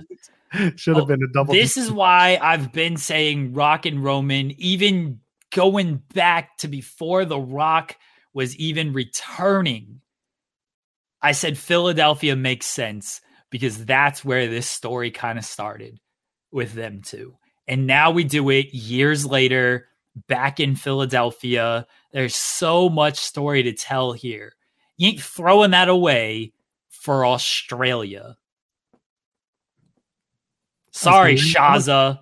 Should have Oh, been a double. This is why I've been saying Rock and Roman, even going back to before The Rock was even returning. I said Philadelphia makes sense because that's where this story kind of started with them two. And now we do it years later back in Philadelphia. There's so much story to tell here. You ain't throwing that away for Australia. Sorry? Shaza.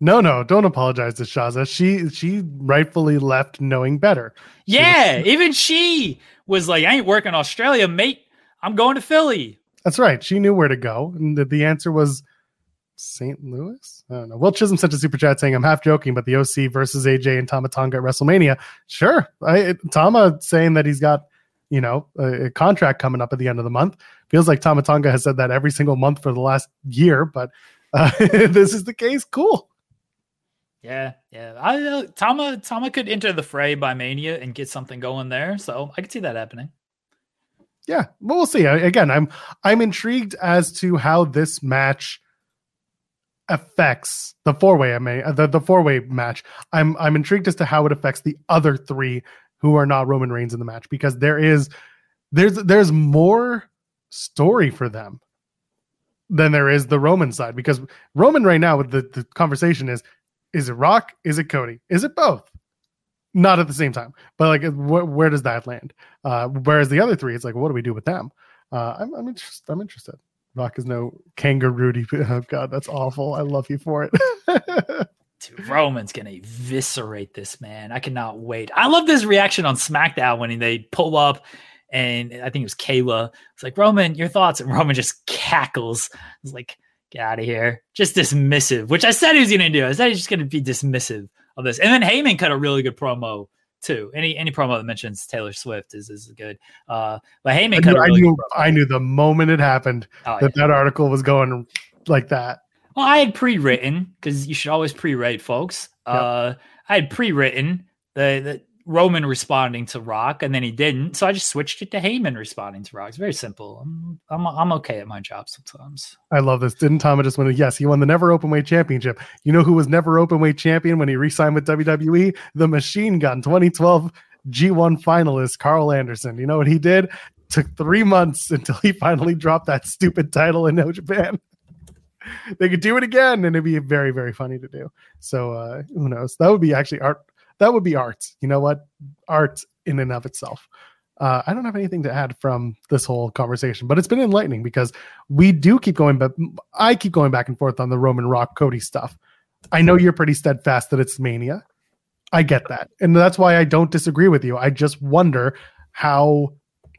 No, no, don't apologize to Shaza. She she rightfully left knowing better. She Yeah, even she was like, I ain't working Australia, mate. I'm going to Philly. That's right. She knew where to go, and the, the answer was St. Louis. I don't know. Will Chisholm sent a super chat saying, "I'm half joking, but the OC versus AJ and Tama Tonga at WrestleMania. Sure, I, Tama saying that he's got you know a, a contract coming up at the end of the month. Feels like Tama Tonga has said that every single month for the last year, but uh, this is the case, cool. Yeah, yeah. I uh, Tama Tama could enter the fray by Mania and get something going there, so I could see that happening. Yeah, well, we'll see. Again, I'm I'm intrigued as to how this match affects the four way. I mean, the the four way match. I'm I'm intrigued as to how it affects the other three who are not Roman Reigns in the match because there is there's there's more story for them than there is the Roman side because Roman right now with the, the conversation is is it Rock? Is it Cody? Is it both? Not at the same time, but like, wh- where does that land? Uh, whereas the other three, it's like, what do we do with them? Uh, I'm, I'm interested. I'm interested. Rock is no kangaroo. Oh God, that's awful. I love you for it. Dude, Roman's gonna eviscerate this man. I cannot wait. I love this reaction on SmackDown when they pull up, and I think it was Kayla. It's like Roman, your thoughts, and Roman just cackles. It's like, get out of here. Just dismissive, which I said he was going to do. I said he's just going to be dismissive of this. And then Heyman cut a really good promo too. Any any promo that mentions Taylor Swift is is good. Uh, but Heyman I cut knew, a really I knew. I knew the moment it happened Oh, that yeah. that article was going like that. Well, I had pre-written because you should always pre-write, folks. Uh, I had pre-written the, the Roman responding to Rock, and then he didn't, so I just switched it to Heyman responding to Rock. It's very simple. I'm I'm, I'm okay at my job sometimes. I love this. Didn't Tama just win? Yes, he won the Never Openweight Championship. You know who was Never Openweight Champion when he re-signed with WWE? The Machine Gun 2012 G1 finalist Karl Anderson. You know what he did? Took three months until he finally dropped that stupid title in New Japan. they could do it again, and it'd be very, very funny to do. So uh, who knows? That would be actually art. That would be art. You know what? Art in and of itself. Uh, I don't have anything to add from this whole conversation, but it's been enlightening because we do keep going, but I keep going back and forth on the Roman Rock Cody stuff. I know you're pretty steadfast that it's mania. I get that, and that's why I don't disagree with you. I just wonder how,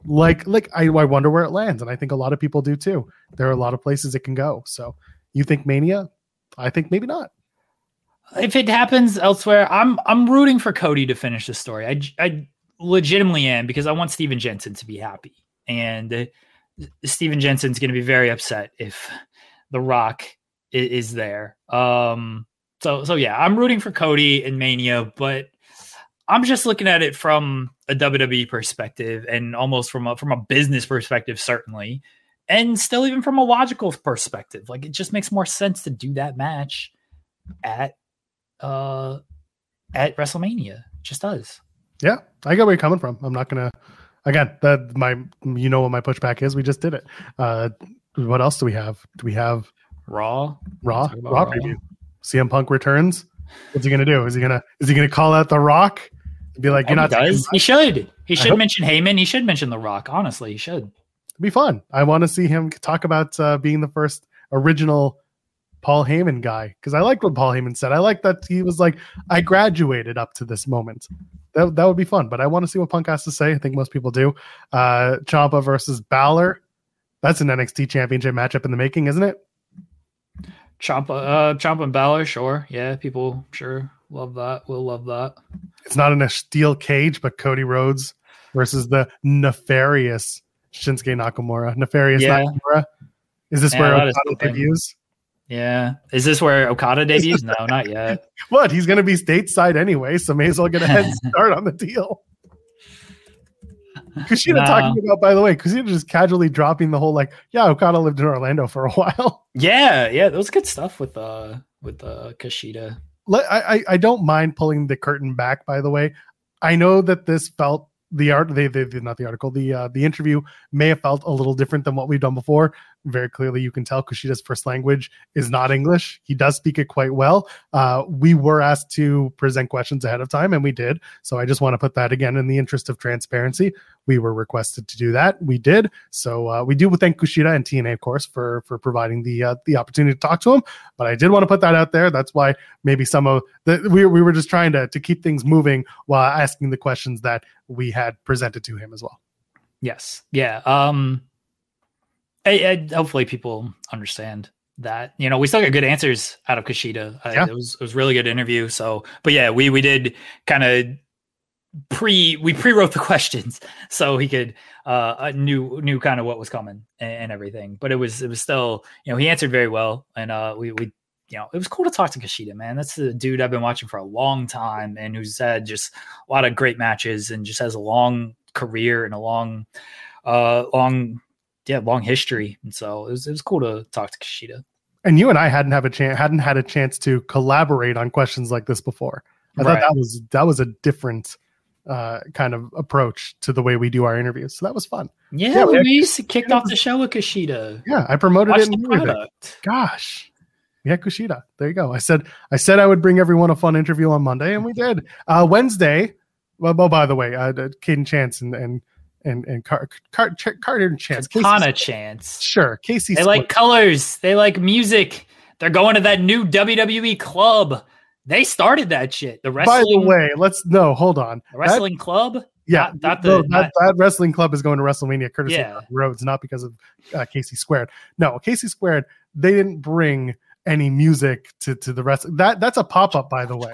like, like I, I wonder where it lands, and I think a lot of people do too. There are a lot of places it can go. So you think mania? I think maybe not. If it happens elsewhere, I'm I'm rooting for Cody to finish the story. I I legitimately am because I want Steven Jensen to be happy, and Steven Jensen's going to be very upset if The Rock is, is there. Um, so so yeah, I'm rooting for Cody and Mania, but I'm just looking at it from a WWE perspective and almost from a from a business perspective, certainly, and still even from a logical perspective. Like it just makes more sense to do that match at uh at WrestleMania. It just does. Yeah, I get where you're coming from. I'm not gonna. Again, that my you know what my pushback is. We just did it. Uh, what else do we have? Do we have Raw. Raw Talk about Raw Raw. preview? CM Punk returns. What's he gonna do? Is he gonna is he gonna call out the Rock? Be like, you're not. he does. He should. He should hope- mention Heyman. He should mention The Rock. Honestly, he should. It'd be fun. I want to see him talk about uh, being the first original Paul Heyman guy because I liked what Paul Heyman said. I like that he was like, I graduated up to this moment. That, that would be fun, but I want to see what Punk has to say. I think most people do. Uh, Ciampa versus Balor. That's an NXT championship matchup in the making, isn't it? Ciampa, uh, Chomp and Balor. Sure. Yeah. People sure love that. We'll love that. It's not in a steel cage, but Cody Rhodes versus the nefarious Shinsuke Nakamura. Nefarious Yeah. Nakamura. Is this Yeah, where Okada debuts? Yeah. Is this where Okada debuts? No, not yet. What? He's going to be stateside anyway, so may as well get a head start on the deal. Kushida No. talking about, by the way, Kushida just casually dropping the whole like, yeah, Okada lived in Orlando for a while. Yeah. Yeah. That was good stuff with uh with uh Kushida. Let- I, I I don't mind pulling the curtain back. By the way, I know that this felt the art they, they, they not the article the uh, the interview may have felt a little different than what we've done before. Very clearly, you can tell because Kushida's first language is not English. He does speak it quite well. Uh, we were asked to present questions ahead of time, and we did. So I just want to put that again in the interest of transparency. We were requested to do that. We did. So uh, we do thank Kushida and TNA, of course, for for providing the uh, the opportunity to talk to him. But I did want to put that out there. That's why maybe some of the we we were just trying to to keep things moving while asking the questions that we had presented to him as well. Yes. Yeah. Um I, I, hopefully people understand that. You know, we still got good answers out of Kushida. Uh, Yeah. It was it was a really good interview. So, but yeah, we we did kind of pre we pre-wrote the questions so he could uh, uh knew knew kind of what was coming and, and, everything but it was it was still you know he answered very well and uh we we you know it was cool to talk to Kushida man that's the dude I've been watching for a long time and who's had just a lot of great matches and just has a long career and a long uh long yeah long history and so it was it was cool to talk to Kushida and you and I hadn't have a chance hadn't had a chance to collaborate on questions like this before I right. thought that was that was a different uh, kind of approach to the way we do our interviews. So that was fun. Yeah, yeah we, used to kick off the show with Kushida. Yeah, I promoted it. The product. Gosh, yeah, Kushida. There you go. I said I said I would bring everyone a fun interview on Monday, and we did. Uh, Wednesday. Well, oh, by the way, uh, Kayden Chance and and and and Car- Car- Car- Carter Chance, Katana Chance. Sure, Casey. They like colors. They like music. They're going to that new WWE club. They started that shit. The wrestling. By the way, let's no, hold on. The wrestling that, club. Yeah, not, not the, no, that, not, that, wrestling club is going to WrestleMania courtesy yeah. of Rhodes, not because of uh, Casey Squared. No, Casey Squared. They didn't bring any music to to the rest. That that's a pop up, by the way.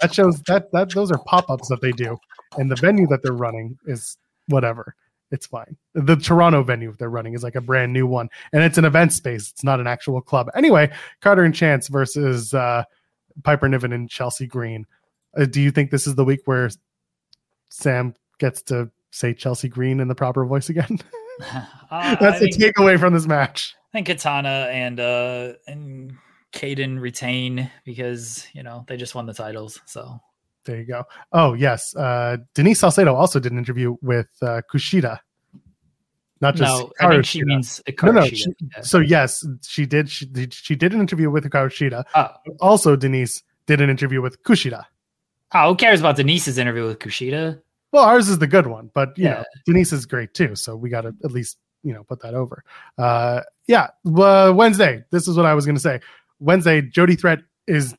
That shows that that those are pop ups that they do, and the venue that they're running is whatever. It's fine. The Toronto venue they're running is like a brand new one, and it's an event space. It's not an actual club. Anyway, Carter and Chance versus. uh Piper Niven and Chelsea Green. Uh, do you think this is the week where Sam gets to say Chelsea Green in the proper voice again? uh, That's the takeaway from this match. I think Katana and uh and Kayden retain because you know they just won the titles. So there you go. Oh yes, uh, Denise Salcedo also did an interview with uh, Kushida. Not just no, I think she means no, no. She, so yes, she did. She did. She did an interview with Hikaru Shida. Oh. Also, Denise did an interview with Kushida. Oh, who cares about Denise's interview with Kushida? Well, ours is the good one, but you yeah. know, Denise is great too. So we got to at least you know put that over. Uh, yeah, uh, Wednesday. This is what I was going to say. Wednesday, Jody Threat is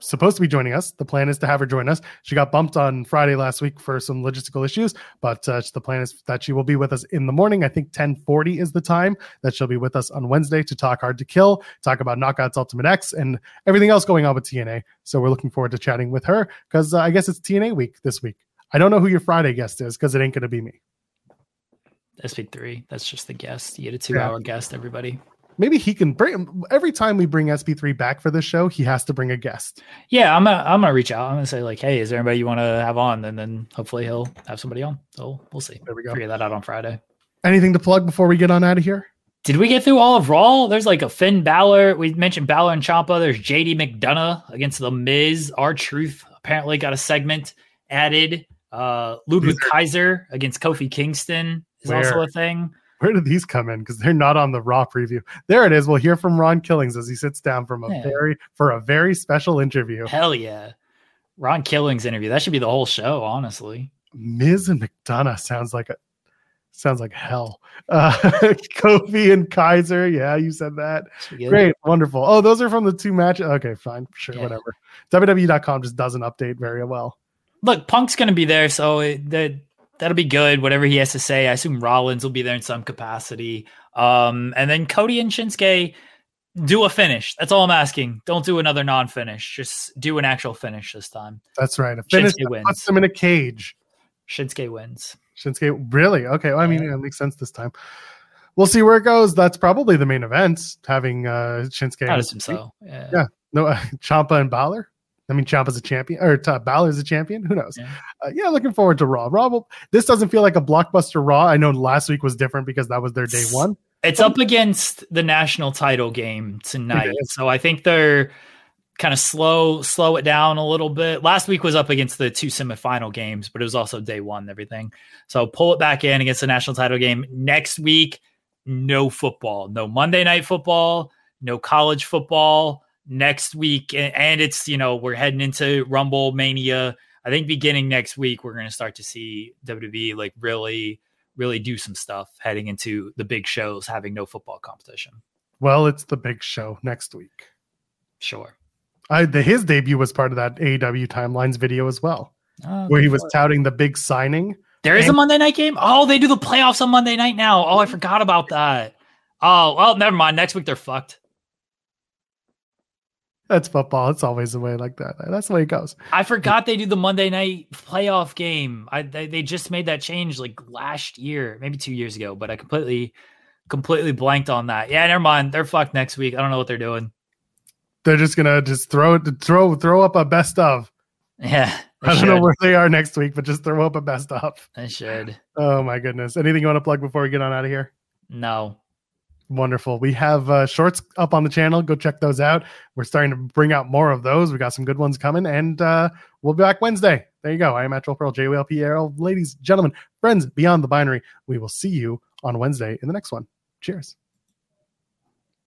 supposed to be joining us. The plan is to have her join us. She got bumped on Friday last week for some logistical issues, but uh, the plan is that she will be with us in the morning. I think 1040 is the time that she'll be with us on Wednesday to talk hard to kill, talk about Knockouts Ultimate X and everything else going on with TNA. So we're looking forward to chatting with her because uh, I guess it's TNA week this week. I don't know who your Friday guest is because it ain't going to be me. SP3. That's just the guest. You get a two hour guest, everybody maybe he can bring every time we bring SP3 back for this show, he has to bring a guest. Yeah, I'm gonna I'm gonna reach out. I'm gonna say like, hey, is there anybody you want to have on? And then hopefully he'll have somebody on. So we'll see. There we go. Figure that out on Friday. Anything to plug before we get on out of here? Did we get through all of Raw? There's like a Finn Balor. We mentioned Balor and Ciampa. There's JD McDonagh against The Miz. R-Truth apparently got a segment added. Uh, Ludwig Kaiser against Kofi Kingston is Where? also a thing where do these come in? Because they're not on the Raw preview. There it is. We'll hear from Ron Killings as he sits down from a yeah. very for a very special interview. Hell yeah, Ron Killings interview. That should be the whole show, honestly. Miz and McDonagh sounds like a sounds like hell. Uh, Kofi and Kaiser. Yeah, you said that. Great, wonderful. Oh, those are from the two matches. Okay, fine, sure, yeah. whatever. WWE.com just doesn't update very well. Look, Punk's going to be there, so it, that that'll be good. Whatever he has to say, I assume Rollins will be there in some capacity. Um, and then Cody and Shinsuke do a finish. That's all I'm asking. Don't do another non-finish. Just do an actual finish this time. That's right. A finish Shinsuke wins. puts them in a cage. Shinsuke wins. Shinsuke, really? Okay. Well, I mean, yeah. it makes sense this time. We'll see where it goes. That's probably the main event. Having uh Shinsuke. I assume so. Yeah. yeah. No, uh, Ciampa and Balor. I mean, Ciampa's a champion, or uh, Balor's a champion. Who knows? Yeah. Uh, yeah. looking forward to Raw. Raw. Will, this doesn't feel like a blockbuster Raw. I know last week was different because that was their day one. It's up against the national title game tonight, so I think they're kind of slow slow it down a little bit. Last week was up against the two semifinal games, but it was also day one and everything. So pull it back in against the national title game next week. No football, no Monday night football, no college football next week and it's you know we're heading into rumble mania i think beginning next week we're going to start to see wwe like really really do some stuff heading into the big shows having no football competition well it's the big show next week sure I, the, his debut was part of that AEW timelines video as well, oh, where he was touting the big signing. There is and- a Monday night game. Oh, they do the playoffs on Monday night now. Oh, I mm-hmm. forgot about that. Oh, well, never mind. Next week they're fucked. That's football. It's always the way like that. That's the way it goes. I forgot they do the Monday night playoff game. I they, they just made that change like last year, maybe two years ago, but I completely completely blanked on that. Yeah, never mind. They're fucked next week. I don't know what they're doing. They're just gonna just throw it throw throw up a best of. Yeah. I don't know where they are next week, but just throw up a best of. I should. Oh my goodness. Anything you want to plug before we get on out of here? No. Wonderful. We have uh, shorts up on the channel. Go check those out. We're starting to bring out more of those. We got some good ones coming, and uh, we'll be back Wednesday. There you go. I am at Troll Pearl, JWLPRL. Ladies, gentlemen, friends beyond the binary. We will see you on Wednesday in the next one. Cheers.